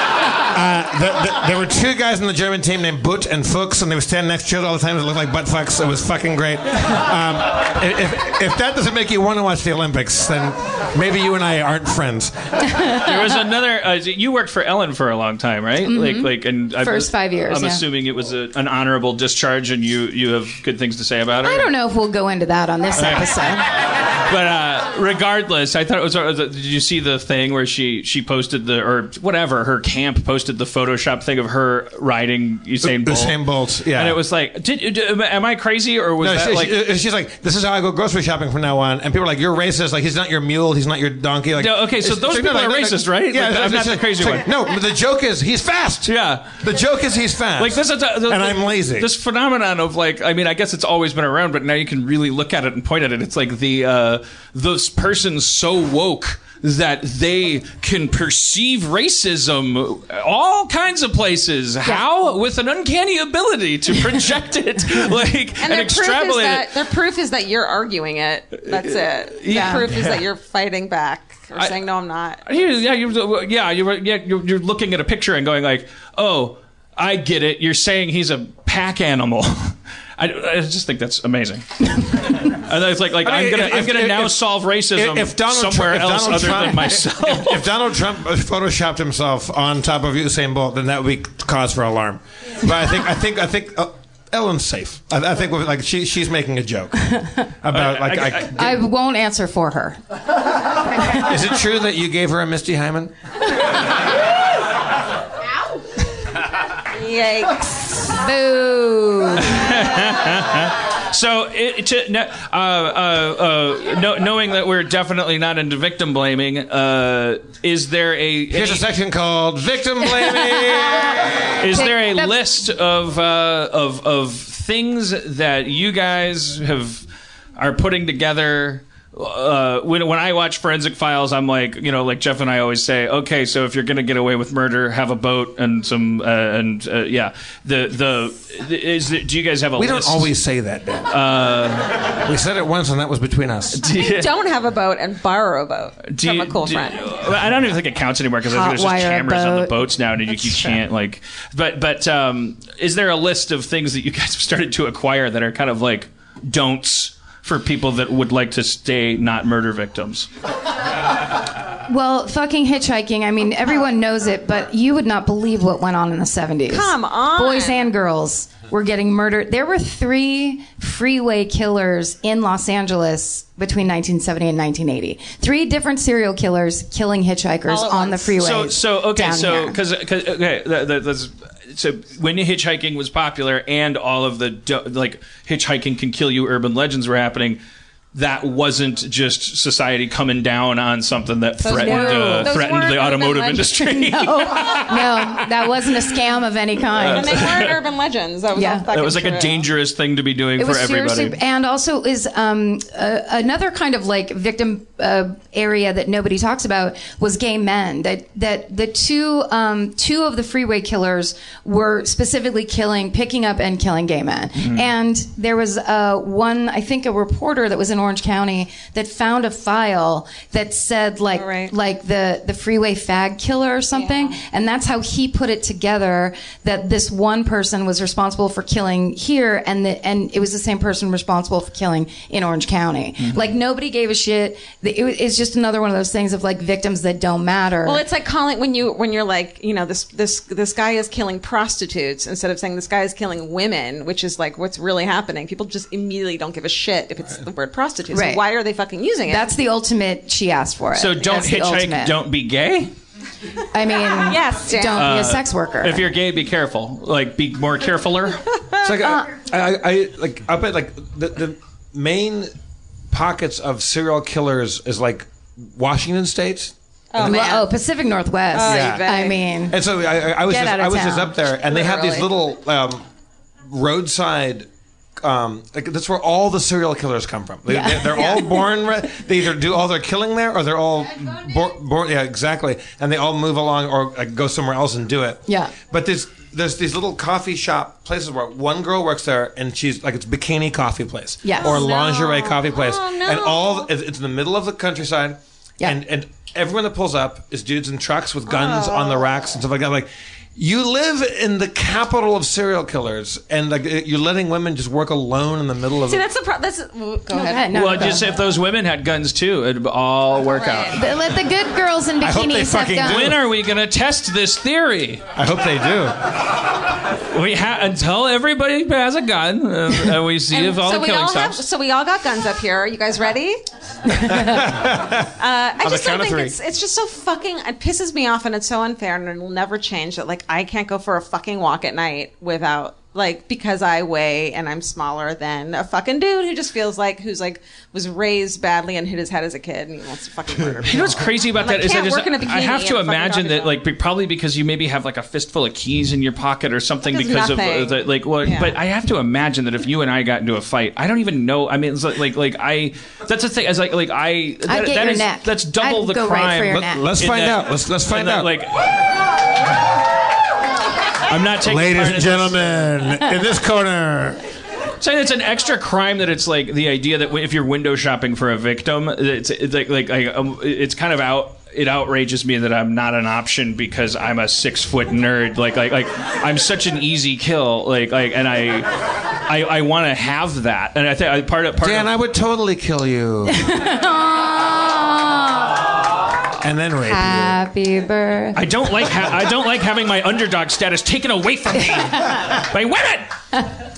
[SPEAKER 5] Uh, there, there- there were two guys in the German team named Butt and Fuchs, and they were stand next to each other all the time. It looked like butt fucks. It was fucking great. Um, if, if that doesn't make you want to watch the Olympics, then maybe you and I aren't friends.
[SPEAKER 6] there was another. Uh, you worked for Ellen for a long time, right?
[SPEAKER 13] Mhm.
[SPEAKER 6] Like, like, and I-
[SPEAKER 13] First five years,
[SPEAKER 6] I'm
[SPEAKER 13] yeah.
[SPEAKER 6] assuming it was a, an honorable discharge, and you you have good things to say about it.
[SPEAKER 13] I don't know if we'll go into that on this
[SPEAKER 6] Okay.
[SPEAKER 13] episode. *laughs*
[SPEAKER 6] But uh, regardless, I thought it was. uh, Did you see the thing where she she posted the or whatever her camp posted the Photoshop thing of her riding Usain Bolt?
[SPEAKER 5] Usain Bolt, yeah.
[SPEAKER 6] And it was like, did, did- am I crazy or was
[SPEAKER 5] No,
[SPEAKER 6] that
[SPEAKER 5] she-
[SPEAKER 6] like?
[SPEAKER 5] she- she's like, this is how I go grocery shopping from now on. And people are like, you're racist. Like, he's not your mule. He's not your donkey. Like,
[SPEAKER 6] No, okay, so those people are racist, right?
[SPEAKER 5] Yeah,
[SPEAKER 6] Like, I'm not the crazy
[SPEAKER 5] like, No, but the joke is he's fast.
[SPEAKER 6] Yeah.
[SPEAKER 5] The joke is he's fast.
[SPEAKER 6] Like this is a, the,
[SPEAKER 5] and I'm lazy.
[SPEAKER 6] This phenomenon of like, I mean, I guess it's always been around, but now you can really look at it and point at it. It's like the uh, this person's so woke that they can perceive racism all kinds of places. How? With an uncanny ability to *laughs* project it, like and,
[SPEAKER 14] and their proof is
[SPEAKER 6] extrapolate
[SPEAKER 14] that their proof is that you're arguing it. That's it.
[SPEAKER 6] Yeah.
[SPEAKER 14] The proof is that you're fighting back or
[SPEAKER 6] I-
[SPEAKER 14] saying no, I'm not.
[SPEAKER 6] Yeah, yeah, you, yeah, you yeah. You're, you're looking at a picture and going like, "Oh, I get it. You're saying he's a pack animal." *laughs* I, I just think that's amazing. *laughs* and it's like, like
[SPEAKER 5] I
[SPEAKER 6] I'm
[SPEAKER 5] mean,
[SPEAKER 6] gonna,
[SPEAKER 5] if-
[SPEAKER 6] I'm gonna
[SPEAKER 5] if-
[SPEAKER 6] now
[SPEAKER 5] if-
[SPEAKER 6] solve racism
[SPEAKER 5] if Donald
[SPEAKER 6] somewhere
[SPEAKER 5] Trump,
[SPEAKER 6] else
[SPEAKER 5] Donald
[SPEAKER 6] other
[SPEAKER 5] Trump,
[SPEAKER 6] than myself.
[SPEAKER 5] If, *laughs* if Donald Trump photoshopped himself on top of Usain Bolt, then that would be cause for alarm. But I think, I think, I think. Uh, Ellen's safe. I, I think we're- like she, she's making a joke about like. I,
[SPEAKER 13] I won't answer for her. *laughs*
[SPEAKER 5] is it true that you gave her a Misty Hyman?
[SPEAKER 14] Ow, yikes!
[SPEAKER 13] Boo! *laughs*
[SPEAKER 6] so, it, to, uh, uh, uh, no, knowing that we're definitely not into victim blaming, uh, is there a
[SPEAKER 5] Here's a section called victim blaming.
[SPEAKER 6] Is there a list of uh, of of things that you guys have are putting together? Uh, when when I watch Forensic Files, I'm like, you know, like Jeff and I always say, okay, so if you're gonna get away with murder, have a boat and some uh, and uh, yeah, the the is the, do you guys have a
[SPEAKER 5] We don't always say that, Dan.
[SPEAKER 6] Uh, *laughs*
[SPEAKER 5] we said it once, and that was between us.
[SPEAKER 14] Don't have a boat and borrow a boat
[SPEAKER 6] Do
[SPEAKER 14] from a cool
[SPEAKER 6] do-
[SPEAKER 14] friend.
[SPEAKER 6] I don't even think it counts anymore because I there's just
[SPEAKER 14] a
[SPEAKER 6] cameras on the boats now, and you, you can't like. But but um, is there a list of things that you guys have started to acquire that are kind of like don'ts for people that would like to stay not murder victims?
[SPEAKER 13] Well, fucking hitchhiking. I mean, everyone knows it, but you would not believe what went on in the 70s.
[SPEAKER 14] Come on.
[SPEAKER 13] Boys and girls were getting murdered. There were three freeway killers in Los Angeles between 1970 and 1980. Three different serial killers killing hitchhikers
[SPEAKER 14] All at
[SPEAKER 13] on the
[SPEAKER 14] once.
[SPEAKER 13] freeway.
[SPEAKER 6] So so okay so because okay that, that, that's so when hitchhiking was popular and all of the like hitchhiking can kill you urban legends were happening. That wasn't just society coming down on something that
[SPEAKER 13] Those
[SPEAKER 6] threatened
[SPEAKER 13] weren't-
[SPEAKER 6] uh, threatened the automotive industry. *laughs*
[SPEAKER 13] no, no, that wasn't a scam of any kind.
[SPEAKER 14] and they weren't urban legends. That was
[SPEAKER 13] Yeah.
[SPEAKER 6] That was like
[SPEAKER 14] true.
[SPEAKER 6] a dangerous thing to be doing
[SPEAKER 13] It
[SPEAKER 6] for
[SPEAKER 13] was
[SPEAKER 6] everybody.
[SPEAKER 13] seriously, and also is um, uh, another kind of like victim uh, area that nobody talks about was gay men. That that the two um, two of the freeway killers were specifically killing, picking up and killing gay men.
[SPEAKER 19] Mhm.
[SPEAKER 13] And there was uh, one, I think, a reporter that was in Orange County that found a file that said like like the the freeway fag killer or something, and that's how he put it together that this one person was responsible for killing here, and the, and it was the same person responsible for killing in Orange County.
[SPEAKER 19] Mhm.
[SPEAKER 13] Like nobody gave a shit. The- it, it's just another one of those things of like victims that don't matter.
[SPEAKER 14] Well, it's like calling when you when you're like you know this this this guy is killing prostitutes instead of saying this guy is killing women, which is like what's really happening. People just immediately don't give a shit if it's the word prostitute. So
[SPEAKER 13] Right.
[SPEAKER 14] why are they fucking using it?
[SPEAKER 13] That's the ultimate. She asked for it.
[SPEAKER 6] So don't
[SPEAKER 13] That's
[SPEAKER 6] hitchhike, don't be gay.
[SPEAKER 13] I mean, *laughs*
[SPEAKER 14] yes,
[SPEAKER 13] don't be
[SPEAKER 6] Uh,
[SPEAKER 13] a sex worker.
[SPEAKER 6] If you're gay, be careful. Like, be more carefuler.
[SPEAKER 5] It's like I, I, I like up at like the, the main pockets of serial killers is like Washington State.
[SPEAKER 13] Oh,
[SPEAKER 5] And-
[SPEAKER 13] man. oh, Pacific Northwest. Yeah. I mean,
[SPEAKER 5] and so I, I, I was
[SPEAKER 13] Get
[SPEAKER 5] just, I was just up there, and they have these little um, roadside. Um, like that's where all the serial killers come from. They,
[SPEAKER 13] Yeah.
[SPEAKER 5] They're all *laughs* born. Re- they either do all their killing there, or they're all bor- born. Yeah, exactly. And they all move along, or like, go somewhere else and do it.
[SPEAKER 13] Yeah.
[SPEAKER 5] But there's there's these little coffee shop places where one girl works there, and she's like it's bikini coffee place,
[SPEAKER 13] Yes.
[SPEAKER 5] or
[SPEAKER 13] Oh, no.
[SPEAKER 5] lingerie coffee place,
[SPEAKER 13] Oh, no.
[SPEAKER 5] and all it's it's in the middle of the countryside, Yeah. and and everyone that pulls up is dudes in trucks with guns on the racks and stuff like that. Like. You live in the capital of serial killers, and like you're letting women just work alone in the middle of.
[SPEAKER 14] See,
[SPEAKER 5] it.
[SPEAKER 14] that's the problem. that's well, go ahead.
[SPEAKER 6] well, just if those women had guns too, it'd all work out.
[SPEAKER 13] But let the good girls in bikinis have guns.
[SPEAKER 6] When are we going to test this theory?
[SPEAKER 5] I hope they do.
[SPEAKER 6] We ha- until everybody has a gun, uh, and we see if all
[SPEAKER 14] so
[SPEAKER 6] the
[SPEAKER 14] we
[SPEAKER 6] killing
[SPEAKER 14] all have, so we all got guns up here. Are you guys ready? *laughs* uh, I
[SPEAKER 6] On
[SPEAKER 14] just don't think it's it's just so fucking it pisses me off and it's so unfair and it'll never change that like I can't go for a fucking walk at night without like because I weigh and I'm smaller than a fucking dude who just feels like who's like was raised badly and hit his head as a kid and he wants to fucking murder
[SPEAKER 6] You know what's crazy about
[SPEAKER 14] And I
[SPEAKER 6] that is I just
[SPEAKER 14] work in a
[SPEAKER 6] I
[SPEAKER 14] bikini
[SPEAKER 6] have to
[SPEAKER 14] and a fucking
[SPEAKER 6] imagine that like be- probably because you maybe have like a fistful of keys in your pocket or something
[SPEAKER 14] That does
[SPEAKER 6] because of uh, the, like well
[SPEAKER 14] Yeah.
[SPEAKER 6] but I have to imagine that if you and I got into a fight I don't even know I mean it's like like, like I that's the thing as like like I that,
[SPEAKER 13] get
[SPEAKER 6] that
[SPEAKER 13] your
[SPEAKER 6] is-
[SPEAKER 13] neck.
[SPEAKER 6] that's double
[SPEAKER 13] I'd
[SPEAKER 6] the
[SPEAKER 13] go right
[SPEAKER 6] crime
[SPEAKER 13] for your neck.
[SPEAKER 5] Let's find
[SPEAKER 6] that-
[SPEAKER 5] out. Let's let's
[SPEAKER 6] in
[SPEAKER 5] find
[SPEAKER 6] that,
[SPEAKER 5] out.
[SPEAKER 6] like I'm not taking
[SPEAKER 5] Ladies
[SPEAKER 6] part
[SPEAKER 5] and
[SPEAKER 6] in this.
[SPEAKER 5] gentlemen, in this corner.
[SPEAKER 6] saying it's an extra crime that it's like the idea that if you're window shopping for a victim, it's, it's like like, like um, it's kind of out. It outrages me that I'm not an option because I'm a six foot nerd. Like like like I'm such an easy kill. Like like and I I, I want to have that. And I think I, part of part
[SPEAKER 5] Dan,
[SPEAKER 6] of,
[SPEAKER 5] I would totally kill you *laughs* and then rape you.
[SPEAKER 13] Happy birthday.
[SPEAKER 6] I don't like ha- I don't like having my underdog status taken away from me *laughs* by women.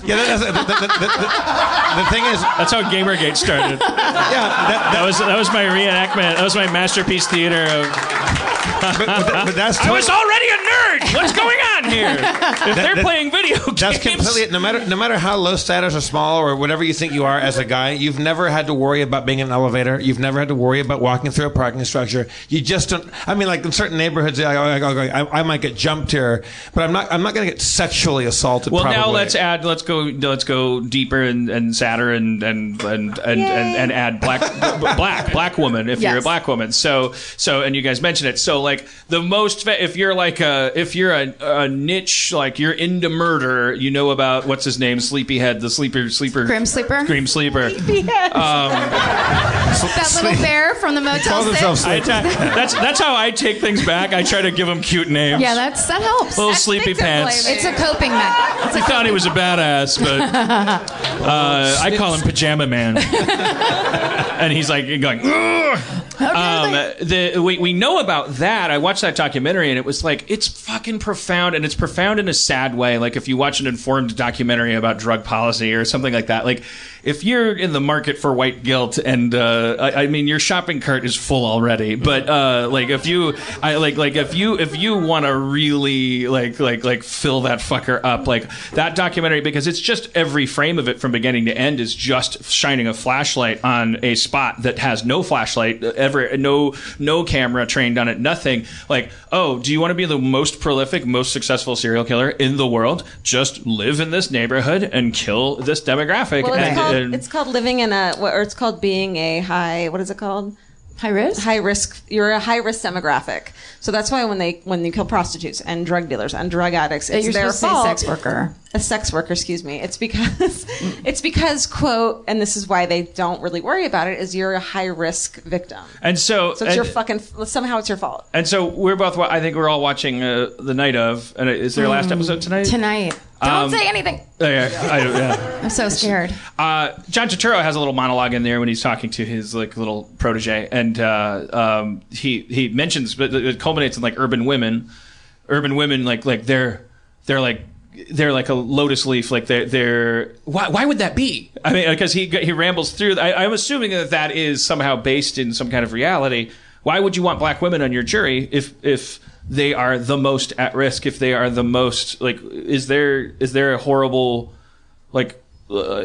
[SPEAKER 5] Yeah, that, that's, the, the, the, the, the thing is,
[SPEAKER 6] that's how GamerGate started.
[SPEAKER 5] yeah, that,
[SPEAKER 6] that was that was my reenactment. That was my masterpiece theater of.
[SPEAKER 5] But that's
[SPEAKER 6] I was already a nerd. What's going on here? *laughs* If
[SPEAKER 5] That-
[SPEAKER 6] they're
[SPEAKER 5] that-
[SPEAKER 6] playing video games,
[SPEAKER 5] That's completely no matter no matter how low status or small or whatever you think you are as a guy. You've never had to worry about being in an elevator. You've never had to worry about walking through a parking structure. You just don't. I mean, like in certain neighborhoods, I, I, oh, oh, oh, I, I might get jumped here, but I'm not. I'm not going to get sexually assaulted.
[SPEAKER 6] Well, now let's add. Let's go. Let's go deeper and, and sadder and and and and, and, and add black black black woman if you're a black woman. So so and you guys mentioned it. So like the most fa- if you're like a if you're a, a niche like you're into murder, you know about what's his name, Sleepyhead, the sleeper sleeper
[SPEAKER 13] Grim Sleeper?
[SPEAKER 6] Grim Sleeper. *laughs*
[SPEAKER 13] that little bear from the Motel Six.
[SPEAKER 6] I ta- that's that's how I take things back. I try to give him cute names.
[SPEAKER 13] Yeah, that's that helps.
[SPEAKER 6] Little sleepy pants.
[SPEAKER 13] It's a coping mechanism.
[SPEAKER 6] I thought he was a badass, but *laughs* uh, I call him Pajama Man, *laughs* and he's like going. "Ugh." Um, the we, we know about that. I watched that documentary, and it was like it's fucking profound, and it's profound in a sad way. Like if you watch an informed documentary about drug policy or something like that, like if you're in the market for white guilt, and uh, I, I mean your shopping cart is full already, but uh, like if you, I like like if you if you want to really like like like fill that fucker up, like that documentary because it's just every frame of it from beginning to end is just shining a flashlight on a spot that has no flashlight ever, no no camera trained on it, nothing. Like, oh, do you want to be the most prolific, most successful serial killer in the world? Just live in this neighborhood and kill this demographic.
[SPEAKER 14] Well,
[SPEAKER 6] and, and-
[SPEAKER 14] it's called living in a or it's called being a high. What is it called?
[SPEAKER 13] High risk.
[SPEAKER 14] High risk. You're a high risk demographic. So that's why when they when they kill prostitutes and drug dealers and drug addicts, it's
[SPEAKER 13] you're
[SPEAKER 14] their
[SPEAKER 13] supposed to say
[SPEAKER 14] fault.
[SPEAKER 13] sex worker.
[SPEAKER 14] A sex worker, excuse me, it's because *laughs* it's because quote, and this is why they don't really worry about it, is you're a high risk victim.
[SPEAKER 6] And so,
[SPEAKER 14] So it's
[SPEAKER 6] and,
[SPEAKER 14] your fucking somehow it's your fault.
[SPEAKER 6] and so we're both. I think we're all watching uh, the night of. And is there a last
[SPEAKER 13] Mm.
[SPEAKER 6] episode tonight?
[SPEAKER 13] Tonight. Don't
[SPEAKER 6] Um,
[SPEAKER 13] say anything.
[SPEAKER 6] Oh, yeah, I, yeah. *laughs*
[SPEAKER 13] I'm so scared.
[SPEAKER 6] Uh, John Turturro has a little monologue in there when he's talking to his like little protege, and uh, um, he he mentions, but it culminates in like urban women, urban women like like they're they're like they're like a lotus leaf, like they're they're why why would that be? I mean, because he he rambles through. I, I'm assuming that that is somehow based in some kind of reality. Why would you want black women on your jury if if they are the most at risk? If they are the most like, is there is there a horrible like uh,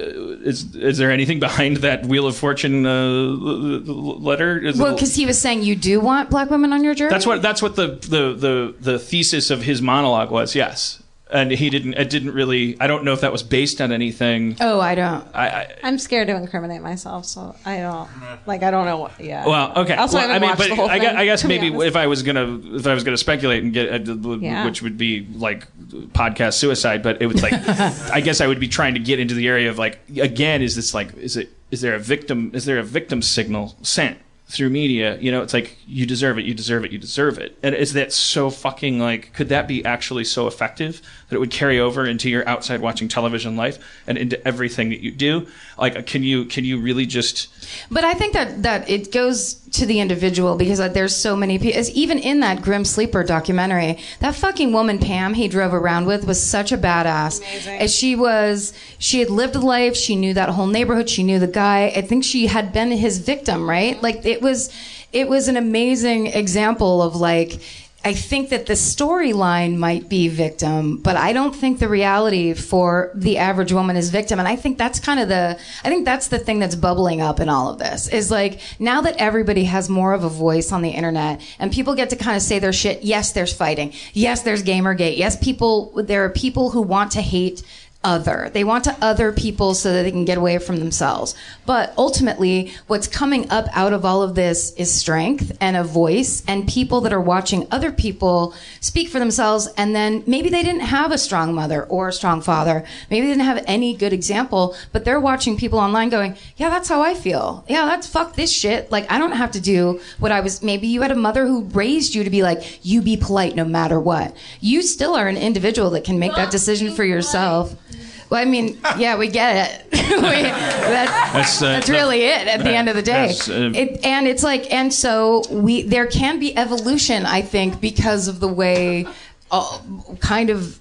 [SPEAKER 6] is is there anything behind that Wheel of Fortune uh, l- l- letter? Is
[SPEAKER 13] Well, because he was saying you do want black women on your jury.
[SPEAKER 6] that's what that's what the, the the the thesis of his monologue was. Yes, and he didn't. It didn't really. I don't know if that was based on anything.
[SPEAKER 13] Oh, I don't.
[SPEAKER 6] I, I
[SPEAKER 14] I'm scared to incriminate myself, so I don't like I don't know what yeah.
[SPEAKER 6] well, okay.
[SPEAKER 14] Also,
[SPEAKER 6] well,
[SPEAKER 14] I haven't
[SPEAKER 6] mean, but I, gue-
[SPEAKER 14] thing,
[SPEAKER 6] I guess maybe if I was gonna if I was gonna speculate and get uh,
[SPEAKER 14] Yeah.
[SPEAKER 6] which would be like podcast suicide, but it was like *laughs* I guess I would be trying to get into the area of like again, is this like is it is there a victim is there a victim signal sent through media? You know, it's like you deserve it, you deserve it, you deserve it, and is that so fucking like could that be actually so effective that it would carry over into your outside watching television life and into everything that you do? Like, can you can you really just
[SPEAKER 13] But I think that that it goes to the individual because there's so many people. Even in that Grim Sleeper documentary, that fucking woman Pam he drove around with was such a badass. And she was she had lived a life. She knew that whole neighborhood. She knew the guy. I think she had been his victim, right? Like it was it was an amazing example of like. I think that the storyline might be victim, but I don't think the reality for the average woman is victim. And I think that's kind of the, I think that's the thing that's bubbling up in all of this is like now that everybody has more of a voice on the internet and people get to kind of say their shit. Yes, there's fighting. Yes, there's Gamergate. Yes, people, there are people who want to hate other. They want to other people so that they can get away from themselves. But ultimately, what's coming up out of all of this is strength and a voice and people that are watching other people speak for themselves. And then maybe they didn't have a strong mother or a strong father. Maybe they didn't have any good example, but they're watching people online going, yeah, that's how I feel. Yeah, that's fuck this shit. Like, I don't have to do what I was. Maybe you had a mother who raised you to be like, you be polite no matter what. You still are an individual that can make that decision for yourself. Well, I mean, yeah, we get it. *laughs* we, *laughs* that,
[SPEAKER 6] That's, uh,
[SPEAKER 13] that's really it at the end of the day.
[SPEAKER 6] That's, uh,
[SPEAKER 13] it, and it's like, and so we there can be evolution, I think, because of the way, uh, kind of.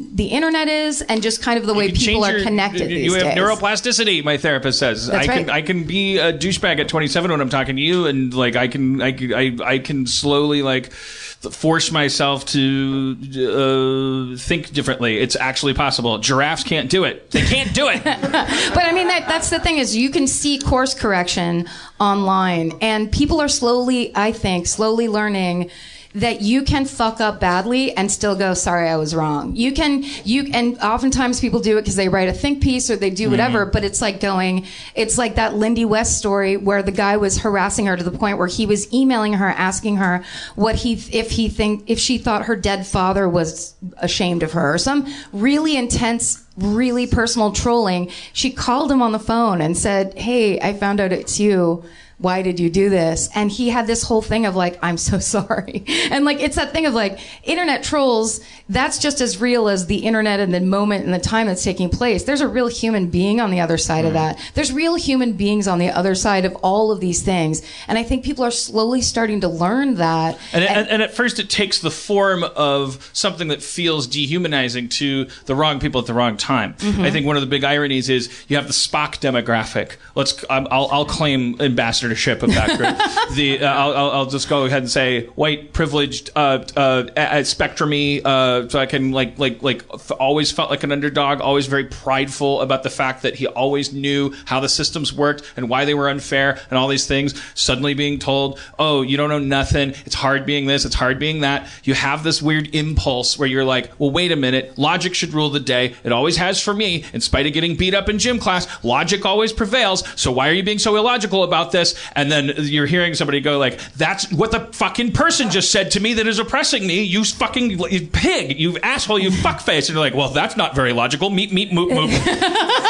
[SPEAKER 13] The internet is, and just kind of the way people
[SPEAKER 6] change
[SPEAKER 13] are connected
[SPEAKER 6] You
[SPEAKER 13] these
[SPEAKER 6] have
[SPEAKER 13] days.
[SPEAKER 6] neuroplasticity. My therapist says
[SPEAKER 13] That's
[SPEAKER 6] I can
[SPEAKER 13] right.
[SPEAKER 6] I can be a douchebag at 27 when I'm talking to you, and like I can I can- I, I can slowly like force myself to uh, think differently. It's actually possible. Giraffes can't do it. They can't do it. *laughs*
[SPEAKER 13] but I mean that that's the thing is you can see course correction online and people are slowly I think slowly learning that you can fuck up badly and still go sorry I was wrong. You can you and oftentimes people do it because they write a think piece or they do mm-hmm. whatever but it's like going it's like that Lindy West story where the guy was harassing her to the point where he was emailing her asking her what he if he think if she thought her dead father was ashamed of her or some really intense really personal trolling, she called him on the phone and said, Hey, I found out it's you. Why did you do this? And he had this whole thing of like, I'm so *laughs* sorry. And like, it's that thing of like, internet trolls, that's just as real as the internet and the moment and the time that's taking place. There's a real human being on the other side of that. There's real human beings on the other side of all of these things. And I think people are slowly starting to learn that.
[SPEAKER 6] And, and, and at first, it takes the form of something that feels dehumanizing to the wrong people at the wrong time.
[SPEAKER 13] Mhm.
[SPEAKER 6] I think one of the big ironies is you have the Spock demographic. Let's, I'll, I'll claim of that group. *laughs* the, uh, I'll, I'll- just go ahead and say white, privileged, uh, uh, spectrumy. Uh, so I can like, like, like, f- always felt like an underdog. Always very prideful about the fact that he always knew how the systems worked and why they were unfair and all these things. Suddenly being told, "Oh, you don't know nothing. It's hard being this. It's hard being that." You have this weird impulse where you're like, "Well, wait a minute. Logic should rule the day. It always has for me. In spite of getting beat up in gym class, logic always prevails. So why are you being so illogical about this?" And then you're hearing somebody go like, "That's what the fucking person just said to me that is oppressing me. You fucking you pig, you asshole, you fuckface." And you're like, "Well, that's not very logical." Meet, meet, moop moop. *laughs*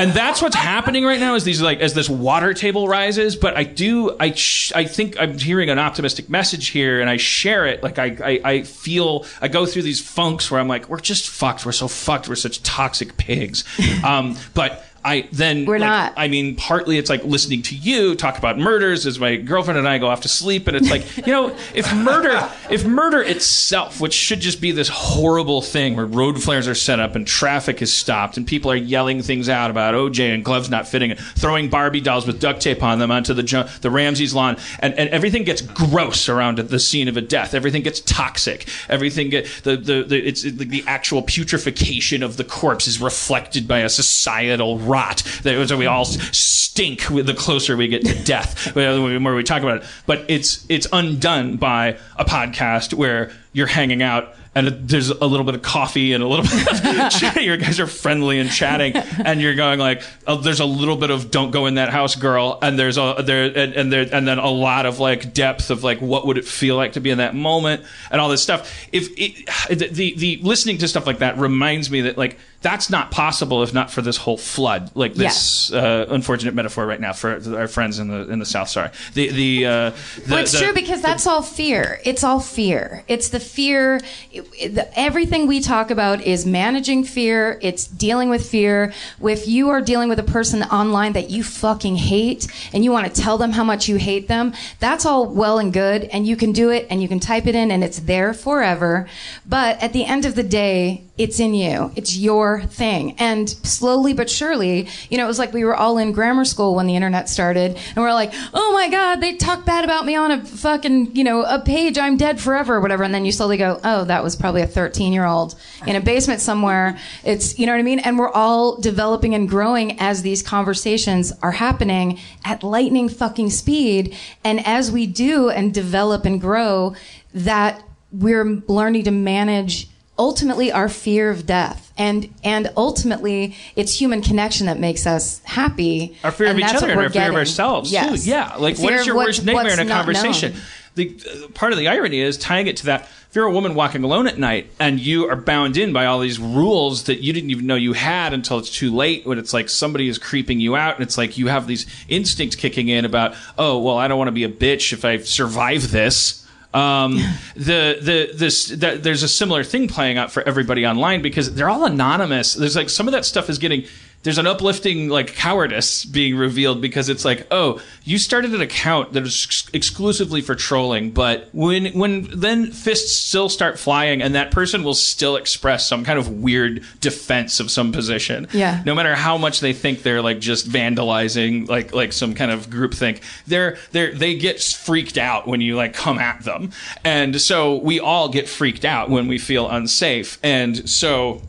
[SPEAKER 6] and that's what's happening right now is these like as this water table rises but i do i sh- i think i'm hearing an optimistic message here and i share it like I, I i feel i go through these funks where i'm like we're just fucked we're so fucked we're such toxic pigs *laughs* um but I then
[SPEAKER 13] We're
[SPEAKER 6] like,
[SPEAKER 13] not.
[SPEAKER 6] I mean, partly it's like listening to you talk about murders as my girlfriend and I go off to sleep, and it's like *laughs* you know, if murder, if murder itself, which should just be this horrible thing where road flares are set up and traffic is stopped and people are yelling things out about OJ and gloves not fitting, and throwing Barbie dolls with duct tape on them onto the the Ramsey's lawn, and, and everything gets gross around the scene of a death. Everything gets toxic. Everything get the the, the it's the, the actual putrefaction of the corpse is reflected by a societal rot that so we all stink the closer we get to death *laughs* the more we talk about it but it's it's undone by a podcast where you're hanging out and there's a little bit of coffee and a little bit of chat. *laughs* *laughs* You guys are friendly and chatting, and you're going like, oh, "There's a little bit of don't go in that house, girl," and there's a there and, and there and then a lot of like depth of like what would it feel like to be in that moment and all this stuff. If it, the, the the listening to stuff like that reminds me that like that's not possible if not for this whole flood, like this uh, unfortunate metaphor right now for our friends in the in the south. Sorry, the the, uh, the
[SPEAKER 13] well, it's
[SPEAKER 6] the-
[SPEAKER 13] true because that's all fear. It's all fear. It's the fear. it- everything we talk about is managing fear. It's dealing with fear. If you are dealing with a person online that you fucking hate and you want to tell them how much you hate them, that's all well and good. And you can do it and you can type it in and it's there forever. But at the end of the day, it's in you. It's your thing. And slowly but surely, you know, it was like we were all in grammar school when the internet started and we're like, oh my God, they talk bad about me on a fucking, you know, a page, I'm dead forever or whatever. And then you slowly go, oh, that was probably a 13 year old in a basement somewhere. It's, you know what I mean? And we're all developing and growing as these conversations are happening at lightning fucking speed. And as we do and develop and grow, that we're learning to manage ultimately our fear of death and and ultimately it's human connection that makes us happy
[SPEAKER 6] our fear of each other and our fear of ourselves
[SPEAKER 13] yes.
[SPEAKER 6] too. Yeah, like what is your
[SPEAKER 13] what-
[SPEAKER 6] worst nightmare in a conversation?
[SPEAKER 13] known.
[SPEAKER 6] The uh, part of the irony is tying it to that. If you're a woman walking alone at night and you are bound in by all these rules that you didn't even know you had until it's too late, when it's like somebody is creeping you out, and it's like you have these instincts kicking in about, oh well, I don't want to be a bitch if I survive this. Um, the the this that, there's a similar thing playing out for everybody online because they're all anonymous. There's like some of that stuff is getting there's an uplifting like cowardice being revealed because it's like oh you started an account that is ex- exclusively for trolling but when when then fists still start flying and that person will still express some kind of weird defense of some position.
[SPEAKER 13] Yeah.
[SPEAKER 6] no matter how much they think they're like just vandalizing like like some kind of groupthink they're they're they get freaked out when you like come at them. And so we all get freaked out when we feel unsafe. And so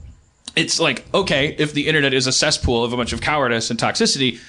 [SPEAKER 6] it's like okay if the internet is a cesspool of a bunch of cowardice and toxicity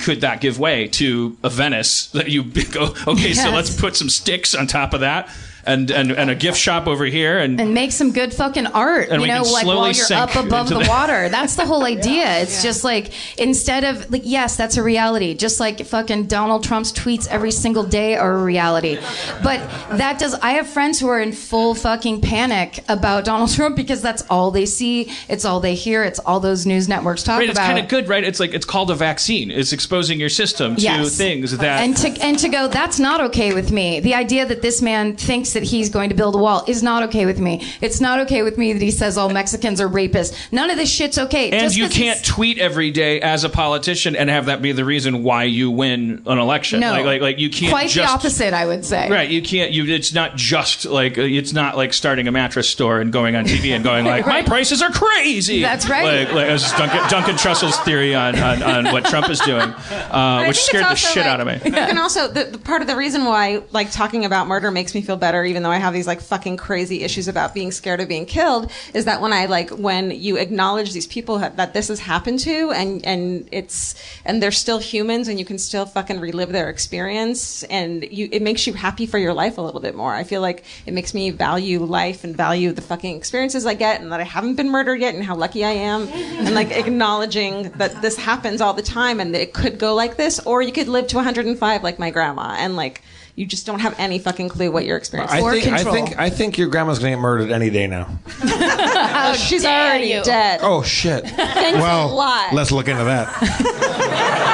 [SPEAKER 6] could that give way to a venice that you *laughs* go okay so let's put some sticks on top of that and and, and a gift shop over here and
[SPEAKER 13] and make some good fucking art,
[SPEAKER 6] And
[SPEAKER 13] you know, like while you're up above the
[SPEAKER 6] the-
[SPEAKER 13] water. That's the whole *laughs* idea. It's just like instead of like yes, that's a reality. Just like fucking Donald Trump's tweets every single day are a reality. But that does I have friends who are in full fucking panic about Donald *laughs* Trump because that's all they see, it's all they hear, it's all those news networks talk
[SPEAKER 6] Right, it's
[SPEAKER 13] about.
[SPEAKER 6] kind of good, right? It's like it's called a vaccine. It's exposing your system to
[SPEAKER 13] Yes.
[SPEAKER 6] things that
[SPEAKER 13] and to and to go that's not okay with me the idea that this man thinks that he's going to build a wall is not okay with me it's not okay with me that he says all mexicans are rapists none of this shit's okay
[SPEAKER 6] and
[SPEAKER 13] Just
[SPEAKER 6] you
[SPEAKER 13] 'cause he's-
[SPEAKER 6] can't tweet every day as a politician and have that be the reason why you win an election.
[SPEAKER 13] no
[SPEAKER 6] like, like, like you can't
[SPEAKER 13] quite
[SPEAKER 6] just
[SPEAKER 13] the opposite i would say
[SPEAKER 6] Right, you can't. You. It's not just like uh, it's not like starting a mattress store and going on TV and going like *laughs* my prices are crazy.
[SPEAKER 13] That's right.
[SPEAKER 6] Like, like as Duncan, Duncan Trussell's theory on, on, on what Trump is doing, uh, which scared the shit
[SPEAKER 14] like-
[SPEAKER 6] out of me.
[SPEAKER 14] And also, the, the part of the reason why like talking about murder makes me feel better, even though I have these like fucking crazy issues about being scared of being killed, is that when I like when you acknowledge these people ha- that this has happened to, and and it's and they're still humans, and you can still fucking relive their experience, and you it makes you happy for your life a little bit more. I feel like it makes me value life and value the fucking experiences I get, and that I haven't been murdered yet, and how lucky I am, and like acknowledging that this happens all the time, and it could go like this, or you could live to 105 like my grandma, and like you just don't have any fucking clue what you're experiencing.
[SPEAKER 5] I think, I think I think your grandma's gonna get murdered any day now. *laughs*
[SPEAKER 14] Oh, she's already dead.
[SPEAKER 5] Oh shit!
[SPEAKER 14] Thanks
[SPEAKER 5] well,
[SPEAKER 14] a lot.
[SPEAKER 5] let's look into that. *laughs*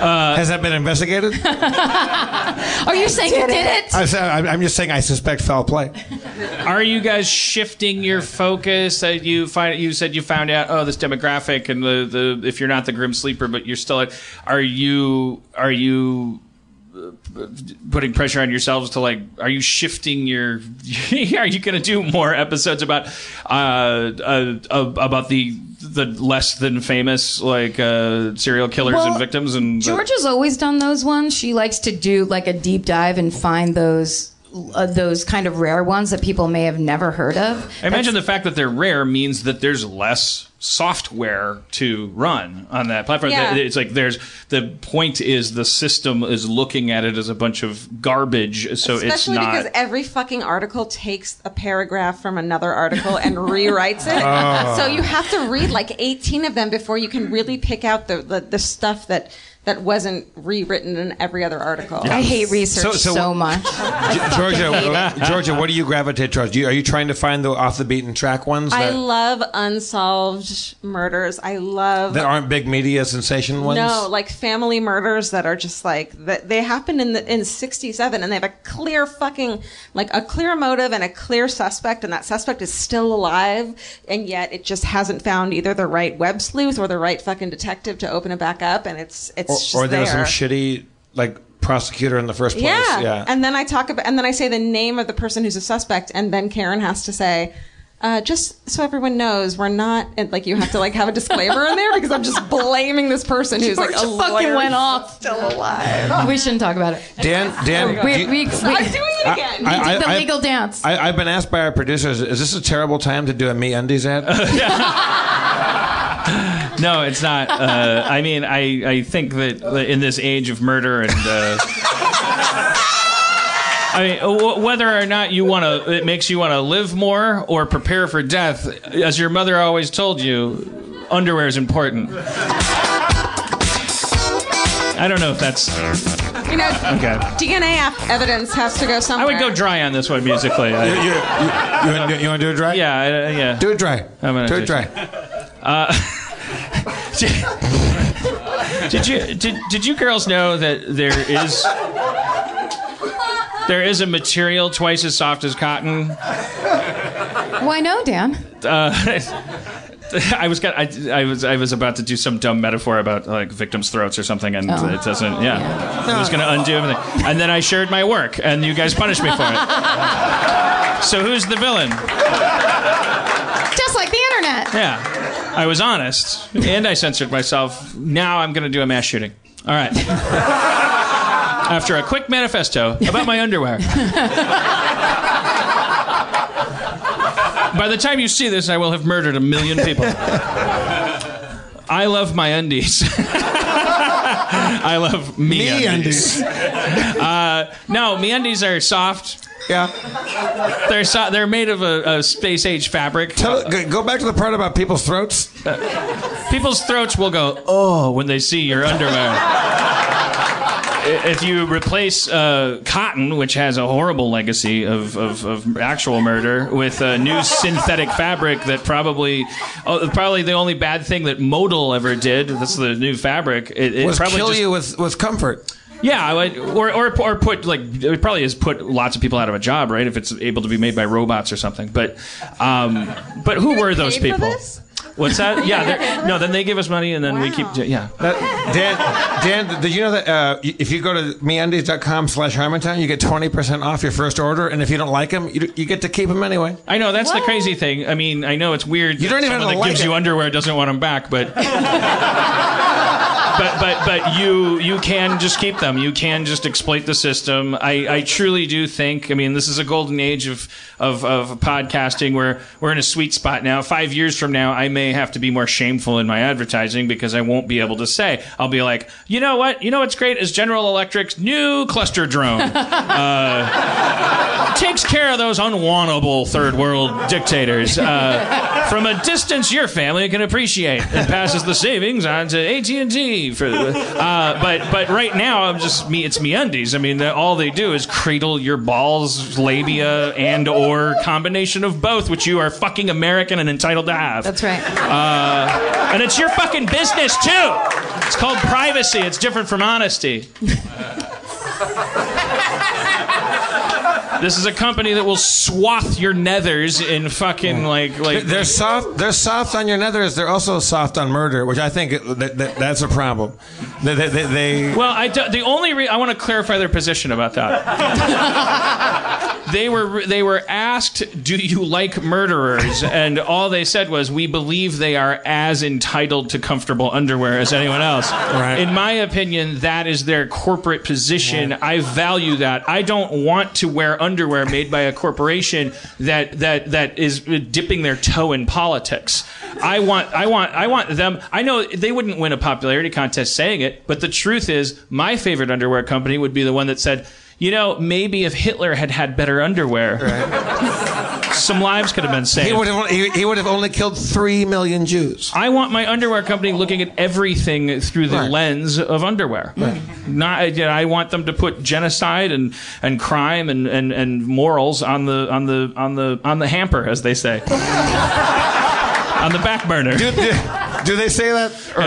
[SPEAKER 5] Has that been investigated? *laughs*
[SPEAKER 13] Are you saying you did it?
[SPEAKER 5] I said, I'm I'm just saying I suspect foul play.
[SPEAKER 6] Are you guys shifting your focus? That you find you said you found out oh this demographic and the, the if you're not the grim sleeper but you're still are you are you uh, putting pressure on yourselves to like are you shifting your *laughs* are you going to do more episodes about uh, uh, uh about the the less than famous like uh serial killers
[SPEAKER 13] Well,
[SPEAKER 6] and victims and
[SPEAKER 13] George has always done those ones. She likes to do like a deep dive and find those uh, those kind of rare ones that people may have never heard of.
[SPEAKER 6] I imagine the fact that they're rare means that there's less software to run on that platform.
[SPEAKER 14] Yeah.
[SPEAKER 6] It's like there's the point is the system is looking at it as a bunch of garbage, so it's
[SPEAKER 14] Especially
[SPEAKER 6] not.
[SPEAKER 14] because every fucking article takes a paragraph from another article and *laughs* rewrites it.
[SPEAKER 6] Oh.
[SPEAKER 14] So you have to read like 18 of them before you can really pick out the, the, the stuff that, that wasn't rewritten in every other article.
[SPEAKER 13] I hate research so, much.
[SPEAKER 5] Georgia, *laughs* Georgia, what do you gravitate towards? You, are you trying to find the off the beaten track ones
[SPEAKER 14] I love unsolved murders. I love
[SPEAKER 5] that aren't big media sensation ones?
[SPEAKER 14] No, like family murders that are just like that. They happened in the in '67, and they have a clear fucking like a clear motive and a clear suspect, and that suspect is still alive, and yet it just hasn't found either the right web sleuth or the right fucking detective to open it back up, and it's it's
[SPEAKER 5] Or,
[SPEAKER 14] just
[SPEAKER 5] or there was some shitty like prosecutor in the first place.
[SPEAKER 14] yeah.
[SPEAKER 5] yeah.
[SPEAKER 14] and then I talk about, and then I say the name of the person who's a suspect, and then Karen has to say. Uh, just so everyone knows, we're not and, like you have to like have a disclaimer in there because I'm just blaming this person who's like a
[SPEAKER 13] George fucking
[SPEAKER 14] lawyer
[SPEAKER 13] went off.
[SPEAKER 14] still alive.
[SPEAKER 13] we shouldn't talk about it.
[SPEAKER 5] Dan, Dan,
[SPEAKER 13] we,
[SPEAKER 5] do you-
[SPEAKER 13] we, we,
[SPEAKER 14] I'm doing it again.
[SPEAKER 5] I-
[SPEAKER 13] we did the
[SPEAKER 5] I-
[SPEAKER 13] legal dance.
[SPEAKER 5] I, I've been asked by our producers, is this a terrible time to do a Me Undies ad? *laughs* *laughs*
[SPEAKER 6] no, it's not. Uh, I mean, I, I think that in this age of murder and. Uh, I mean, whether or not you want to, it makes you want to live more or prepare for death. As your mother always told you, underwear is important. I don't know if that's.
[SPEAKER 14] You know,
[SPEAKER 6] Okay.
[SPEAKER 14] DNA evidence has to go somewhere.
[SPEAKER 6] I would go dry on this one musically. I-
[SPEAKER 5] You, you, you, want, you want to do it dry?
[SPEAKER 6] yeah, I- yeah.
[SPEAKER 5] Do it dry.
[SPEAKER 6] I'm gonna
[SPEAKER 5] do it dry.
[SPEAKER 6] Uh, *laughs* *laughs* did you did, did you girls know that there is there is a material twice as soft as cotton?
[SPEAKER 13] Why no, Dan?
[SPEAKER 6] Uh, *laughs* I was got, I, I was I was about to do some dumb metaphor about like victims' throats or something, and
[SPEAKER 13] Oh.
[SPEAKER 6] it doesn't. Yeah, I was going to undo everything, and then I shared my work, and you guys punished me for it. *laughs* So who's the villain?
[SPEAKER 13] Just like the internet.
[SPEAKER 6] Yeah, I was honest, and I censored myself. Now I'm going to do a mass shooting. All right. After a quick manifesto about my underwear. By the time you see this, I will have murdered a million people. I love my undies. *laughs* I love me,
[SPEAKER 5] Me
[SPEAKER 6] undies. uh, no, me undies are soft.
[SPEAKER 5] Yeah.
[SPEAKER 6] They're so- they're made of a, a space age fabric.
[SPEAKER 5] Tell, go- back to the part about people's throats.
[SPEAKER 6] People's throats will go, oh, when they see your underwear. If you replace uh, cotton, which has a horrible legacy of, of, of actual murder, with a new synthetic fabric that probably, oh, probably the only bad thing that Modal ever did, that's the new fabric, it, it
[SPEAKER 5] was
[SPEAKER 6] probably
[SPEAKER 5] kill
[SPEAKER 6] just,
[SPEAKER 5] you with, with comfort.
[SPEAKER 6] Yeah, I or, or or put like it probably has put lots of people out of a job, right? If it's able to be made by robots or something. But um, but who were those people? What's that? Yeah, no. Then they give us money, and then we keep. Yeah,
[SPEAKER 5] That, Dan, Dan, did you know that uh, if you go to meundies.com slash Harmontown, you get 20% off your first order, and if you don't like them, you, you get to keep them anyway.
[SPEAKER 6] I know that's the crazy thing. I mean, I know it's weird.
[SPEAKER 5] You don't
[SPEAKER 6] that
[SPEAKER 5] even
[SPEAKER 6] someone
[SPEAKER 5] have to
[SPEAKER 6] that gives
[SPEAKER 5] like
[SPEAKER 6] you underwear doesn't want them back, but *laughs* but but but you you can just keep them. You can just exploit the system. I, I truly do think. I mean, this is a golden age of, of of podcasting where we're in a sweet spot now. Five years from now, I may have to be more shameful in my advertising because I won't be able to say. I'll be like, you know what? You know what's great is General Electric's new cluster drone. Uh, takes care of those unwantable third world dictators. Uh, from a distance, your family can appreciate and passes the savings on to AT and T. For uh, but but right now, I'm just me. It's me undies. I mean, all they do is cradle your balls, labia, and or combination of both, which you are fucking American and entitled to have.
[SPEAKER 13] That's right.
[SPEAKER 6] Uh, and it's your fucking business too. It's called privacy. It's different from honesty. *laughs* This is a company that will swath your nethers in fucking like like.
[SPEAKER 5] They're soft. They're soft on your nethers. They're also soft on murder, which I think that, that, that's a problem. They, they, they, they
[SPEAKER 6] Well, I do, the only re- I want to clarify their position about that. *laughs* they were they were asked, "Do you like murderers?" And all they said was, "We believe they are as entitled to comfortable underwear as anyone else."
[SPEAKER 5] Right.
[SPEAKER 6] In my opinion, that is their corporate position. I value that. I don't want to wear underwear made by a corporation that that that is dipping their toe in politics. I want I want I want them. I know they wouldn't win a popularity contest saying it, but the truth is, my favorite underwear company would be the one that said. You know, maybe if Hitler had had better underwear, some lives could have been saved.
[SPEAKER 5] he would have he, he would have only killed three million Jews.
[SPEAKER 6] I want my underwear company looking at everything through the
[SPEAKER 5] Right.
[SPEAKER 6] lens of underwear. Not, you know, I want them to put genocide and, and crime and, and, and morals on the on the on the on the hamper, as they say, *laughs* on the back burner.
[SPEAKER 5] Do, do, do they say that? Or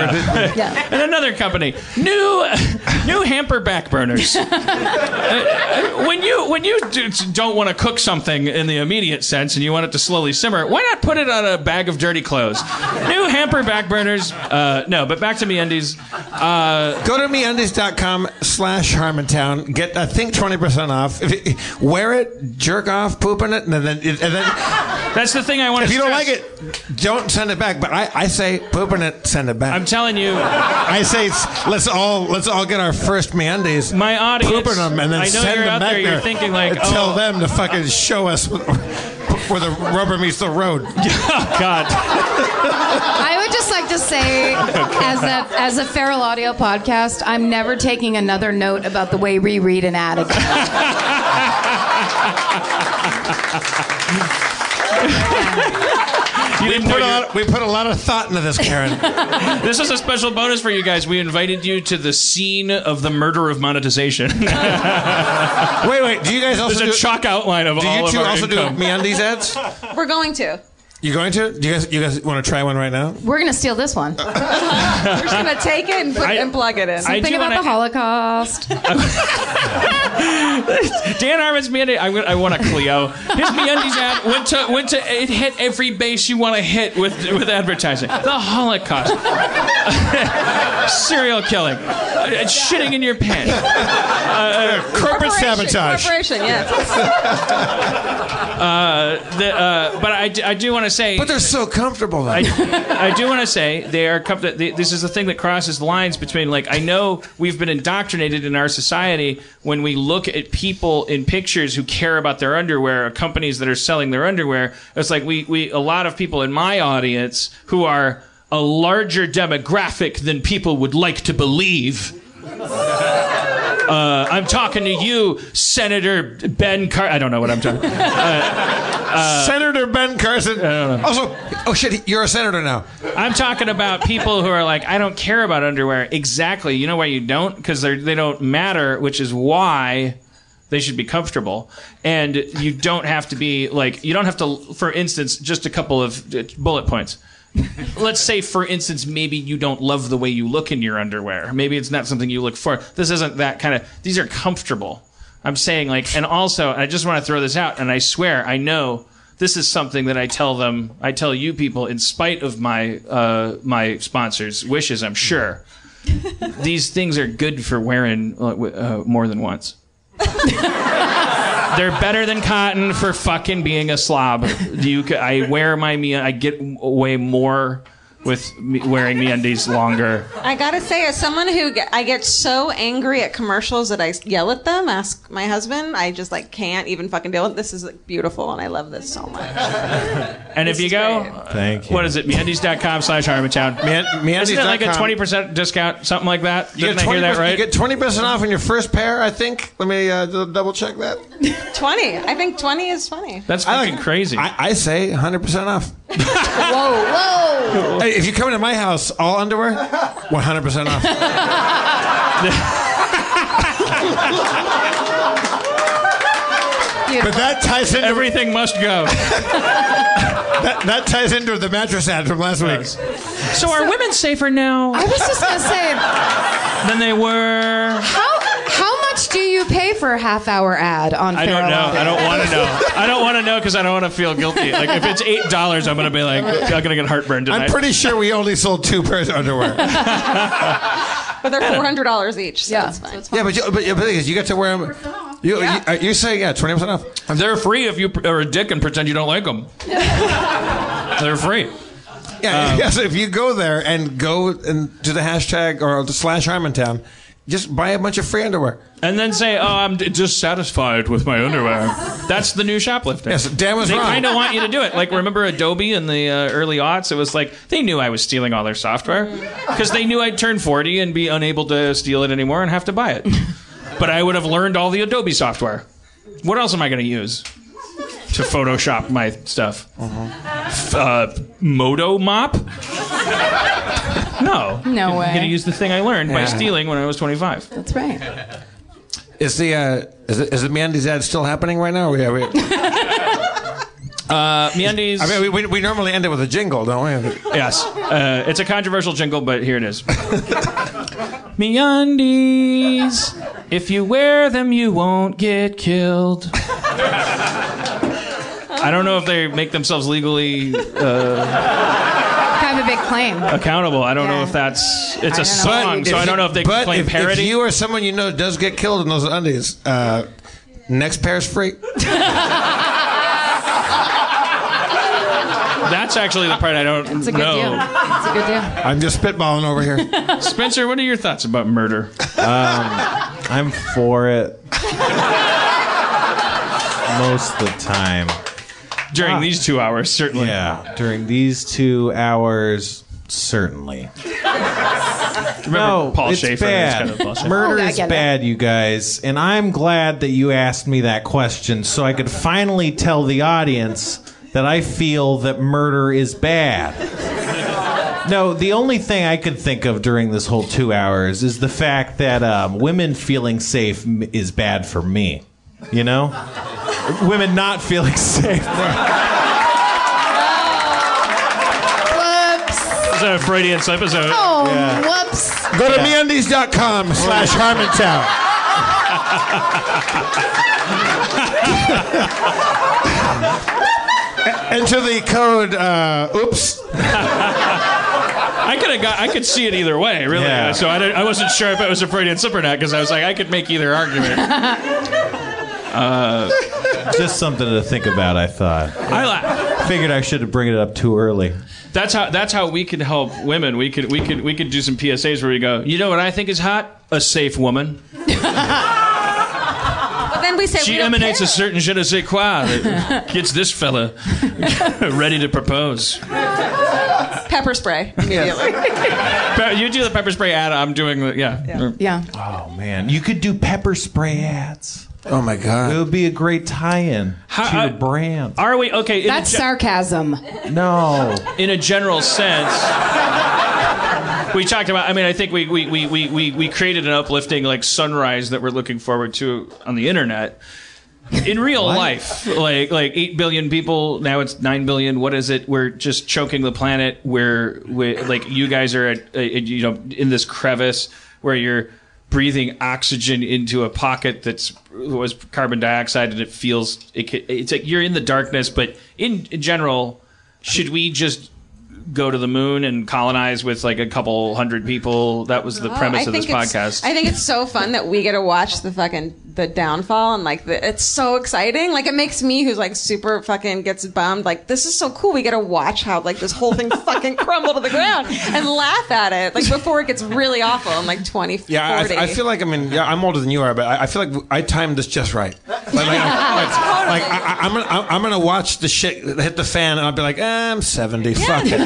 [SPEAKER 6] Yeah. And *laughs* another company, new *laughs* new hamper back burners. *laughs* Uh, when you when you do, don't want to cook something in the immediate sense and you want it to slowly simmer, why not put it on a bag of dirty clothes? New hamper back burners. Uh, no, but back to me undies. Uh,
[SPEAKER 5] Go to meundies.com slash Harmontown. Get, I think, 20% off. If it, wear it, jerk off, poop in it, and then, and then
[SPEAKER 6] that's the thing I want to say.
[SPEAKER 5] If
[SPEAKER 6] to
[SPEAKER 5] you don't like it, don't send it back. But I, I say poop in it, send it back.
[SPEAKER 6] I'm telling you.
[SPEAKER 5] I say let's all let's all get our first meundies.
[SPEAKER 6] My audience-
[SPEAKER 5] poop in them, and then
[SPEAKER 6] I know
[SPEAKER 5] send
[SPEAKER 6] you're
[SPEAKER 5] them
[SPEAKER 6] out
[SPEAKER 5] back
[SPEAKER 6] there, you're thinking like,
[SPEAKER 5] and tell
[SPEAKER 6] oh.
[SPEAKER 5] them to fucking show us where the rubber meets the road. *laughs*
[SPEAKER 6] Oh, God.
[SPEAKER 13] I would just like to say, as a as a feral audio podcast, I'm never taking another note about the way we read an ad again. *laughs*
[SPEAKER 6] You
[SPEAKER 5] we
[SPEAKER 6] didn't
[SPEAKER 5] put
[SPEAKER 6] know
[SPEAKER 5] a lot, we put a lot of thought into this, Karen. *laughs*
[SPEAKER 6] this is a special bonus for you guys. We invited you to the scene of the murder of monetization. *laughs*
[SPEAKER 5] wait, wait. Do you guys also
[SPEAKER 6] There's a chalk outline of
[SPEAKER 5] do
[SPEAKER 6] all
[SPEAKER 5] you
[SPEAKER 6] of
[SPEAKER 5] two
[SPEAKER 6] our
[SPEAKER 5] also
[SPEAKER 6] income.
[SPEAKER 5] do meundies ads?
[SPEAKER 14] We're going to.
[SPEAKER 5] You going to? Do you guys you guys want to try one right now?
[SPEAKER 13] We're gonna steal this one. *laughs*
[SPEAKER 14] We're just gonna take it and, put,
[SPEAKER 6] I-
[SPEAKER 14] and plug it in.
[SPEAKER 6] I
[SPEAKER 13] Think
[SPEAKER 6] do
[SPEAKER 13] about
[SPEAKER 6] wanna-
[SPEAKER 13] the Holocaust. *laughs*
[SPEAKER 6] Dan Harmon's MeUndies. I, want- I want a Clio. His MeUndies ad went to went to it hit every base you want to hit with with advertising. The Holocaust, *laughs* serial killing, uh, shitting in your pants, uh,
[SPEAKER 5] corporate
[SPEAKER 14] Corporation,
[SPEAKER 5] sabotage.
[SPEAKER 14] Corporation, yes.
[SPEAKER 6] Uh, the, uh, but I, I do want to say.
[SPEAKER 5] But they're so comfortable. Though.
[SPEAKER 6] I, I do want to say they are. com- that they- This is the thing that crosses the lines between like I know we've been indoctrinated in our society when we look at people in pictures who care about their underwear, or companies that are selling their underwear. It's like we we a lot of people in my audience who are a larger demographic than people would like to believe. Uh, I'm talking to you, Senator Ben Car. I don't know what I'm talking. Uh,
[SPEAKER 5] Senator Ben Carson. Also, oh shit, you're a senator now.
[SPEAKER 6] I'm talking about people who are like, I don't care about underwear. Exactly. You know why you don't? Because they they don't matter, which is why they should be comfortable. And you don't have to be like, you don't have to. For instance, just a couple of uh, bullet points. *laughs* Let's say, for instance, maybe you don't love the way you look in your underwear. Maybe it's not something you look for. This isn't that kind of. These are comfortable. I'm saying like, and also, I just want to throw this out, and I swear, I know this is something that I tell them, I tell you people, in spite of my uh, my sponsors' wishes, I'm sure. *laughs* These things are good for wearing uh, uh, more than once. *laughs* They're better than cotton for fucking being a slob. You, c- I wear my. I get way more with me wearing me undies longer.
[SPEAKER 14] I gotta say, as someone who get, I get so angry at commercials that I yell at them. Ask my husband. I just like can't even fucking deal with. This is like, beautiful, and I love this so much. *laughs*
[SPEAKER 6] And if you go,
[SPEAKER 8] Thank you.
[SPEAKER 6] what is it? MeUndies.com slash Harmontown.
[SPEAKER 5] MeUndies.com.
[SPEAKER 6] Isn't it like a twenty percent discount, something like that?
[SPEAKER 5] You
[SPEAKER 6] Didn't
[SPEAKER 5] get
[SPEAKER 6] I hear that
[SPEAKER 5] 20%
[SPEAKER 6] right?
[SPEAKER 5] You get twenty percent off on your first pair. I think. Let me uh, d- double check that. *laughs*
[SPEAKER 14] Twenty. I think twenty is funny.
[SPEAKER 6] That's fucking crazy.
[SPEAKER 5] I, I say hundred percent off.
[SPEAKER 14] Whoa, whoa.
[SPEAKER 5] Hey, if you come into my house, all underwear, one hundred percent off. But that ties into
[SPEAKER 6] everything must go.
[SPEAKER 5] that, that ties into the mattress ad from last week.
[SPEAKER 6] So are women safer now
[SPEAKER 13] I was just gonna say,
[SPEAKER 6] than they were?
[SPEAKER 13] how how much do you pay for a half hour ad on?
[SPEAKER 6] I don't know.
[SPEAKER 13] Audio?
[SPEAKER 6] I don't want to know. I don't want to know because I don't want to feel guilty. Like if it's eight dollars, I'm gonna be like, *laughs* I'm gonna get heartburn tonight.
[SPEAKER 5] I'm pretty sure we only sold two pairs of underwear. *laughs*
[SPEAKER 14] But they're four hundred dollars each. So
[SPEAKER 13] Yeah.
[SPEAKER 14] it's fine.
[SPEAKER 5] yeah, but you, but, but the thing is, you get to wear them. You, you, uh, you say yeah, twenty percent off.
[SPEAKER 6] They're free if you are a dick and pretend you don't like them. *laughs* They're free.
[SPEAKER 5] Yeah,
[SPEAKER 6] Um,
[SPEAKER 5] yeah. So if you go there and go and to the hashtag or the slash Harmontown, just buy a bunch of free underwear.
[SPEAKER 6] And then say, "Oh, I'm d- dissatisfied with my underwear." That's the new shoplifting.
[SPEAKER 5] Yes, Dan was
[SPEAKER 6] they
[SPEAKER 5] wrong.
[SPEAKER 6] kind of want you to do it. Like, remember Adobe in the uh, early aughts? It was like they knew I was stealing all their software because they knew I'd turn 40 and be unable to steal it anymore and have to buy it. but I would have learned all the Adobe software. What else am I going to use to Photoshop my stuff? F- Uh, Moto Mop? No.
[SPEAKER 13] No
[SPEAKER 6] I'm
[SPEAKER 13] way.
[SPEAKER 6] going to use the thing I learned by
[SPEAKER 5] Yeah.
[SPEAKER 6] stealing when I was 25.
[SPEAKER 13] That's right.
[SPEAKER 5] Is the uh, is the, is the MeUndies ad still happening right now? Or we, we, *laughs*
[SPEAKER 6] Uh, MeUndies.
[SPEAKER 5] I mean, we, we, we normally end it with a jingle, don't we?
[SPEAKER 6] Yes. Uh, it's a controversial jingle, but here it is. MeUndies. If you wear them, you won't get killed. I don't know if they make themselves legally uh,
[SPEAKER 13] Kind of a big claim.
[SPEAKER 6] accountable. I don't know if that's. It's a
[SPEAKER 13] don't
[SPEAKER 6] song, so I don't know if they can
[SPEAKER 5] but
[SPEAKER 6] claim
[SPEAKER 5] if,
[SPEAKER 6] parody.
[SPEAKER 5] If you or someone you know does get killed in those undies, uh, next pair's free. *laughs*
[SPEAKER 6] That's actually the part I don't
[SPEAKER 13] It's a good
[SPEAKER 6] know.
[SPEAKER 13] deal. It's a good deal.
[SPEAKER 5] I'm just spitballing over here. *laughs*
[SPEAKER 6] Spencer, what are your thoughts about murder?
[SPEAKER 8] I'm for it *laughs* most of the time.
[SPEAKER 6] During
[SPEAKER 8] Ah.
[SPEAKER 6] these two hours, certainly.
[SPEAKER 8] Yeah, during these two hours, certainly.
[SPEAKER 6] Remember
[SPEAKER 8] no,
[SPEAKER 6] Paul
[SPEAKER 8] it's
[SPEAKER 6] Schaefer?
[SPEAKER 8] bad.
[SPEAKER 6] It's kind of bullshit.
[SPEAKER 8] Murder
[SPEAKER 13] Oh,
[SPEAKER 8] is
[SPEAKER 13] get it.
[SPEAKER 8] bad, you guys, and I'm glad that you asked me that question so I could finally tell the audience that I feel that murder is bad. No, the only thing I could think of during this whole two hours is the fact that um, women feeling safe is bad for me. You know, women not feeling *laughs* safe.
[SPEAKER 13] Whoops.
[SPEAKER 6] Is that a Freudian slip? Is that-
[SPEAKER 13] Oh,
[SPEAKER 8] Yeah.
[SPEAKER 13] whoops.
[SPEAKER 5] Go to meundies.com slash Harmontown. *laughs* Enter the code, uh, oops.
[SPEAKER 6] I could have got. I could see it either way, really.
[SPEAKER 8] Yeah.
[SPEAKER 6] So I, didn't, I wasn't sure if it was a Freudian slip or not because I was like, I could make either argument. *laughs* Uh,
[SPEAKER 8] Just something to think about, I thought.
[SPEAKER 6] I la-
[SPEAKER 8] Figured I should have bring it up too early.
[SPEAKER 6] That's how. That's how we could help women. We could. We could. We could do some PSAs where we go. You know what I think is hot? A safe woman. *laughs*
[SPEAKER 14] But then we say
[SPEAKER 6] She
[SPEAKER 14] don't
[SPEAKER 6] emanates
[SPEAKER 14] care.
[SPEAKER 6] a certain je ne sais quoi that *laughs* gets this fella *laughs* ready to propose.
[SPEAKER 14] pepper spray immediately.
[SPEAKER 6] Pe- You do the pepper spray ad. I'm doing the yeah.
[SPEAKER 13] Yeah.
[SPEAKER 8] Oh man, you could do pepper spray ads.
[SPEAKER 5] Oh my god!
[SPEAKER 8] It would be a great tie-in
[SPEAKER 6] How-
[SPEAKER 8] to the brand.
[SPEAKER 6] Are we okay?
[SPEAKER 13] That's
[SPEAKER 6] ge-
[SPEAKER 13] sarcasm.
[SPEAKER 8] No,
[SPEAKER 6] in a general sense. We talked about. I mean, I think we we, we, we, we we created an uplifting like sunrise that we're looking forward to on the internet. In real life, like like eight billion people now, it's nine billion. What is it? We're just choking the planet. We're, we like you guys are at, uh, you know in this crevice where you're breathing oxygen into a pocket that's was carbon dioxide and it feels it, it's like you're in the darkness. But in, in general, should we just go to the moon and colonize with like a couple hundred people? That was the
[SPEAKER 14] Oh,
[SPEAKER 6] premise
[SPEAKER 14] I
[SPEAKER 6] of this podcast.
[SPEAKER 14] I think it's so fun that we get to watch the fucking the downfall and like the, it's so exciting. Like it makes me who's like super fucking gets bummed. Like this is so cool. We get to watch how like this whole thing *laughs* fucking crumble to the ground and laugh at it like before it gets really awful in like 20,
[SPEAKER 5] Yeah,
[SPEAKER 14] 40.
[SPEAKER 5] I, I feel like I mean, yeah, I'm older than you are, but I, I feel like I timed this just right. *laughs* Like, like, I, like I, I- I'm gonna, I'm gonna watch the shit hit the fan, and I'll be like, eh, I'm 70. Fuck *laughs* it.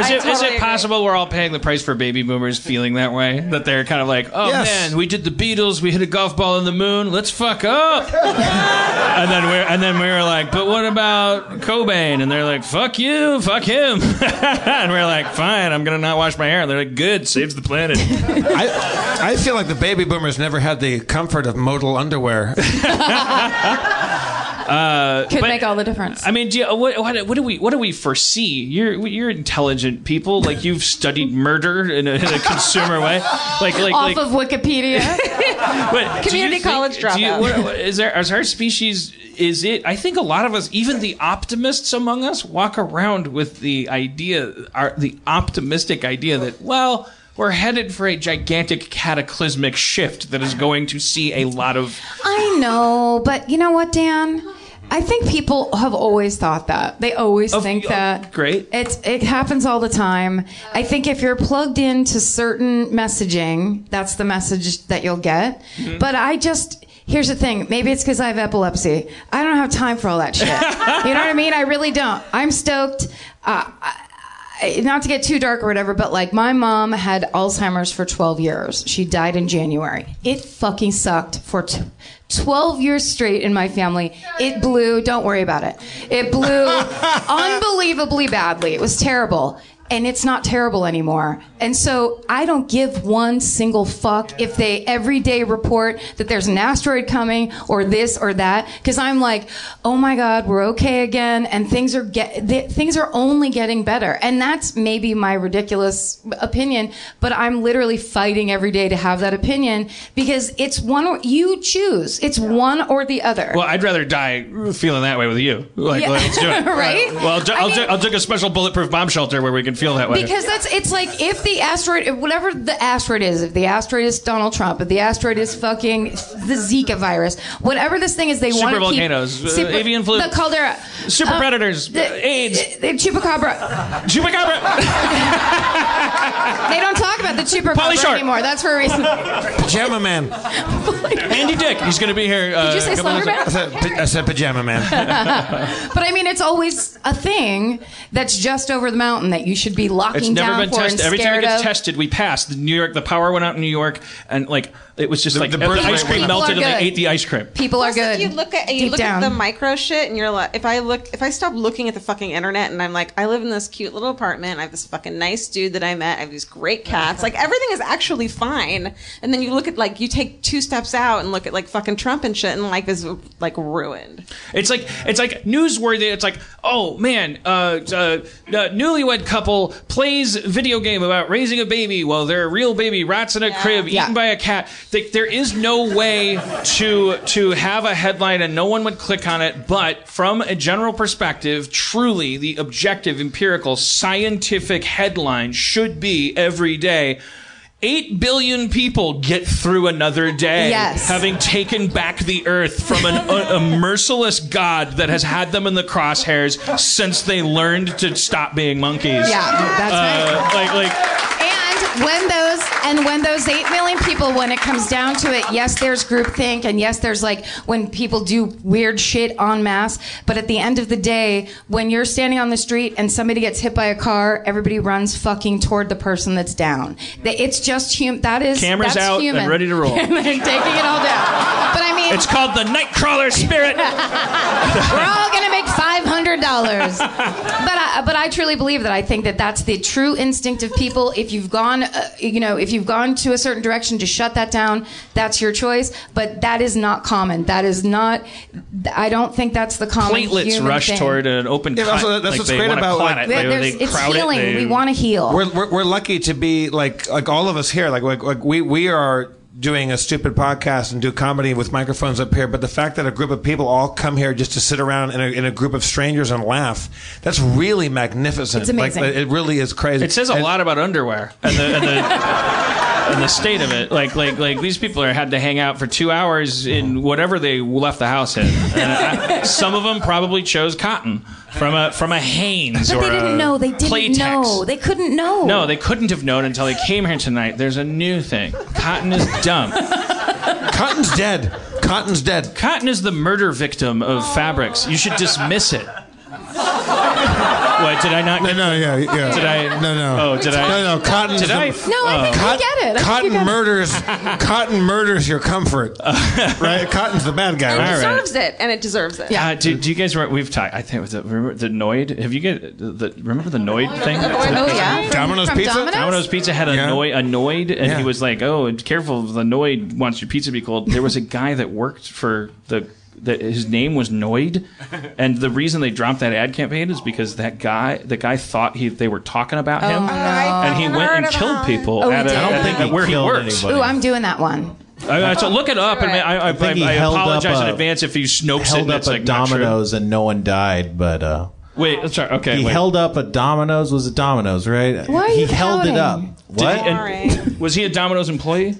[SPEAKER 6] Is it, is it possible we're all paying the price for baby boomers feeling that way? That they're kind of like, oh
[SPEAKER 5] Yes.
[SPEAKER 6] man, we did the Beatles, we hit a golf ball in the moon, let's fuck up. *laughs* and then we're and then we were like, but what about Cobain? And they're like, fuck you, fuck him. *laughs* and we're like, fine, I'm gonna not wash my hair. And they're like, good, saves the planet. *laughs*
[SPEAKER 5] I, I feel like the baby boomers never had the comfort of modal underwear.
[SPEAKER 6] Uh,
[SPEAKER 13] Could
[SPEAKER 6] but-
[SPEAKER 13] make all the difference.
[SPEAKER 6] I mean, do you, what, what, what do we what do we foresee? You're you're intelligent people. Like you've studied murder in a, in a consumer way. Like like
[SPEAKER 13] Off
[SPEAKER 6] like.
[SPEAKER 13] of Wikipedia. *laughs*
[SPEAKER 6] But
[SPEAKER 14] Community
[SPEAKER 6] you think-
[SPEAKER 14] college
[SPEAKER 6] do you-
[SPEAKER 14] dropout.
[SPEAKER 6] what- what- is there is our species? Is it? I think a lot of us, even the optimists among us, walk around with the idea, our, the optimistic idea that well. We're headed for a gigantic cataclysmic shift that is going to see a lot of
[SPEAKER 13] I know, but you know what, Dan? I think people have always thought that. They always think that.
[SPEAKER 6] great.
[SPEAKER 13] It's it happens all the time. I think if you're plugged into certain messaging, that's the message that you'll get.
[SPEAKER 6] Mm-hmm.
[SPEAKER 13] But I just here's the thing. Maybe it's because I have epilepsy. I don't have time for all that shit. *laughs* you know what I mean? I really don't. I'm stoked. Uh, I, Uh, not to get too dark or whatever, but like my mom had Alzheimer's for 12 years. She died in January. It fucking sucked for t- 12 years straight in my family. It blew, don't worry about it. It blew *laughs* unbelievably badly. It was terrible. And it's not terrible anymore. And so I don't give one single fuck if they every day report that there's an asteroid coming or this or that. Cause I'm like, oh my God, we're okay again. And things are get, th- things are only getting better. And that's maybe my ridiculous opinion, but I'm literally fighting every day to have that opinion because it's one or you choose. It's one or the other.
[SPEAKER 6] Well, I'd rather die feeling that way with you. Like,
[SPEAKER 13] Yeah.
[SPEAKER 6] let's do it. *laughs*
[SPEAKER 13] Right?
[SPEAKER 6] Well, I'll, ju-
[SPEAKER 13] I
[SPEAKER 6] I'll,
[SPEAKER 13] mean-
[SPEAKER 6] ju- I'll dig a special bulletproof bomb shelter where we can feel that way.
[SPEAKER 13] Because that's it's like if the asteroid, if whatever the asteroid is, if the asteroid is Donald Trump, if the asteroid is fucking the Zika virus, whatever this thing is, they
[SPEAKER 6] Super
[SPEAKER 13] want to keep
[SPEAKER 6] volcanoes, uh, avian flu,
[SPEAKER 13] the caldera,
[SPEAKER 6] super
[SPEAKER 13] uh,
[SPEAKER 6] predators,
[SPEAKER 13] the,
[SPEAKER 6] AIDS,
[SPEAKER 13] the chupacabra.
[SPEAKER 6] chupacabra. *laughs*
[SPEAKER 13] They don't talk about the chupacabra
[SPEAKER 6] Polyshark.
[SPEAKER 13] anymore. That's for a reason.
[SPEAKER 5] Pajama man. *laughs*
[SPEAKER 6] Andy Dick. He's going to be here. Uh,
[SPEAKER 13] Did you say
[SPEAKER 6] a couple
[SPEAKER 13] Slender
[SPEAKER 6] minutes-
[SPEAKER 5] I said, I said pajama man. *laughs*
[SPEAKER 13] But I mean, it's always a thing that's just over the mountain that you should be locking
[SPEAKER 6] It's never
[SPEAKER 13] down
[SPEAKER 6] been
[SPEAKER 13] for
[SPEAKER 6] tested.
[SPEAKER 13] and
[SPEAKER 6] Every time it
[SPEAKER 13] scared
[SPEAKER 6] gets
[SPEAKER 13] of.
[SPEAKER 6] tested, we pass. The New York, the power went out in New York, and like it was just
[SPEAKER 5] The-
[SPEAKER 6] like
[SPEAKER 5] the
[SPEAKER 6] the,
[SPEAKER 5] birth
[SPEAKER 6] ice
[SPEAKER 5] rate
[SPEAKER 6] cream
[SPEAKER 5] went
[SPEAKER 13] up.
[SPEAKER 6] melted, and
[SPEAKER 13] People are
[SPEAKER 6] they
[SPEAKER 13] good.
[SPEAKER 6] ate the ice cream.
[SPEAKER 13] People are
[SPEAKER 14] Plus,
[SPEAKER 13] good.
[SPEAKER 14] If you look at you
[SPEAKER 13] deep
[SPEAKER 14] look
[SPEAKER 13] down.
[SPEAKER 14] at the micro shit, and you're like, if I look, if I stop looking at the fucking internet, and I'm like, I live in this cute little apartment. I have this fucking nice dude that I met. I have these great cats. Like everything is actually fine. And then you look at like you take two steps out and look at like fucking Trump and shit, and life is like ruined.
[SPEAKER 6] It's like it's like newsworthy. It's like, oh man, uh, uh, uh, newlywed couple plays video game about raising a baby while their real baby rats in a crib,
[SPEAKER 13] Yeah.
[SPEAKER 6] eaten by a cat. Like, there is no way to to have a headline and no one would click on it. But from a general perspective, truly, the objective, empirical, scientific headline should be every day. Eight billion people get through another day,
[SPEAKER 13] Yes.
[SPEAKER 6] having taken back the earth from an, a, a merciless god that has had them in the crosshairs since they learned to stop being monkeys.
[SPEAKER 13] Yeah, that's
[SPEAKER 6] Uh, like, like,
[SPEAKER 13] And when those and when those eight million people, when it comes down to it, yes, there's groupthink, and yes, there's like when people do weird shit en masse. But at the end of the day, when you're standing on the street and somebody gets hit by a car, everybody runs fucking toward the person that's down. That- It's just human. That is
[SPEAKER 6] Cameras out
[SPEAKER 13] human.
[SPEAKER 6] and ready to roll. *laughs*
[SPEAKER 13] and taking it all down. But I mean,
[SPEAKER 6] it's called the Nightcrawler Spirit. *laughs*
[SPEAKER 13] we're all gonna make five hundred dollars. But I, but I truly believe that I think that that's the true instinct of people. If you've gone, uh, you know, if you've gone to a certain direction to shut that down, that's your choice. But that is not common. That is not. I don't think that's the common.
[SPEAKER 6] Platelets
[SPEAKER 13] human
[SPEAKER 6] rush
[SPEAKER 13] thing.
[SPEAKER 6] toward an open
[SPEAKER 5] Yeah,
[SPEAKER 6] cut.
[SPEAKER 5] also, that's
[SPEAKER 6] like
[SPEAKER 5] what's
[SPEAKER 6] they
[SPEAKER 5] great about,
[SPEAKER 6] clot
[SPEAKER 5] like-
[SPEAKER 6] it. They,
[SPEAKER 13] There's-
[SPEAKER 6] they
[SPEAKER 13] it's healing.
[SPEAKER 6] It. They,
[SPEAKER 13] we want to heal.
[SPEAKER 5] We're, we're, we're lucky to be like like all of us here. Like, like like we we are doing a stupid podcast and do comedy with microphones up here. But the fact that a group of people all come here just to sit around in a, in a group of strangers and laugh, that's really magnificent.
[SPEAKER 13] It's amazing.
[SPEAKER 5] Like, it really is crazy.
[SPEAKER 6] It says a
[SPEAKER 5] And-
[SPEAKER 6] lot about underwear and the, and the *laughs* in the state of it. Like like like these people are had to hang out for two hours in whatever they left the house in. And I, some of them probably chose cotton from a from a Hanes
[SPEAKER 13] But
[SPEAKER 6] or
[SPEAKER 13] they didn't
[SPEAKER 6] a
[SPEAKER 13] know. They didn't
[SPEAKER 6] Playtex.
[SPEAKER 13] know. They couldn't know.
[SPEAKER 6] No, they couldn't have known until they came here tonight. There's a new thing. Cotton is dumb.
[SPEAKER 5] Cotton's dead. Cotton's dead.
[SPEAKER 6] Cotton is the murder victim of fabrics. You should dismiss it. What did I not?
[SPEAKER 5] No, no, yeah, yeah.
[SPEAKER 6] Did I?
[SPEAKER 5] No, no.
[SPEAKER 6] Oh, did I?
[SPEAKER 5] No, no. Cotton.
[SPEAKER 6] Did I?
[SPEAKER 13] No, I think
[SPEAKER 6] Oh.
[SPEAKER 13] you get it. I think
[SPEAKER 5] Cotton
[SPEAKER 13] you get it.
[SPEAKER 5] murders. *laughs* Cotton murders your comfort. *laughs* right? Cotton's the bad guy.
[SPEAKER 14] And it
[SPEAKER 5] Right?
[SPEAKER 14] deserves it, and it deserves it.
[SPEAKER 6] Uh, do, do you guys re- we've talked? I think was the, remember the Noid. Have you get the, the remember the Noid thing?
[SPEAKER 14] Oh yeah.
[SPEAKER 5] Domino's
[SPEAKER 13] From
[SPEAKER 5] Pizza.
[SPEAKER 13] Domino's?
[SPEAKER 6] Domino's Pizza had a
[SPEAKER 5] Yeah.
[SPEAKER 6] Noid, a Noid, and
[SPEAKER 5] Yeah.
[SPEAKER 6] he was like, "Oh, careful! The Noid wants your pizza to be cold." There was a guy that worked for the. The, his name was Noid, *laughs* and the reason they dropped that ad campaign is because that guy, the guy thought he they were talking about him, and he went and killed people
[SPEAKER 13] Oh,
[SPEAKER 6] at,
[SPEAKER 13] he
[SPEAKER 6] a,
[SPEAKER 13] did? I don't
[SPEAKER 6] at-
[SPEAKER 13] think
[SPEAKER 6] at
[SPEAKER 8] he
[SPEAKER 6] where he
[SPEAKER 8] killed
[SPEAKER 6] works.
[SPEAKER 8] anybody.
[SPEAKER 13] Ooh, I'm doing that one.
[SPEAKER 6] I, I- so look it up, and I, I, I,
[SPEAKER 8] think
[SPEAKER 6] I
[SPEAKER 8] held up
[SPEAKER 6] apologize in
[SPEAKER 8] a-
[SPEAKER 6] advance if you Snopes it.
[SPEAKER 8] held
[SPEAKER 6] and
[SPEAKER 8] up
[SPEAKER 6] it's
[SPEAKER 8] a
[SPEAKER 6] like not.
[SPEAKER 8] Domino's and no one died, but uh,
[SPEAKER 6] Wait, I'm sorry. Okay,
[SPEAKER 8] he
[SPEAKER 6] wait.
[SPEAKER 8] held up a Domino's. Was it Domino's, right?
[SPEAKER 13] Why are
[SPEAKER 8] he
[SPEAKER 13] you
[SPEAKER 8] held it up.
[SPEAKER 13] pouting?
[SPEAKER 6] Did
[SPEAKER 8] What?
[SPEAKER 6] he- *laughs* and- was he a Domino's employee?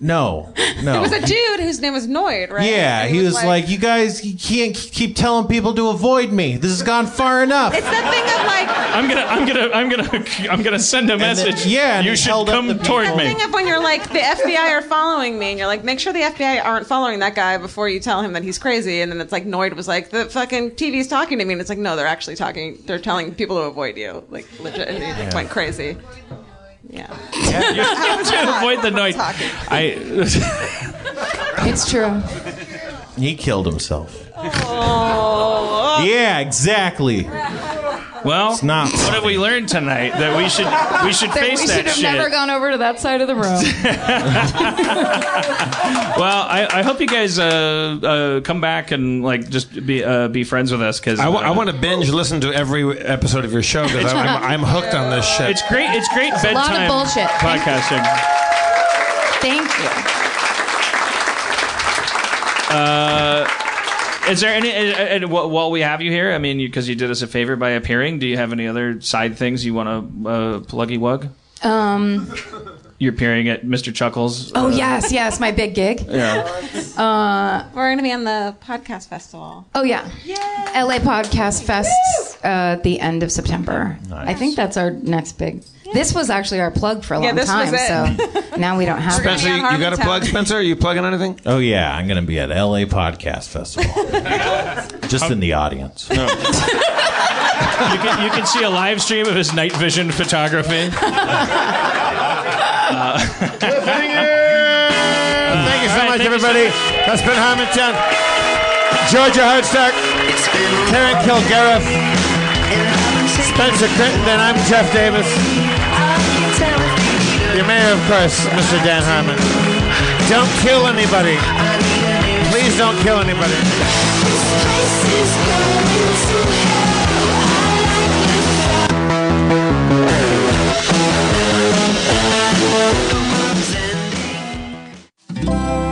[SPEAKER 8] No, *laughs* no.
[SPEAKER 14] It was a dude whose name was Noid, right?
[SPEAKER 8] Yeah,
[SPEAKER 14] And
[SPEAKER 8] he, was, like, "You guys, you can't keep telling people to avoid me. This has gone far enough."
[SPEAKER 14] it's that thing of like.
[SPEAKER 6] I'm gonna, I'm gonna, I'm gonna, I'm gonna send a
[SPEAKER 8] then-
[SPEAKER 6] message.
[SPEAKER 8] yeah, and
[SPEAKER 6] you
[SPEAKER 8] he
[SPEAKER 6] should
[SPEAKER 8] held up
[SPEAKER 6] come
[SPEAKER 8] the
[SPEAKER 6] toward
[SPEAKER 8] people.
[SPEAKER 6] me.
[SPEAKER 14] Thing of when you're like the FBI are following me, and you're like, make sure the FBI aren't following that guy before you tell him that he's crazy. And then it's like Noid was like, the fucking TV's talking to me, and it's like, no, they're actually talking. They're telling people to avoid you, like legit. And he went crazy. Yeah.
[SPEAKER 6] yeah you're, to *laughs* avoid the Noid. I. *laughs*
[SPEAKER 13] It's true.
[SPEAKER 8] He killed himself.
[SPEAKER 14] Oh.
[SPEAKER 8] Yeah, exactly.
[SPEAKER 6] Well,
[SPEAKER 8] not
[SPEAKER 6] what have we learned tonight? That we should, we should
[SPEAKER 13] That
[SPEAKER 6] face
[SPEAKER 13] we
[SPEAKER 6] that
[SPEAKER 13] should have
[SPEAKER 6] shit.
[SPEAKER 13] never gone over to that side of the room. *laughs*
[SPEAKER 6] well, I, I hope you guys uh, uh, come back and like just be uh, be friends with us because
[SPEAKER 5] I, w- I want to binge listen to every episode of your show because I'm, I'm, *laughs* I'm hooked on this shit.
[SPEAKER 6] It's great. It's great
[SPEAKER 13] a lot of
[SPEAKER 6] bedtime
[SPEAKER 13] bullshit.
[SPEAKER 6] podcasting.
[SPEAKER 13] Thank you.
[SPEAKER 6] Uh, is there any? And while we have you here, I mean, because you, did us a favor by appearing, do you have any other side things you want to uh, pluggy wug?
[SPEAKER 13] Um.
[SPEAKER 6] You're appearing at Mr. Chuckles.
[SPEAKER 13] Oh yes, yes, my big gig. *laughs*
[SPEAKER 6] Yeah.
[SPEAKER 13] Uh.
[SPEAKER 14] We're going to be on the podcast festival.
[SPEAKER 13] Oh yeah. LA Podcast Fest uh, at the end of September. I think that's our next big. This was actually our plug for a
[SPEAKER 14] Yeah,
[SPEAKER 13] long
[SPEAKER 14] this was
[SPEAKER 13] time,
[SPEAKER 14] it.
[SPEAKER 13] so *laughs* now we don't have
[SPEAKER 5] Spencer,
[SPEAKER 13] it.
[SPEAKER 5] you, you got a plug, Spencer? Are you plugging anything?
[SPEAKER 8] Oh yeah, I'm gonna be at LA Podcast Festival. *laughs* Just in the audience.
[SPEAKER 6] you can you can see a live stream of his night vision photography. Uh,
[SPEAKER 5] Thank you so
[SPEAKER 6] All right,
[SPEAKER 5] much,
[SPEAKER 6] thank you so
[SPEAKER 5] everybody.
[SPEAKER 6] much.
[SPEAKER 5] That's been Harmontown. Georgia Hardstark, Karen Kilgariff, Spencer Crittenden, and I'm Jeff Davis. Your mayor, of course, Mr. Dan Harmon. Don't kill anybody. Please don't kill anybody.
[SPEAKER 20] Feral